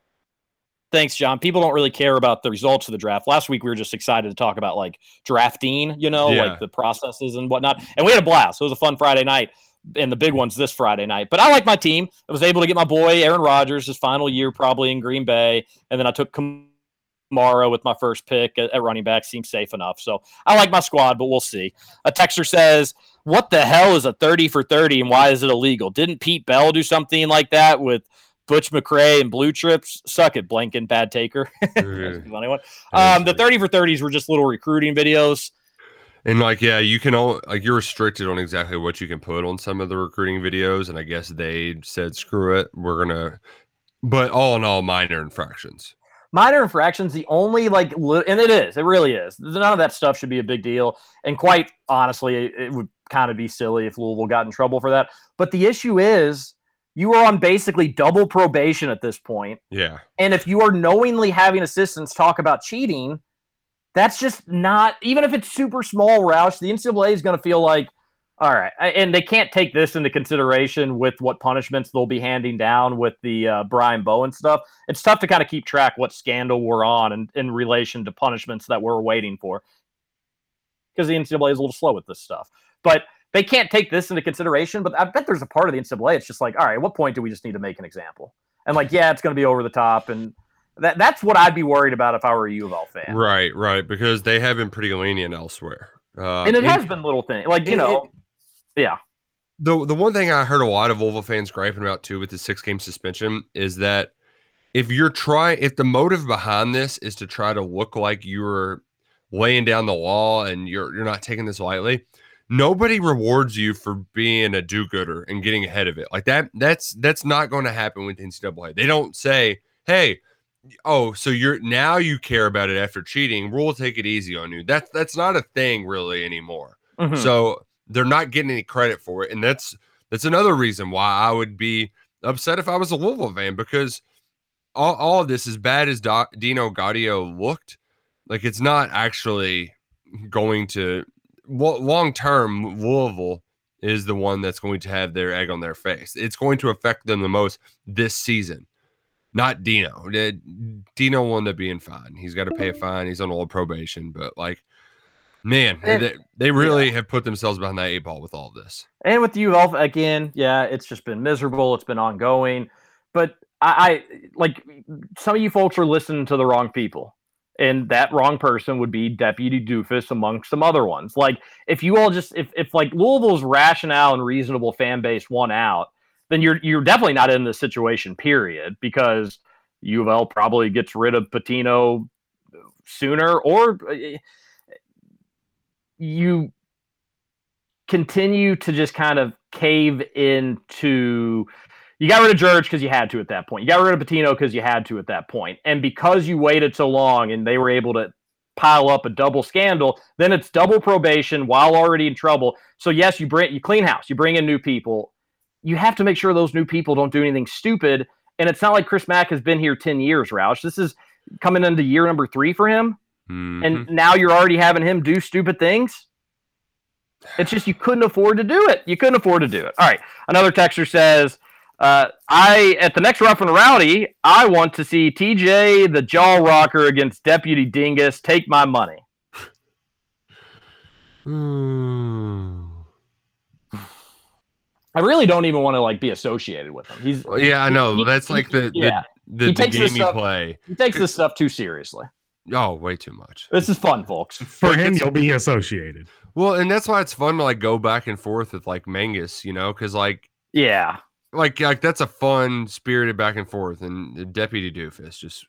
[SPEAKER 6] thanks, John. People don't really care about the results of the draft. Last week we were just excited to talk about like drafting, you know,
[SPEAKER 7] Yeah.
[SPEAKER 6] like the processes and whatnot. And we had a blast. It was a fun Friday night. And the big ones this Friday night. But I like my team. I was able to get my boy Aaron Rodgers his final year probably in Green Bay, and then I took Kamara with my first pick at, at running back. Seems safe enough. So I like my squad, but we'll see. A texter says, "What the hell is a thirty for 30 and why is it illegal? Didn't Pete Bell do something like that with?" Butch McRae and Blue Trips. Suck it, Blanken, bad taker. <laughs> Funny one. Um, the 30 for 30s were just little recruiting videos.
[SPEAKER 7] And like, yeah, you can all like you're restricted on exactly what you can put on some of the recruiting videos, and I guess they said screw it, we're gonna. But all in all, minor infractions.
[SPEAKER 6] Minor infractions, the only like, li- and it is, it really is. None of that stuff should be a big deal. And quite honestly, it, it would kind of be silly if Louisville got in trouble for that. But the issue is, you are on basically double probation at this point.
[SPEAKER 7] Yeah,
[SPEAKER 6] And if you are knowingly having assistants talk about cheating, that's just not even if it's super small, Roush. The NCAA is going to feel like, all right, and they can't take this into consideration with what punishments they'll be handing down with the uh, Brian Bowen stuff. It's tough to kind of keep track what scandal we're on in, in relation to punishments that we're waiting for because the NCAA is a little slow with this stuff. But they can't take this into consideration. But I bet there's a part of the NCAA. It's just like, all right, at what point do we just need to make an example? And like, yeah, it's going to be over the top, and that that's what I'd be worried about if I were a U of L fan.
[SPEAKER 7] right, right, because they have been pretty lenient elsewhere. Uh,
[SPEAKER 6] and it has been little things like you
[SPEAKER 7] it-
[SPEAKER 6] know, yeah.
[SPEAKER 7] the the one thing I heard a lot of Louisville fans griping about too with the six game suspension is that if you're trying, if the motive behind this is to try to look like you're laying down the law and you're you're not taking this lightly, nobody rewards you for being a do-gooder and getting ahead of it. Like that, that's that's not going to happen with NCAA. They don't say, "Hey, oh, so you're now you care about it after cheating. We'll take it easy on you." That's that's not a thing really anymore.
[SPEAKER 6] Mhm.
[SPEAKER 7] So they're not getting any credit for it, and that's that's another reason why I would be upset if I was a Louisville fan because all, all of this, as bad as Do- Dino Gaudio looked, like it's not actually going to long term. Louisville is the one that's going to have their egg on their face. It's going to affect them the most this season. Not Dino. Dino will end up being fine. He's got to pay a mm-hmm. fine. He's on old probation, but like, man,
[SPEAKER 6] And-
[SPEAKER 7] they, they really have put themselves behind that eight ball with all of this.
[SPEAKER 6] And with U of L again, yeah, it's just been miserable. It's been ongoing. But I, I like some of you folks are listening to the wrong people. And that wrong person would be Deputy Doofus amongst some other ones. Like if you all just if if like Louisville's rationale and reasonable fan base won out, then you're you're definitely not in this situation, period, because U of L probably gets rid of Pitino sooner or uh, you continue to just kind of cave into you got rid of George because you had to at that point. You got rid of Pitino because you had to at that point. And because you waited so long and they were able to pile up a double scandal, then it's double probation while already in trouble. So yes, you bring you clean house, you bring in new people. You have to make sure those new people don't do anything stupid. And it's not like Chris Mack has been here 10 years, Roush. This is coming into year number three for him.
[SPEAKER 7] Mhm.
[SPEAKER 6] And now you're already having him do stupid things. It's just you couldn't afford to do it. You couldn't afford to do it. All right. Another texter says, uh, I at the next rough and rowdy, I want to see TJ the jaw rocker against Deputy Dingus. Take my money. I really don't even want to like be associated with him. He's
[SPEAKER 7] Well, yeah, I know.
[SPEAKER 6] he-
[SPEAKER 7] That's
[SPEAKER 6] he-
[SPEAKER 7] like the
[SPEAKER 6] yeah.
[SPEAKER 7] the, the,
[SPEAKER 6] He
[SPEAKER 7] the
[SPEAKER 6] takes
[SPEAKER 7] game you
[SPEAKER 6] stuff-
[SPEAKER 7] play.
[SPEAKER 6] He takes this stuff too seriously.
[SPEAKER 7] Oh, way too much.
[SPEAKER 6] This is fun, folks. <laughs>
[SPEAKER 3] For him, you'll be associated.
[SPEAKER 7] Well, and that's why it's fun to like go back and forth with like Mangus, you know, because like
[SPEAKER 6] Yeah.
[SPEAKER 7] Like like that's a fun spirited back and forth, and the Deputy Doofus just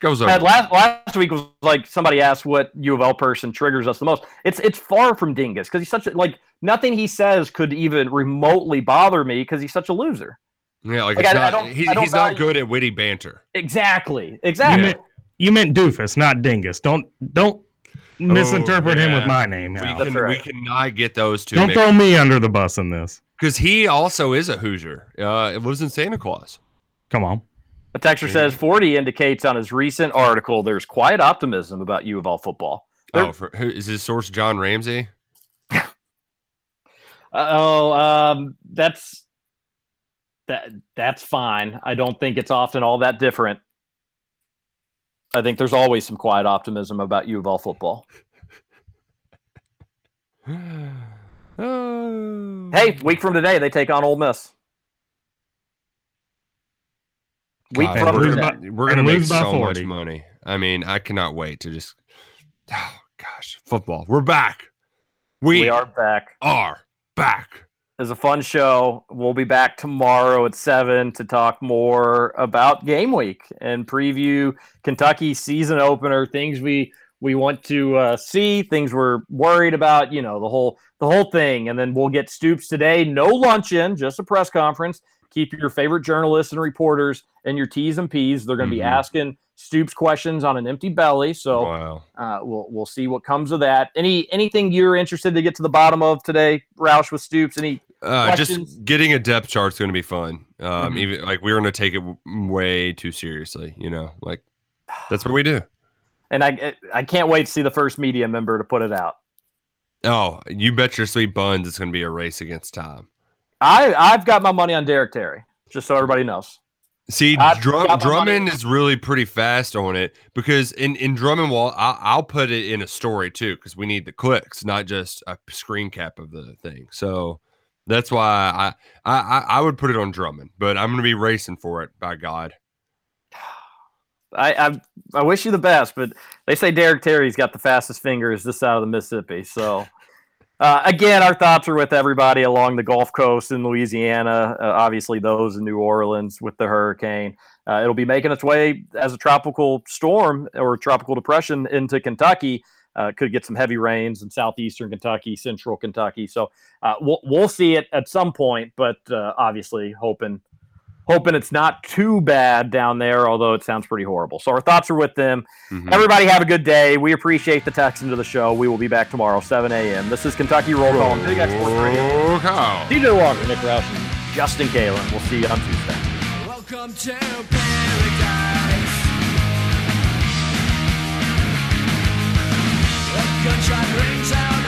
[SPEAKER 7] goes over.
[SPEAKER 6] Last last week was like somebody asked what U of L person triggers us the most. It's it's far from Dingus because he's such a like nothing he says could even remotely bother me because he's such a loser.
[SPEAKER 7] yeah, like,
[SPEAKER 6] like,
[SPEAKER 7] it's
[SPEAKER 6] I- I
[SPEAKER 7] not,
[SPEAKER 6] don't-
[SPEAKER 7] he's,
[SPEAKER 6] I don't
[SPEAKER 7] he's not good at witty banter.
[SPEAKER 6] Exactly.
[SPEAKER 3] You
[SPEAKER 6] Exactly.
[SPEAKER 3] meant, you meant doofus, not dingus. Don't don't misinterpret him with
[SPEAKER 7] oh,
[SPEAKER 3] my name
[SPEAKER 7] We
[SPEAKER 3] now.
[SPEAKER 7] can we cannot get those two
[SPEAKER 3] Don't throw me under the bus in this.
[SPEAKER 7] Because he also is a Hoosier. Uh, it lives in Santa Claus.
[SPEAKER 3] Come on.
[SPEAKER 6] A texter says 40 indicates on his recent article there's quiet optimism about U of L football. There-
[SPEAKER 7] Oh, for, who, is his source John Ramsey?
[SPEAKER 6] Oh, um, that's that that's fine. I don't think it's often all that different. I think there's always some quiet optimism about U of L football.
[SPEAKER 7] Oh.
[SPEAKER 6] Hey, week from today they take on Ole Miss. Week
[SPEAKER 7] God,
[SPEAKER 6] from
[SPEAKER 7] we're
[SPEAKER 6] today.
[SPEAKER 7] gonna, we're gonna make
[SPEAKER 3] lose
[SPEAKER 7] so
[SPEAKER 3] 40.
[SPEAKER 7] much money. I mean, I cannot wait to just. Oh gosh, football. We're back. We,
[SPEAKER 6] we are back.
[SPEAKER 7] are back.
[SPEAKER 6] It's a fun show. We'll be back tomorrow at seven to talk more about game week and preview Kentucky season opener. Things we we want to uh, see, things we're worried about. You know the whole the whole thing, and then we'll get Stoops today. No luncheon, just a press conference. Keep your favorite journalists and reporters and your T's and P's. They're going to be
[SPEAKER 7] Mhm.
[SPEAKER 6] asking Stoops questions on an empty belly. So
[SPEAKER 7] Wow.
[SPEAKER 6] uh, we'll we'll see what comes of that. Any anything you're interested to get to the bottom of today, Roush with Stoops? Any
[SPEAKER 7] Uh, just getting a depth chart's going to be fun. Um,
[SPEAKER 6] Mhm.
[SPEAKER 7] even like we're going to take it way too seriously. You know, like that's what we do.
[SPEAKER 6] And I I can't wait to see the first media member to put it out.
[SPEAKER 7] Oh, you bet your sweet buns it's going to be a race against time.
[SPEAKER 6] I I've got my money on Derek Terry, just so everybody knows.
[SPEAKER 7] See, Drum,
[SPEAKER 6] got my money-
[SPEAKER 7] Drummond is really pretty fast on it because in in Drummond Wall, I'll, I'll put it in a story too because we need the clicks, not just a screen cap of the thing. So that's why I I I- I would put it on Drummond, but I'm going to be racing for it. By God,
[SPEAKER 6] I, I I wish you the best, but they say Derek Terry's got the fastest fingers this side of the Mississippi. So uh, again, our thoughts are with everybody along the Gulf Coast in Louisiana. Uh, obviously, those in New Orleans with the hurricane. Uh, it'll be making its way as a tropical storm or tropical depression into Kentucky. Uh, could get some heavy rains in southeastern Kentucky, central Kentucky. So uh, we'll we'll see it at some point, but uh, obviously hoping hoping it's not too bad down there, although it sounds pretty horrible. So our thoughts are with them.
[SPEAKER 7] Mhm.
[SPEAKER 6] Everybody have a good day. We appreciate the text into the show. We will be back tomorrow, 7 a.m. This is Kentucky Roll Call on Big X Sports Radio.
[SPEAKER 7] Oh, cow.
[SPEAKER 6] TJ Walker, Nick Roush, and Justin Kalen. We'll see you on Tuesday.
[SPEAKER 2] Welcome to paradise. A gunshot rings out.